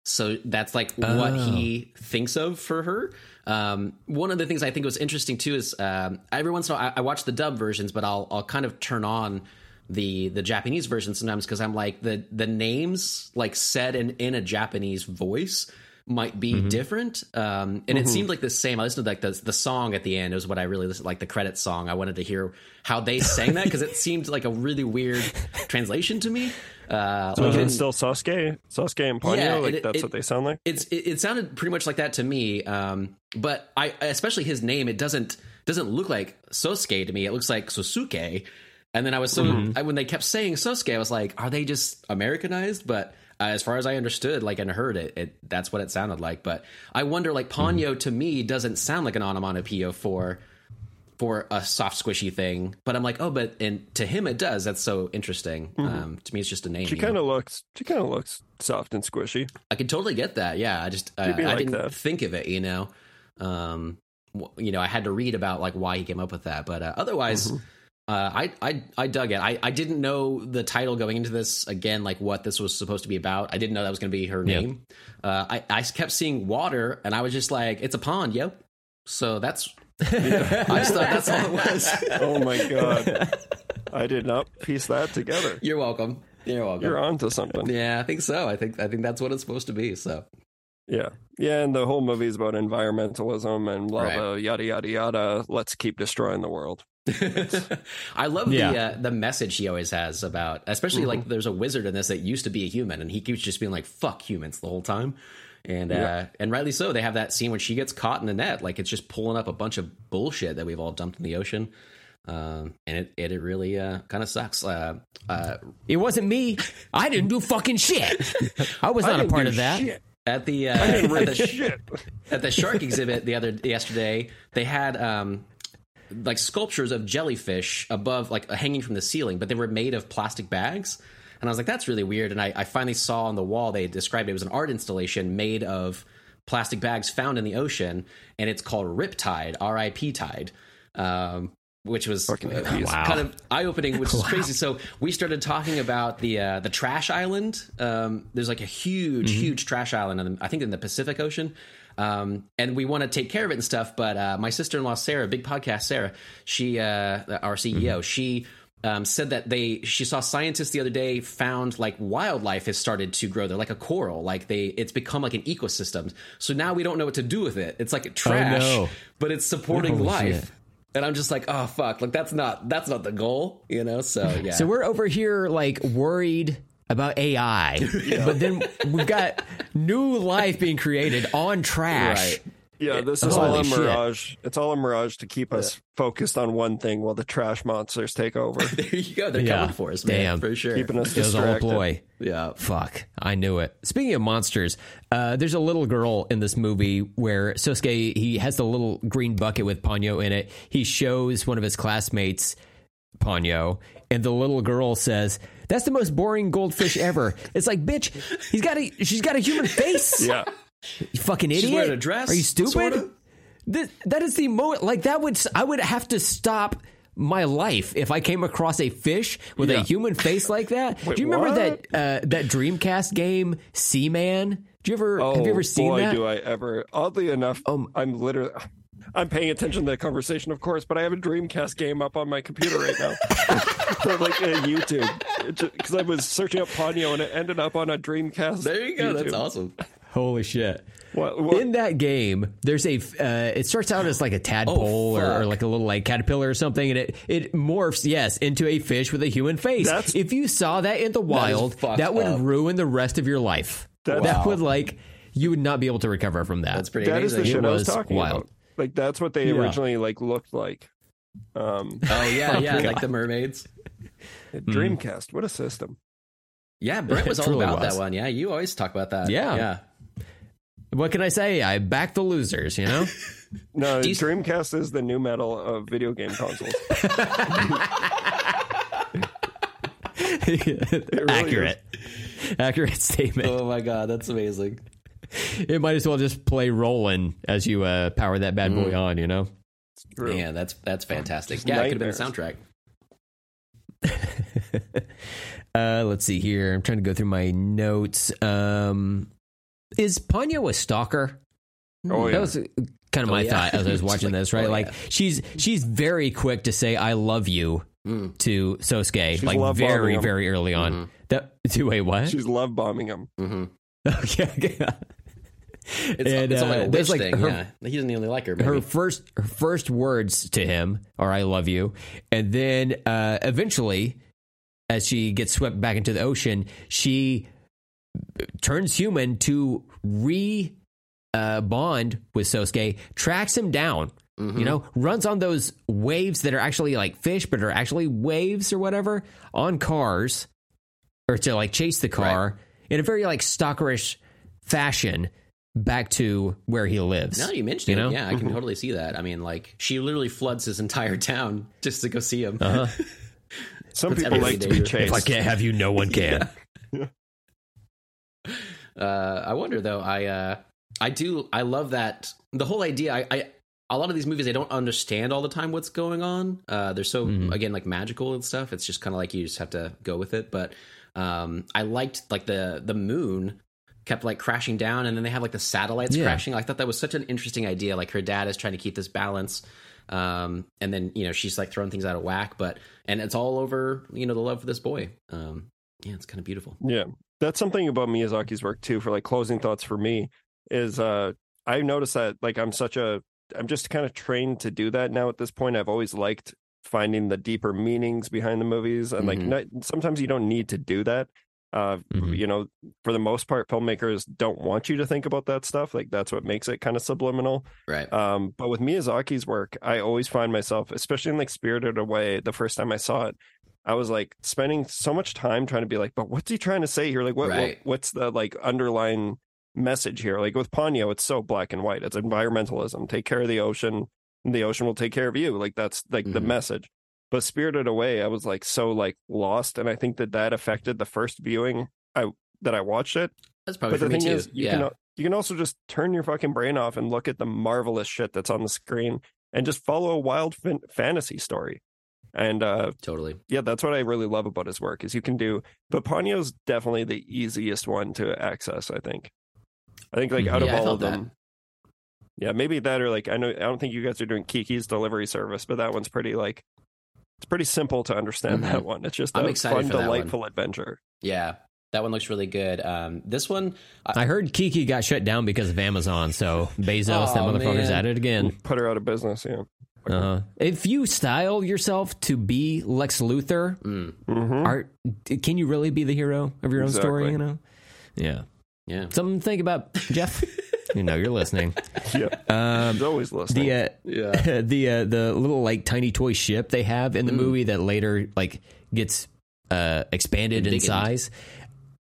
So that's like what he thinks of for her. Um, one of the things I think was interesting too is um, every once in a while I, I watch the dub versions, but I'll I'll kind of turn on the the Japanese version sometimes because I'm like the the names like said in in a Japanese voice might be different. Um, and it seemed like the same. I listened to like the the song at the end. It was what I really listened like the credit song. I wanted to hear how they sang that because it seemed like a really weird translation to me. Uh, So like is it still Sasuke? Sasuke and Ponyo? Yeah, like it- that's it- what they sound like? it's it, it sounded pretty much like that to me um but i especially his name it doesn't doesn't look like sosuke to me it looks like sosuke and then i was so Mm-hmm. I, when they kept saying sosuke i was like are they just americanized but uh, as far as i understood like and heard it, it that's what it sounded like but i wonder like ponyo to me doesn't sound like an onomatopoeia for for a soft squishy thing but i'm like oh but and to him it does that's so interesting um to me it's just a name Mm-hmm. She kind of looks. She kind of looks soft and squishy. I can totally get that. Yeah, I just I, I like didn't that. think of it. You know, um, you know, I had to read about like why he came up with that. But uh, otherwise, Mm-hmm. Uh, I I I dug it. I I didn't know the title going into this again, like what this was supposed to be about. I didn't know that was going to be her Yeah. name. Uh, I I kept seeing water, and I was just like, it's a pond, yo. So that's. I just thought that's all it was. Oh my god! I did not piece that together. You're welcome. You're welcome. You're onto something. yeah, I think so. I think I think that's what it's supposed to be. So Yeah, yeah, and the whole movie is about environmentalism and lava, yada yada yada. Let's keep destroying the world. I love Yeah. the uh, the message he always has about, especially like there's a wizard in this that used to be a human, and he keeps just being like "fuck humans" the whole time, and uh, and rightly so. They have that scene when she gets caught in the net, like it's just pulling up a bunch of bullshit that we've all dumped in the ocean, um, and it it, it really uh, kind of sucks. Uh, uh, It wasn't me. I didn't do fucking shit. I was not a part of that. at the uh, at the, Shit. at the shark exhibit the other yesterday, they had um like sculptures of jellyfish above, like hanging from the ceiling, but they were made of plastic bags. And I was like, that's really weird. And I, I finally saw on the wall they described it was an art installation made of plastic bags found in the ocean, and it's called Riptide, R-I-P Tide. Um, which was Fucking. Wow. kind of eye opening, which is crazy. So we started talking about the uh, the trash island. Um, there's like a huge, huge trash island, in the, I think in the Pacific Ocean. Um, and we want to take care of it and stuff. But uh, my sister in law Sarah, big podcast Sarah, she uh, our CEO, she um, said that they she saw scientists the other day found like wildlife has started to grow there, like a coral, like they it's become like an ecosystem. So now we don't know what to do with it. It's like trash, no. but it's supporting Holy life. shit. And I'm just like, oh fuck, like that's not that's not the goal, you know. So yeah, So we're over here like worried about AI, but then we've got new life being created on trash. Right. Yeah, this is Holy all a shit. mirage. It's all a mirage to keep us focused on one thing while the trash monsters take over, there you go. They're Yeah. coming for us, man, Damn. for sure. keeping us It was a whole distracted. ploy. yeah, Fuck, I knew it. Speaking of monsters, uh, there's a little girl in this movie where Sosuke he has the little green bucket with Ponyo in it. He shows one of his classmates Ponyo, and the little girl says, "That's the most boring goldfish ever." It's like, bitch, he's got a she's got a human face. Yeah, You fucking idiot. wearing a dress, Are you stupid? sorta. Th- that is the moment. Like that would I would have to stop my life if I came across a fish with a human face like that. Wait, Do you remember what? that uh, that Dreamcast game Seaman? Do you ever Oh, have you ever seen boy, that? do I ever. Oddly enough, Um, I'm literally. I'm paying attention to the conversation, of course, but I have a Dreamcast game up on my computer right now, so like uh, YouTube, because I was searching up Ponyo and it ended up on a Dreamcast. There you go. That's awesome. Holy shit! What, what, In that game, there's a. Uh, it starts out as like a tadpole or, or like a little like caterpillar or something, and it it morphs yes into a fish with a human face. That's- if you saw that in the wild, fucked that would up. ruin the rest of your life. That Wow. would like you would not be able to recover from that. That's pretty that is amazing. the shit I was was talking wild. about. Like that's what they Yeah. originally like looked like. Um, Oh yeah, yeah, God. like the mermaids. Dreamcast, what a system! Yeah, Brent was all about was. that one. Yeah, you always talk about that. Yeah. yeah. What can I say? I back the losers. You know. No, you- Dreamcast is the new metal of video game consoles. Accurate. Accurate statement. Oh my god, that's amazing. It might as well just play rolling as you uh, power that bad boy on. You know. True. Yeah, that's that's fantastic. Just Yeah, it could have been nightmares. the soundtrack. Uh, let's see here. I'm trying to go through my notes. Um, is Ponyo a stalker? Oh yeah, That was kind of my Oh, yeah. thought as I was watching like, this. Right, oh, like yeah. she's she's very quick to say "I love you" Mm. to Sosuke, She's like very very early on. Mhm. That to a what? she's love bombing him. hmm okay, okay. It's, And, it's uh, only a there's, witch like, thing. her- yeah, he doesn't even like her. Maybe. her first her first words to him are "I love you," and then uh, eventually, as she gets swept back into the ocean, she turns human to re uh, bond with Sosuke, tracks him down. Mm-hmm. You know, runs on those waves that are actually like fish, but are actually waves or whatever on cars, or to like chase the car in a very like stalkerish fashion back to where he lives. Now that you mentioned You it, know? yeah, I can totally see that. I mean, like she literally floods his entire town just to go see him. Uh-huh. Some people like to be danger. If I can't have you, no one can. Uh, I wonder though. I uh, I do. I love that the whole idea. I, I a lot of these movies I don't understand all the time what's going on. Uh, they're so Mhm. again like magical and stuff. It's just kind of like you just have to go with it. But um, I liked like the the moon kept like crashing down, and then they have like the satellites Yeah. crashing. I thought that was such an interesting idea. Like her dad is trying to keep this balance. Um, and then you know she's like throwing things out of whack, but and it's all over you know the love for this boy. Um, yeah, it's kind of beautiful. Yeah, that's something about Miyazaki's work too. For like closing thoughts for me is uh I noticed that like I'm such a I'm just kind of trained to do that now at this point. I've always liked finding the deeper meanings behind the movies, and like Mhm. not, sometimes you don't need to do that. Uh, Mhm. you know, for the most part, filmmakers don't want you to think about that stuff. Like that's what makes it kind of subliminal. Right. Um, but with Miyazaki's work, I always find myself, especially in like Spirited Away, the first time I saw it, I was like spending so much time trying to be like, but what's he trying to say here? Like, what, Right. what what's the like underlying message here? Like with Ponyo, it's so black and white. It's environmentalism. Take care of the ocean, and the ocean will take care of you. Like that's like the Mhm. message. But Spirited Away, I was like so like lost, and I think that that affected the first viewing I that I watched it That's probably but the me thing too. is, you yeah. can you can also just turn your fucking brain off and look at the marvelous shit that's on the screen and just follow a wild fan- fantasy story. And uh, totally. yeah, that's what I really love about his work is you can do. But Ponyo's definitely the easiest one to access. I think. I think like out of Yeah, I all of that. them. Yeah, maybe that or like I know I don't think you guys are doing Kiki's delivery service, but that one's pretty like it's pretty simple to understand Mhm. that one. It's just I'm a fun, for one. delightful adventure. Yeah, that one looks really good. Um, this one, I, I heard Kiki got shut down because of Amazon, so Bezos, that motherfucker's man. at it again. Put her out of business. Yeah. Uh, if you style yourself to be Lex Luthor, mm, hmm are can you really be the hero of your own story? You know, yeah. yeah, Something to think about, Jeff. you know, you're listening. Yeah. Um, He's always listening. the uh, yeah. the uh, the little like tiny toy ship they have in the Mm. movie that later like gets uh, expanded in Embiggened. size.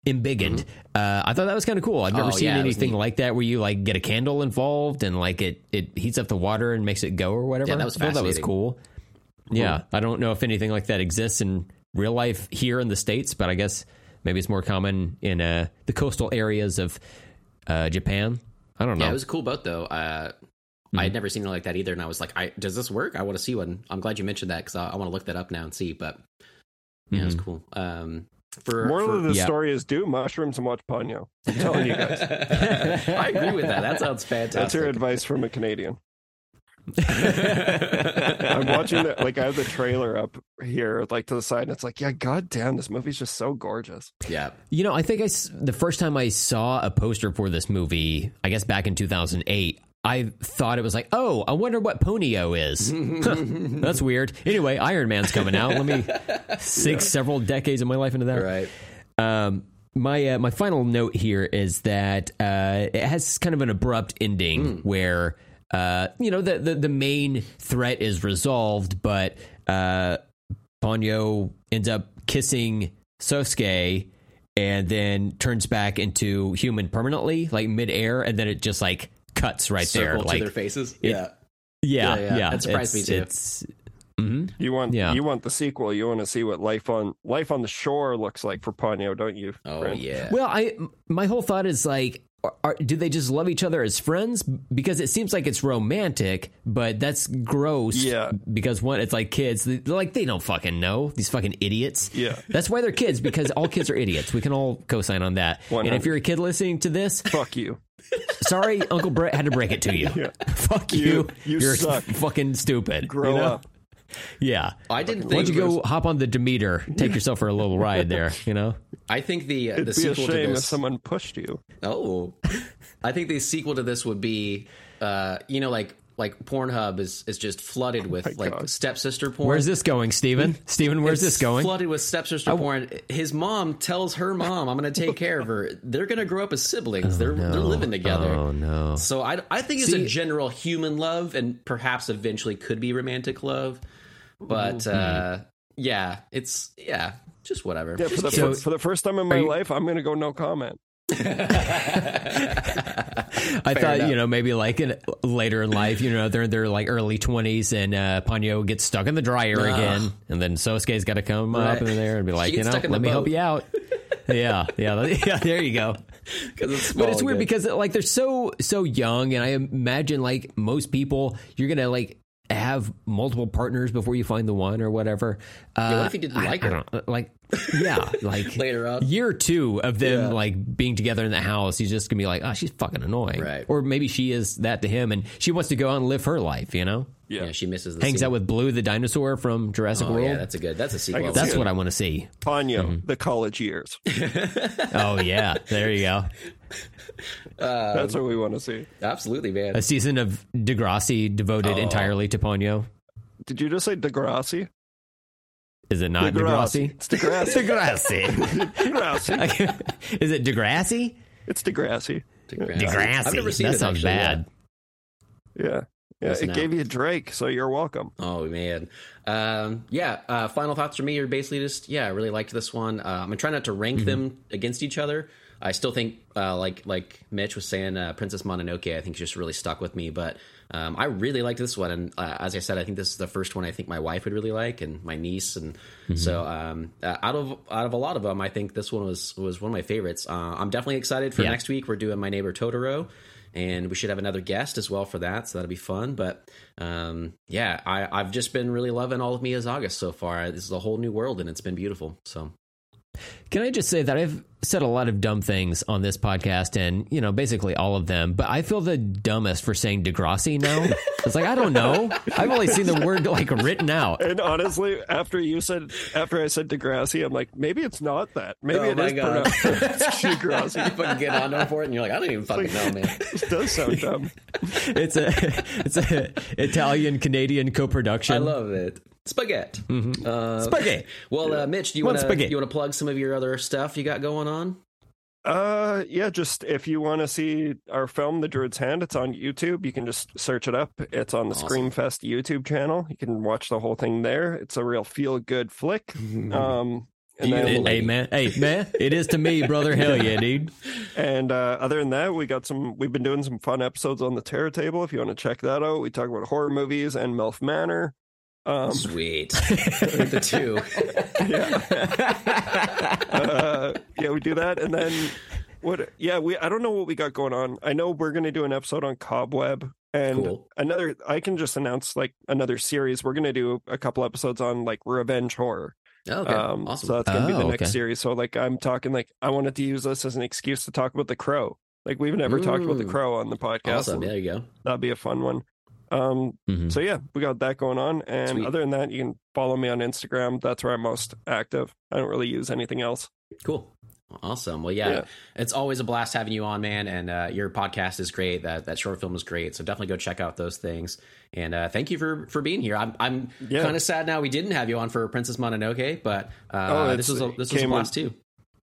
Embiggened. Uh, I thought that was kind of cool. I've never Oh, seen yeah, anything like that where you like get a candle involved and like it it heats up the water and makes it go or whatever. Yeah, that was I thought that was fascinating. cool. Yeah, I don't know if anything like that exists in real life here in the states, but I guess maybe it's more common in uh, the coastal areas of uh, Japan. I don't know. Yeah, it was a cool boat though. Uh, Mm-hmm. I had never seen it like that either, and I was like, I, "Does this work? I want to see one." I'm glad you mentioned that because I, I want to look that up now and see. But yeah, it was Mhm. cool. Um, For, Moral for- of the yeah. story is do mushrooms and watch Ponyo. I'm telling you guys. I agree with that. That sounds fantastic. That's your advice from a Canadian. I'm watching it. like I have the trailer up here, like to the side, and it's like, yeah, god damn, this movie's just so gorgeous. Yeah. You know, I think I the first time I saw a poster for this movie, I guess back in 2008, I thought it was like, oh, I wonder what Ponyo is. That's weird. Anyway, Iron Man's coming out. Let me sink several decades of my life into that. Right. Um, my uh, my final note here is that uh, it has kind of an abrupt ending where uh, you know the, the the main threat is resolved, but uh, Ponyo ends up kissing Sosuke and then turns back into human permanently, like midair, and then it just like cuts right there. To Like their faces. it- yeah. yeah, Yeah, yeah, yeah. That surprised me It's- too. It's mhm. You want Yeah. you want the sequel. You want to see what life on life on the shore looks like for Ponyo, don't you? Oh friend? yeah. Well, I my whole thought is like, are, do they just love each other as friends? Because it seems like it's romantic, but that's gross. Yeah. Because one, it's like kids, they- they're like they don't fucking know these fucking idiots. Yeah. That's why they're kids because all kids are idiots. We can all co-sign on that. And if you're a kid listening to this, Fuck you. sorry, Uncle Brent had to break it to you. Fuck you. You- you are suck. fucking stupid. Grow you know? up. Yeah. I didn't Why don't you go hop on the Demeter, take yourself for a little ride there? You know. I think the uh, the It'd be a sequel to shame if this. someone pushed you. Oh, I think the sequel to this would be, uh, you know, like like Pornhub is is just flooded with like God. stepsister porn. Where's this going, Steven? Steven, where's It's this going? Flooded with stepsister porn. His mom tells her mom, "I'm going to take care of her." They're going to grow up as siblings. they're they're living together. Oh no. So I, I think it's See- a general human love, and perhaps eventually could be romantic love. But uh, yeah, it's yeah, just whatever. Yeah, for the, So- for the first time in my you- life, I'm gonna go no comment. I thought, enough. you know, maybe like in, later in life, you know, they're in their like early 20s and uh, Ponyo gets stuck in the dryer Ugh. again. And then Sosuke's got to come Right. up in there and be like, you know, let the me help you out. yeah, yeah, yeah, there you go it's But it's weird again. because like they're so so young, and I imagine like most people, you're gonna like have multiple partners before you find the one or whatever. Uh, what if he didn't I- like I her? don't- like, yeah, like Later on. year two of them Yeah. like being together in the house, he's just gonna be like, oh, she's fucking annoying, Right. Or maybe she is that to him, and she wants to go out and live her life, you know. yeah, she misses the Hangs scene. out with Blue the dinosaur from Jurassic Oh World. yeah, that's a good. That's a sequel. That's what I want to see. Ponyo, Mm-hmm. the college years. Oh yeah, there you go. That's what we want to see. Absolutely, man. A season of Degrassi devoted Oh. entirely to Ponyo. Did you just say Degrassi? Is it not Degrassi. Degrassi? It's Degrassi. Degrassi. Degrassi. Is it Degrassi? It's Degrassi. Degrassi. I've never seen that it, sounds actually, bad. Yeah. Yeah, Listen it out. gave you Drake, so you're welcome. Oh man, um, yeah. Uh, final thoughts for me are basically just yeah, I really liked this one. Uh, I'm gonna try not to rank Mm-hmm. them against each other. I still think, uh, like like Mitch was saying, uh, Princess Mononoke. I think just really stuck with me. But um, I really liked this one, and uh, as I said, I think this is the first one I think my wife would really like, and my niece, and Mm-hmm. so um, uh, out of out of a lot of them, I think this one was was one of my favorites. Uh, I'm definitely excited for Yeah. next week. We're doing My Neighbor Totoro. And we should have another guest as well for that, so that'll be fun. But um, yeah, I, I've just been really loving all of Miyazaki so far. This is a whole new world, and it's been beautiful. So Can I just say that I've said a lot of dumb things on this podcast and, you know, basically all of them, but I feel the dumbest for saying Degrassi now. it's like, I don't know. I've only seen the word like written out. And honestly, after you said, after I said Degrassi, I'm like, maybe it's not that. Maybe Oh it my is God. pronounced Degrassi. you fucking get on there for it, and you're like, I don't even fucking know, man. It does sound dumb. It's a it's a Italian Canadian co-production. I love it. Spaghetti. Uh, Spaghetti. well, uh, Mitch, do you want to you want to plug some of your other stuff you got going on? Uh, yeah, just if you want to see our film, The Druid's Hand, it's on YouTube. You can just search it up. It's on the Awesome. Screamfest YouTube channel. You can watch the whole thing there. It's a real feel good flick. Um, and Beautiful. then, Hey man, hey man, it is to me, brother. Hell yeah, dude. and uh, other than that, we got some. We've been doing some fun episodes on the Terror Table. If you want to check that out, we talk about horror movies and MILF Manor. Um, Sweet. The two. uh, yeah, we do that, and then what? Yeah, we. I don't know what we got going on. I know we're going to do an episode on Cobweb, and Cool. another. I can just announce like another series. We're going to do a couple episodes on like revenge horror. Oh, okay. Um, awesome. So that's gonna be the Oh, next okay. series. So like I'm talking like I wanted to use this as an excuse to talk about the crow. Like we've never talked about the crow on the podcast. awesome. there you go. That'd be a fun one. Um, Mhm. so yeah, we got that going on. And Sweet. other than that, you can follow me on Instagram. That's where I'm most active. I don't really use anything else. Cool. Awesome. Well, yeah, Yeah. it's always a blast having you on, man. And uh, your podcast is great. That that short film is great. So definitely go check out those things. And uh, thank you for for being here. I'm I'm Yeah. kind of sad now we didn't have you on for Princess Mononoke, but uh, Oh, this was a, this was a blast too.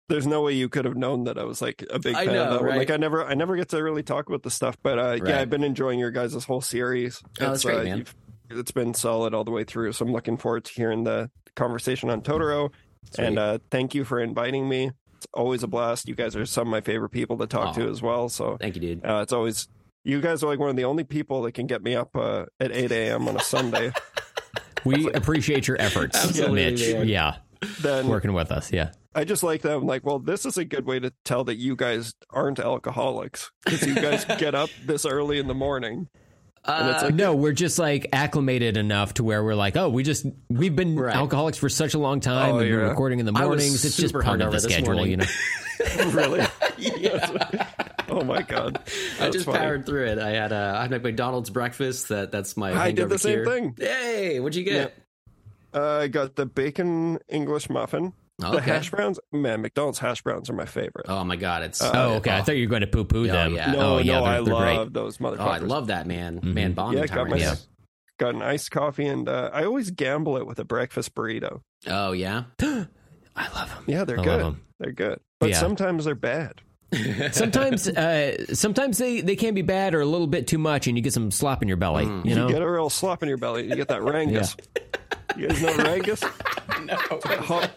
There's no way you could have known that I was like a big fan know, of that one. Like I never, I never get to really talk about the stuff. But uh, Right. yeah, I've been enjoying your guys' whole series. Oh, that's It's, great, uh, man. you've- It's been solid all the way through. So I'm looking forward to hearing the conversation on Totoro. Sweet. And uh, thank you for inviting me. It's always a blast. You guys are some of my favorite people to talk Aw. to as well. So Thank you, dude. uh, it's always you guys are like one of the only people that can get me up uh, at 8 a.m. on a Sunday. We appreciate your efforts, Absolutely, Mitch. man. Yeah, then working with us. Yeah. I just like that. I'm like, well, this is a good way to tell that you guys aren't alcoholics because you guys get up this early in the morning. And Uh, like, No, we're just like acclimated enough to where we're like, oh, we just we've been Right. alcoholics for such a long time. Oh, and we're yeah. recording in the mornings. It's just super part of the hungover schedule, morning. you know. really? yeah. Oh my god! I just funny. powered through it. I had uh, I had my McDonald's breakfast. That that's my. I did hangover the same cure. thing. Yay! What'd you get? Uh, I got the bacon English muffin. The hash browns, man, McDonald's hash browns are my favorite. Oh my god! It's Uh, Oh, okay. I thought you were going to poo poo Yeah, them. yeah. no, oh, yeah, no, they're, I they're love great. those motherfuckers. Oh, I love that man, man. Bonding yeah, got my Yeah. got an iced coffee, and uh, I always gamble it with a breakfast burrito. Oh yeah. I love them. Yeah, they're I good. They're good, but Yeah. sometimes they're bad. Sometimes, uh, sometimes they, they can be bad or a little bit too much, and you get some slop in your belly. Mm. You know, You get a real slop in your belly. You get that rangus. You guys know rangus? no. Hot,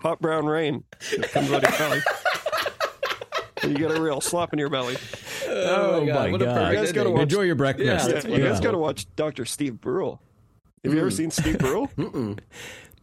hot brown rain that comes out of your belly. And you get a real slop in your belly. Oh, my oh, What a God. perfect You guys gotta watch- enjoy your breakfast. Yeah, that's you guys got to watch Dr. Steve Brule. Have you ever mm. seen Steve Brule?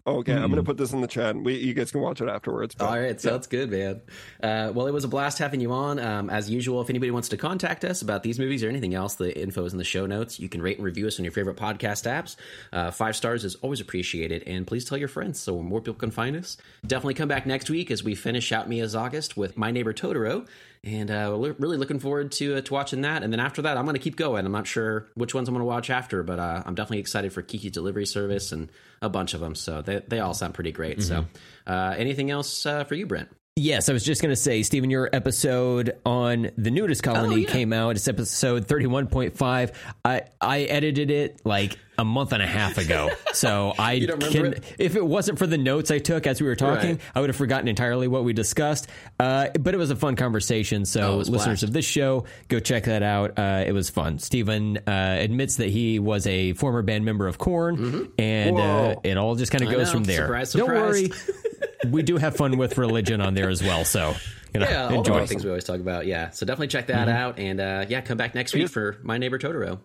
Okay, I'm going to put this in the chat. We, you guys can watch it afterwards. but- All right, sounds good, man. Uh, well, it was a blast having you on. Um, as usual, if anybody wants to contact us about these movies or anything else, the info is in the show notes. You can rate and review us on your favorite podcast apps. Uh, five stars is always appreciated, and please tell your friends so more people can find us. Definitely come back next week as we finish out Mia's August with My Neighbor Totoro, and uh, we're really looking forward to uh, to watching that. And then after that, I'm going to keep going. I'm not sure which ones I'm going to watch after, but uh, I'm definitely excited for Kiki Delivery Service and a bunch of them. So they they all sound pretty great. So uh, anything else uh, for you, Brent? Yes, I was just going to say, Steven, your episode on the nudist colony Oh, yeah. came out. It's episode 31.5. I, I edited it like a month and a half ago. So I don't can, it? if it wasn't for the notes I took as we were talking, Right. I would have forgotten entirely what we discussed. Uh, but it was a fun conversation. Oh, So a listeners blast. of this show, go check that out. Uh, it was fun. Steven uh, admits that he was a former band member of Korn, and uh, it all just kind of Mm-hmm. Goes know. from there. Surprise, Don't worry. surprise. we do have fun with religion on there as well. So, you know, Yeah, all the enjoy. right things we always talk about. Yeah, so definitely check that out, and uh, yeah, come back next week for My Neighbor Totoro.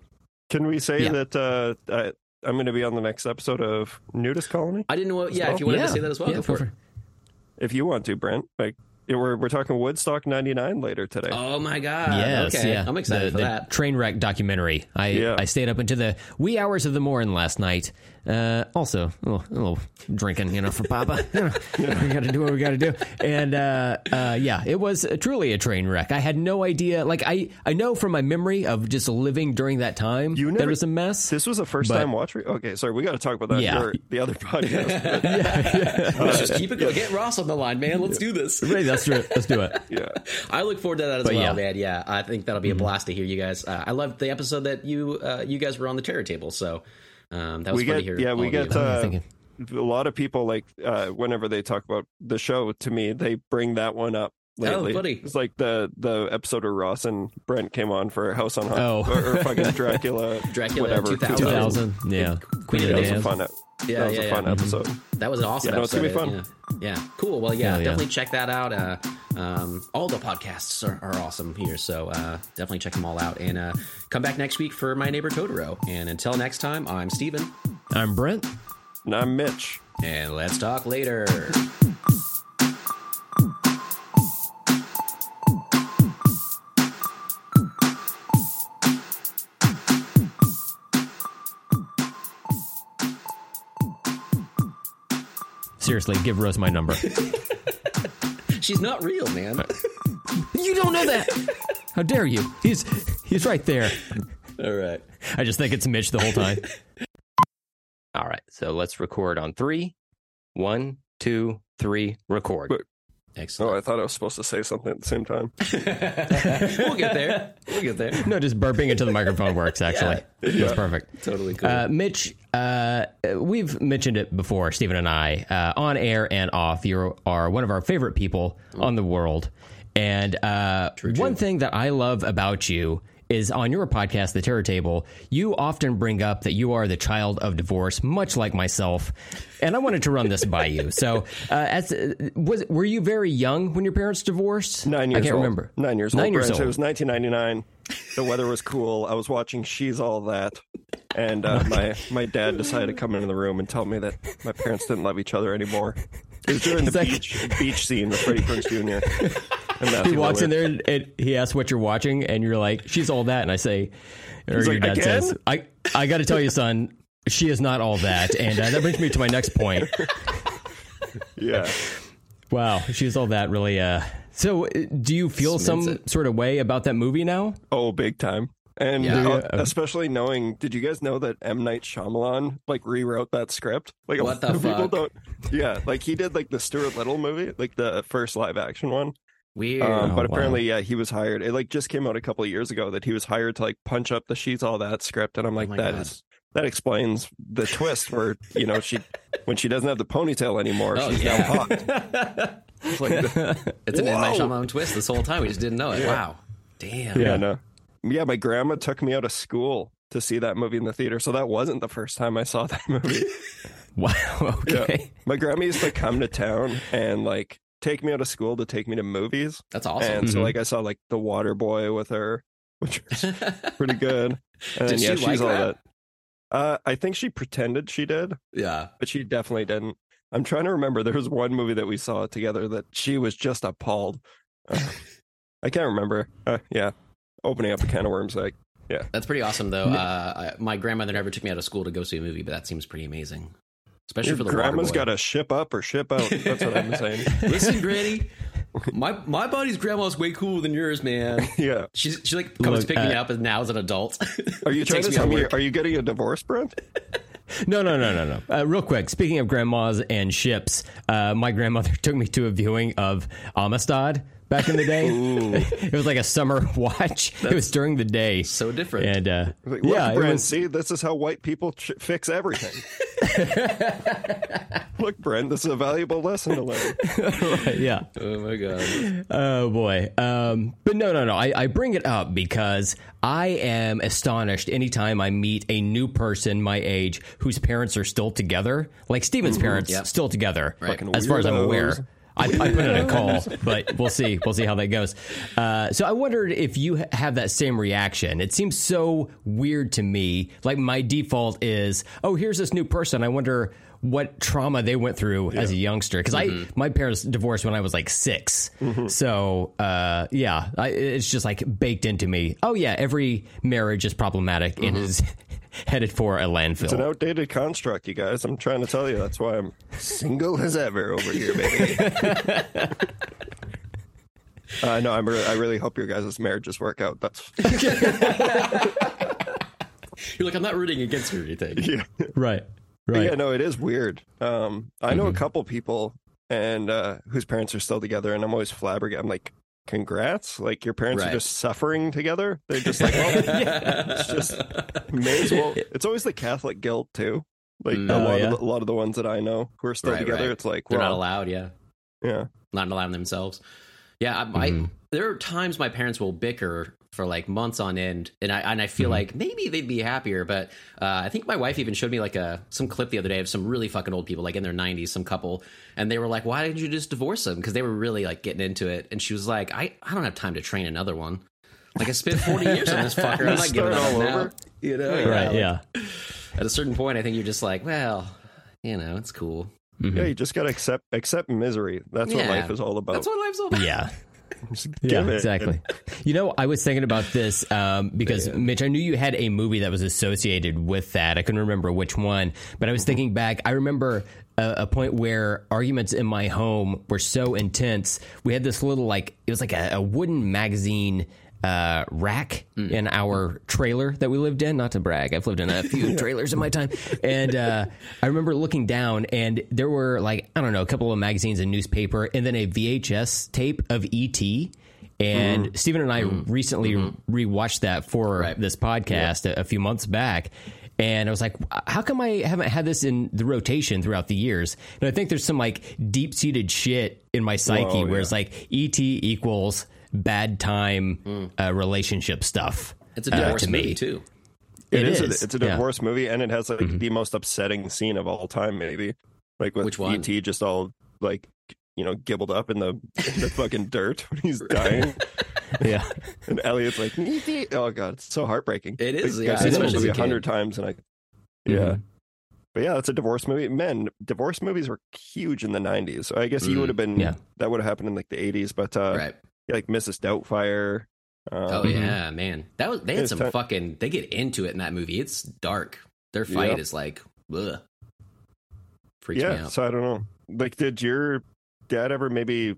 Can we say Yeah. that uh, I, I'm going to be on the next episode of Nudist Colony? I didn't know. What, yeah, well? if you wanted yeah. to say that as well, Yeah, go for it. If you want to, Brent. Like we're we're talking Woodstock '99 later today. Oh my god! Yes, okay. yeah. I'm excited the, for the that. train wreck documentary. I Yeah. I stayed up into the wee hours of the morning last night. Uh, also, a little, a little drinking, you know, for Papa. You know, we got to do what we got to do. And uh, uh, yeah, it was truly a train wreck. I had no idea. Like I, I know from my memory of just living during that time You that it was a mess. This was a first But- time watch. Re- okay, sorry, we got to talk about that. Yeah. The other podcast. But, Let's just keep it going. Get Ross on the line, man. Let's do this. Ready? Let's do it. Let's do it. yeah, I look forward to that as But well, yeah. Mm-hmm. man. Yeah, I think that'll be a blast to hear you guys. Uh, I loved the episode that you uh, you guys were on the terror table, so um, that was we fun get to yeah we get uh, a lot of people like uh, whenever they talk about the show to me they bring that one up. Lately. Oh, buddy. It's like the the episode of Ross and Brent came on for House on Haunted Oh. or, or fucking Dracula, Dracula whatever 2000. 2000. Yeah. Queen of That the was a Dance. fun. ep- Yeah, that was yeah, a yeah. fun Mhm. episode. That was an awesome Yeah, no, it's gonna be Yeah. yeah, cool. Well, yeah, yeah. definitely check that out. Uh, um, all the podcasts are, are awesome here, so uh, definitely check them all out. And uh, come back next week for My Neighbor Totoro. And until next time, I'm Steven, I'm Brent. And I'm Mitch. and let's talk later. seriously, give Rose my number. She's not real, man. you don't know that. How dare you? He's he's right there. All right. I just think it's Mitch the whole time. All right, so let's record on three. One, two, three, record. But- Excellent. Oh, I thought I was supposed to say something at the same time. we'll get there. We'll get there. No, just burping into the microphone works, actually. That's perfect. Totally cool. Uh, Mitch, uh, we've mentioned it before, Steven and I, uh, on air and off. You are one of our favorite people on the world. And uh, one thing that I love about you is on your podcast, The Terror Table, you often bring up that you are the child of divorce, much like myself. And I wanted to run this by you. So, uh, as was were you very young when your parents divorced? Nine years I can't old. remember. Nine years Nine old. years old. It was 1999. The weather was cool. I was watching She's All That. And uh, my, my dad decided to come into the room and tell me that my parents didn't love each other anymore. It was during the beach, beach scene with Freddie Prinze Jr. And he Matthew walks in there and, and he asks what you're watching, and you're like, "She's all that," and I say, or He's your like, dad "Again?" says, "I I got to tell you, son, she is not all that," and uh, that brings me to my next point. Yeah. Wow, she's all that really. Uh, so, uh, do you feel Cements some it. sort of way about that movie now? Oh, big time. And Yeah. uh, especially knowing, did you guys know that M Night Shyamalan like rewrote that script? Like a What lot the of people fuck? don't. Yeah, like he did like the Stuart Little movie, like the first live action one. Weird. Um, Oh, but wow. apparently, yeah, he was hired. It like just came out a couple of years ago that he was hired to like punch up the sheets, all that script, and I'm like, Oh that God. is that explains the twist where you know she when she doesn't have the ponytail anymore, Oh, she's yeah. now hot. It's like, it's an M. Night Whoa. Shyamalan twist this whole time. We just didn't know it. Wow. Damn. yeah, no, yeah. My grandma took me out of school to see that movie in the theater, so that wasn't the first time I saw that movie. Wow. Okay. My grandma used to come to town and like take me out of school to take me to movies, That's awesome. and so Mhm. like I saw like The Waterboy with her, which was pretty good. And Did then, yeah, she she's like all that? that. Uh, I think she pretended she did, yeah. but she definitely didn't. I'm trying to remember. There was one movie that we saw together that she was just appalled. Uh, I can't remember. Uh, yeah, opening up a can of worms. Like, yeah, That's pretty awesome, though. Uh, I, my grandmother never took me out of school to go see a movie, but that seems pretty amazing. Especially your for the grandma's Waterboy. got to ship up or ship out. That's what I'm saying. Listen, Granny, my my buddy's grandma's way cooler than yours, man. Yeah. She's she like comes Look, to pick me uh, up now as an adult. Are you trying to tell me? work. Are you getting a divorce, Brent? No, no, no, no, no. Uh, real quick, speaking of grandmas and ships, uh, my grandmother took me to a viewing of Amistad back in the day. it was like a summer watch. it was during the day. so different. And uh, Like, yeah, it Brent. was, See, this is how white people ch- fix everything. look, Brent. This is a valuable lesson to learn. yeah. oh my god. Oh boy. Um, but no, no, no. I, I bring it up because I am astonished anytime I meet a new person my age whose parents are still together. Like Steven's parents, Yep. still together, Fucking as far as I'm weirdos. aware. I, I put in a call, but we'll see. We'll see how that goes. Uh, so I wondered if you have that same reaction. It seems so weird to me. Like my default is, oh, here's this new person. I wonder what trauma they went through as a youngster. Because I, my parents divorced when I was like 6 So uh, yeah, I, it's just like baked into me. Oh yeah, every marriage is problematic and is headed for a landfill. It's an outdated construct, you guys. I'm trying to tell you. That's why I'm single as ever over here, baby. uh, no, I'm. Re- I really hope your guys' marriages work out. That's You're like I'm not rooting against you or anything. yeah. right. But Right. Yeah, no, it is weird. Um, I know a couple people and uh, whose parents are still together, and I'm always flabbergasted. I'm like, congrats! Like your parents Right. are just suffering together. They're just like, well, it's just may as well. It's always the Catholic guilt too. Like Mm. a Oh, lot yeah? of the, a lot of the ones that I know who are still Right, together, right. it's like, They're well, not allowed. Yeah. yeah, not allowing themselves. Yeah, I, I, there are times my parents will bicker for like months on end, and I and I feel like maybe they'd be happier. But uh, I think my wife even showed me like a some clip the other day of some really fucking old people, like in their nineties, some couple, and they were like, "Why didn't you just divorce them?" Because they were really like getting into it, and she was like, "I I don't have time to train another one. Like I spent forty years on this fucker. I'm not Start giving it all up now." over? You know, Right. like, Yeah. At a certain point, I think you're just like, well, you know, it's cool. yeah. You just gotta accept accept misery. That's what life is all about. That's what life's all about. Yeah. Yeah, exactly. You know, I was thinking about this um, because Mitch, I knew you had a movie that was associated with that. I couldn't remember which one, but I was thinking back. I remember a, a point where arguments in my home were so intense. We had this little like it was like a, a wooden magazine. Uh, rack in our trailer that we lived in. Not to brag, I've lived in a few trailers in my time, and uh, I remember looking down, and there were like I don't know, a couple of magazines and newspaper, and then a VHS tape of ET. And Steven and I recently rewatched that for this podcast a, a few months back. And I was like, how come I haven't had this in the rotation throughout the years? And I think there's some like deep seated shit in my psyche Whoa, where yeah. it's like ET equals bad time uh, relationship stuff. It's a uh, divorce to me. movie too. It It is. is, A, it's a yeah. divorce movie, and it has like the most upsetting scene of all time, maybe. Like with Which one? ET just all like you know gibbled up in the in the fucking dirt when he's dying, Yeah. and Elliott's like ET. Oh god, it's so heartbreaking. It is, Like, yeah, I've seen that especially movie a a hundred times, and I yeah. Mhm. But yeah, it's a divorce movie. Men, divorce movies were huge in the '90s. So I guess you Mm, would have been yeah. that would have happened in like the '80s. But uh, right. Yeah, like Mrs. Doubtfire. Um, Oh yeah, man. That was they had some ti- fucking. They get into it in that movie. It's dark. Their fight Yep. is like, ugh, freaks me yeah. out. So I don't know. Like, did your dad ever maybe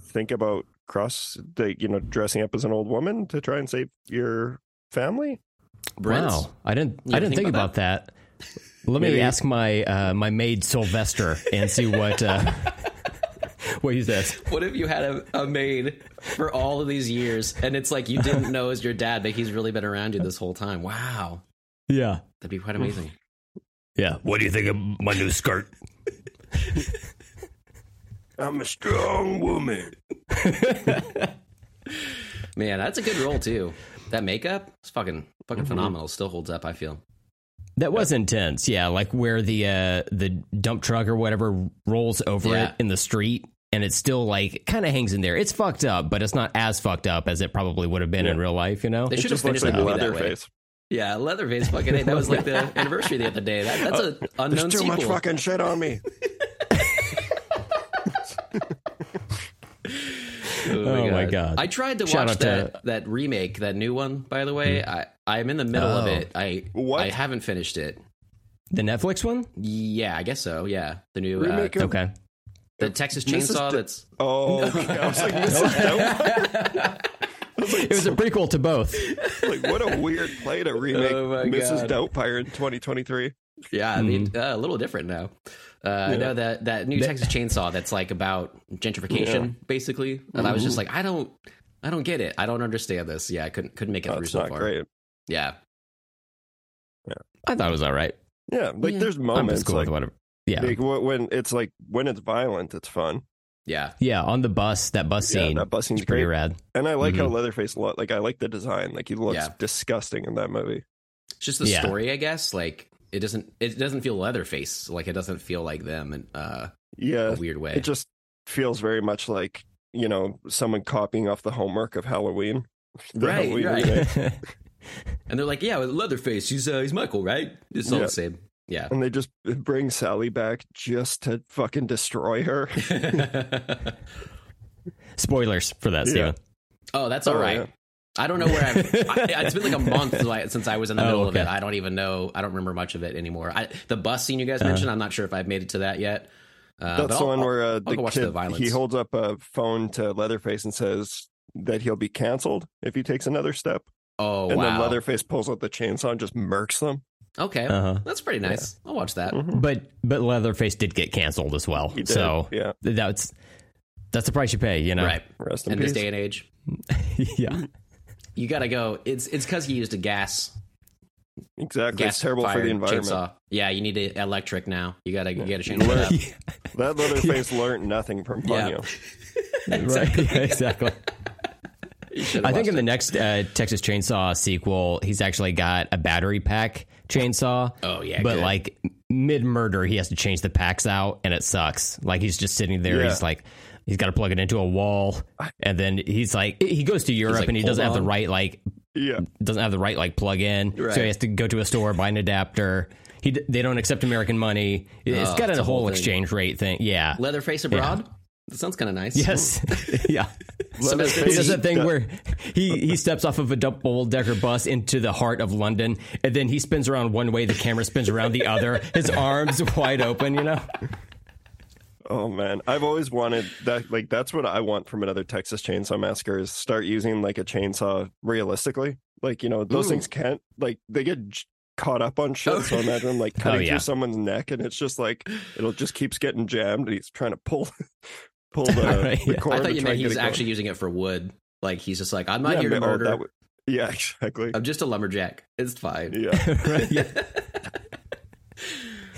think about cross the you know dressing up as an old woman to try and save your family? Brents? Wow, I didn't. You I didn't think think about about that. Let me ask my uh, my maid Sylvester and see what uh, what he says. What if you had a, a maid for all of these years, and it's like you didn't know as your dad, but he's really been around you this whole time? Wow, Yeah, that'd be quite amazing. yeah. What do you think of my new skirt? I'm a strong woman. Man, that's a good role too. That makeup, it's fucking fucking Mm-hmm. phenomenal. Still holds up. I feel. That was intense. Yeah, like where the uh, the dump truck or whatever rolls over Yeah. it in the street, and it's still like kind of hangs in there. It's fucked up, but it's not as fucked up as it probably would have been in real life. You know? They It should have just looks finished like the movie that way. Leatherface. Yeah, Leatherface fucking. A. That was like the anniversary the other day. That, that's a unknown There's too sequel. much fucking shit on me. Oh my God. I tried to Shout watch out to- that that remake, that new one. By the way, I I'm in the middle of Oh. it. I What? I haven't finished it. The Netflix one? Yeah, I guess so. Yeah, the new uh, Remake of- Okay. The Texas Chainsaw. D- That's Oh, okay. I was like, Mrs. Doubtfire. It was a prequel to both. like, what a weird play to remake Oh Mrs. God. Doubtfire in 2023. yeah, I mean uh, a little different now. Uh, I know that that new Texas Chainsaw that's like about gentrification, basically. And I was just like, I don't, I don't get it. I don't understand this. Yeah, I couldn't couldn't make it through so not far. great. Yeah, I thought it was all right. Yeah, like Yeah. there's I'm moments just cool like, with whatever. Yeah. like when it's like when it's violent, it's fun. yeah. Yeah, on the bus, that bus Yeah, scene. that bus scene's is pretty great. rad. And I like Mm-hmm. how Leatherface lo- like I like the design. Like he looks Yeah. disgusting in that movie. It's just the Yeah. story, I guess. Like it doesn't it doesn't feel Leatherface. Like it doesn't feel like them in uh, Yeah, a weird way. it just feels very much like you know someone copying off the homework of Halloween. The Right, Halloween right. and they're like, yeah, Leatherface, he's uh, he's Michael, right? It's all Yeah. the same. Yeah. and they just bring Sally back just to fucking destroy her. Spoilers for that, Yeah. Oh, that's all Oh, right. yeah. I don't know where I've. I, it's been like a month since I- was in the Oh, middle okay. of it. I don't even know. I don't remember much of it anymore. I, the bus scene you guys mentioned, I'm not sure if I've made it to that yet. Uh, but That's I'll- the one where uh, the watch kid the violence. he holds up a phone to Leatherface and says that he'll be canceled if he takes another step. Oh and then. Leatherface pulls out the chainsaw and just murks them. Okay, Uh-huh. that's pretty nice. I'll watch that. But but Leatherface did get canceled as well. He did, So yeah. that's that's the price you pay, you know. Right. Rest in, In peace. this day and age, yeah. you got to go. It's it's because he used a gas Exactly. gas it's terrible for the environment. chainsaw. Yeah, you need it electric now. You gotta you gotta change that. That Leatherface learned nothing from Yeah. Ponyo. Right. Yeah, exactly. I think watched in the next uh, Texas Chainsaw sequel, he's actually got a battery pack chainsaw. Oh, yeah, but good. like mid murder, he has to change the packs out, and it sucks. Like he's just sitting there. Yeah. He's like, he's got to plug it into a wall, and then he's like, he goes to Europe, like, and he doesn't have the right like Yeah. doesn't have the right like plug in, Right. so he has to go to a store buy an adapter. He they don't accept American money. It's Oh, got it's a a whole whole exchange rate thing. Yeah, Leatherface abroad. That sounds kind of nice. Yes, yeah. Some Let He does that thing where he, he steps off of a double decker bus into the heart of London, and then he spins around one way, the camera spins around the other, his arms wide open, you know? Oh man, I've always wanted that. Like that's what I want from another Texas Chainsaw Massacre is start using like a chainsaw realistically. Like you know those Ooh. things can't like they get j- caught up on shit. Oh. So imagine like oh, cutting yeah. through someone's neck and it's just like it'll just keeps getting jammed and he's trying to pull pull the, Right, the yeah. cord. I thought you meant and he was going. actually using it for wood. Like he's just like, I'm not Yeah, here to but- oh, murder. that would- yeah, exactly. I'm just a lumberjack. It's fine. Yeah, Right, yeah.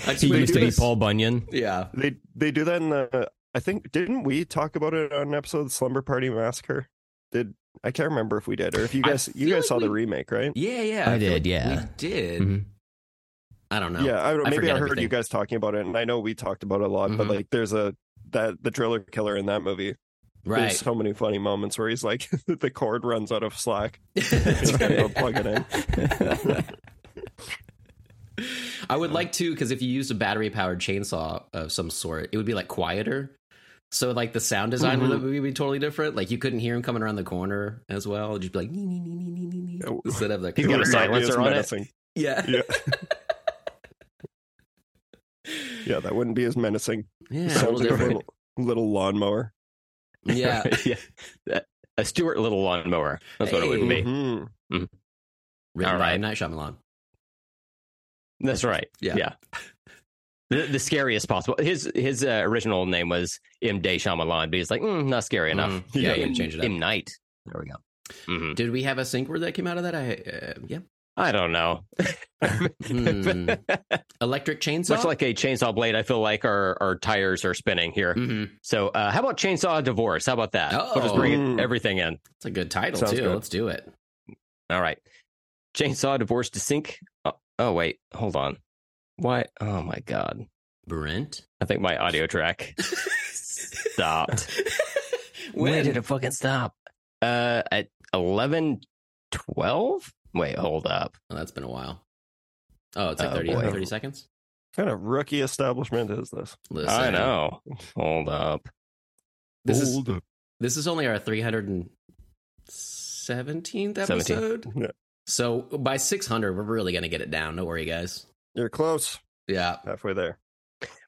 I just He used for to be this- Paul Bunyan. Yeah. they they do that in the. I think didn't we talk about it on an episode of Slumber Party Massacre? Did I can't remember if we did or if you guys you guys like saw the remake, right? Yeah, yeah. I feel did, yeah. We did. Mhm. I don't know. Yeah, I, maybe forget I heard everything. you guys talking about it, and I know we talked about it a lot. But Mhm. like, there's a that the driller killer in that movie. Right. There's so many funny moments where he's like, the cord runs out of slack. He's got to go right. plug it in. I would like to because if you used a battery powered chainsaw of some sort, it would be like quieter. So like the sound design of the Mhm. movie would be totally different. Like you couldn't hear him coming around the corner as well. It'd just be like nee, nee, nee, nee, nee, nee, nee, Oh. instead of like He's got a It would not be as silencer on it. yeah Yeah, yeah, that wouldn't be as menacing. yeah a Sounds little like a little, little lawnmower. Yeah, yeah. A Stewart Little lawnmower. That's what it would be. Mhm. written All by right. M. Night Shyamalan. That's right. Yeah. Yeah. The, the scariest possible. His his uh, original name was M. Day Shyamalan, but he's like, mm, not scary enough. Mm, yeah, you M, can change it up. M. Night. There we go. hmm Did we have a sync word that came out of that? I uh, yeah. I don't know. Hmm. Electric chainsaw. Much like a chainsaw blade, I feel like our, our tires are spinning here. hmm So, uh, how about chainsaw divorce? How about that? We'll just bring Oh. everything in. It's a good title Sounds too. good. Let's do it. All right. Chainsaw divorce to sync. Oh, oh, wait. Hold on. Why? Oh, my God. Brent. I think my audio track stopped. when When did it fucking stop? Uh, at 11, 12? Wait, hold up. Oh, that's been a while. Oh, it's like Oh, 30, 30 seconds. What kind of rookie establishment is this? Listen, I know. Hold up. This is Old. this is only our 317th 17th. episode. Yeah. So by 600, we're really going to get it down. Don't worry, guys. You're close. Yeah. Halfway there.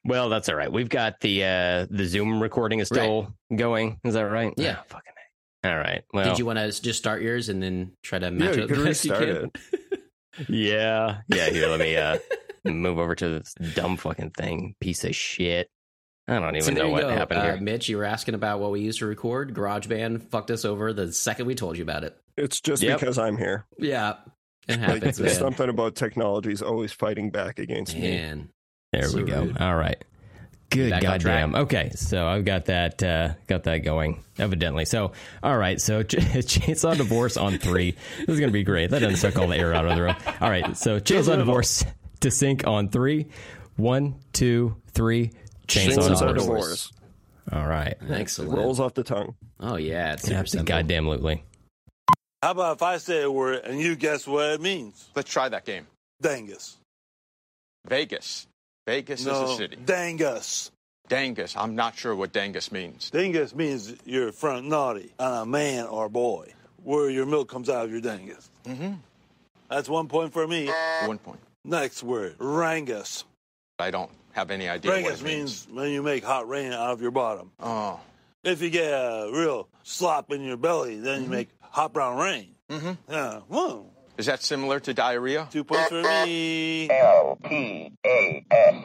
Well, that's all right. We've got the uh the Zoom recording is still going. Is that right? Yeah. Oh, fucking A. All right. Well, Did you want to just start yours and then try to match yeah, it you could best you restart can? it. yeah. Yeah. Here, let me uh move over to this dumb fucking thing. Piece of shit. I don't even So know what go. happened Uh, here. Mitch, you were asking about what we used to record. GarageBand fucked us over the second we told you about it. It's just Yep. because I'm here. Yeah. It happens, there's man. something about technology is always fighting back against me. Man. There so we go. rude. All right. Good Back on goddamn. Okay, so I've got that uh, got that going. Evidently, so all right. So ch- chainsaw divorce on three. This is gonna be great. That doesn't suck all the air out of the room. All right. So chainsaw divorce to sync on three. One, two, three. Chainsaw, Chainsaw divorce. divorce. All right. Excellent. Rolls off the tongue. Oh, yeah. It's super Absolutely goddamn lootly. How about if I say a word and you guess what it means? Let's try that game. Dangus. Vegas. Vegas no, is a city. Dangus. Dangus. I'm not sure what Dangus means. Dangus means you're front naughty on a man or boy, where your milk comes out of your dangus. Mm-hmm. That's one point for me. One point. Next word, rangus. I don't have any idea what Rangus it means when you make hot rain out of your bottom. Oh. If you get a real slop in your belly, then you make hot brown rain. Mm-hmm. Yeah, whoa. Is that similar to diarrhea? Two points for me. L P A S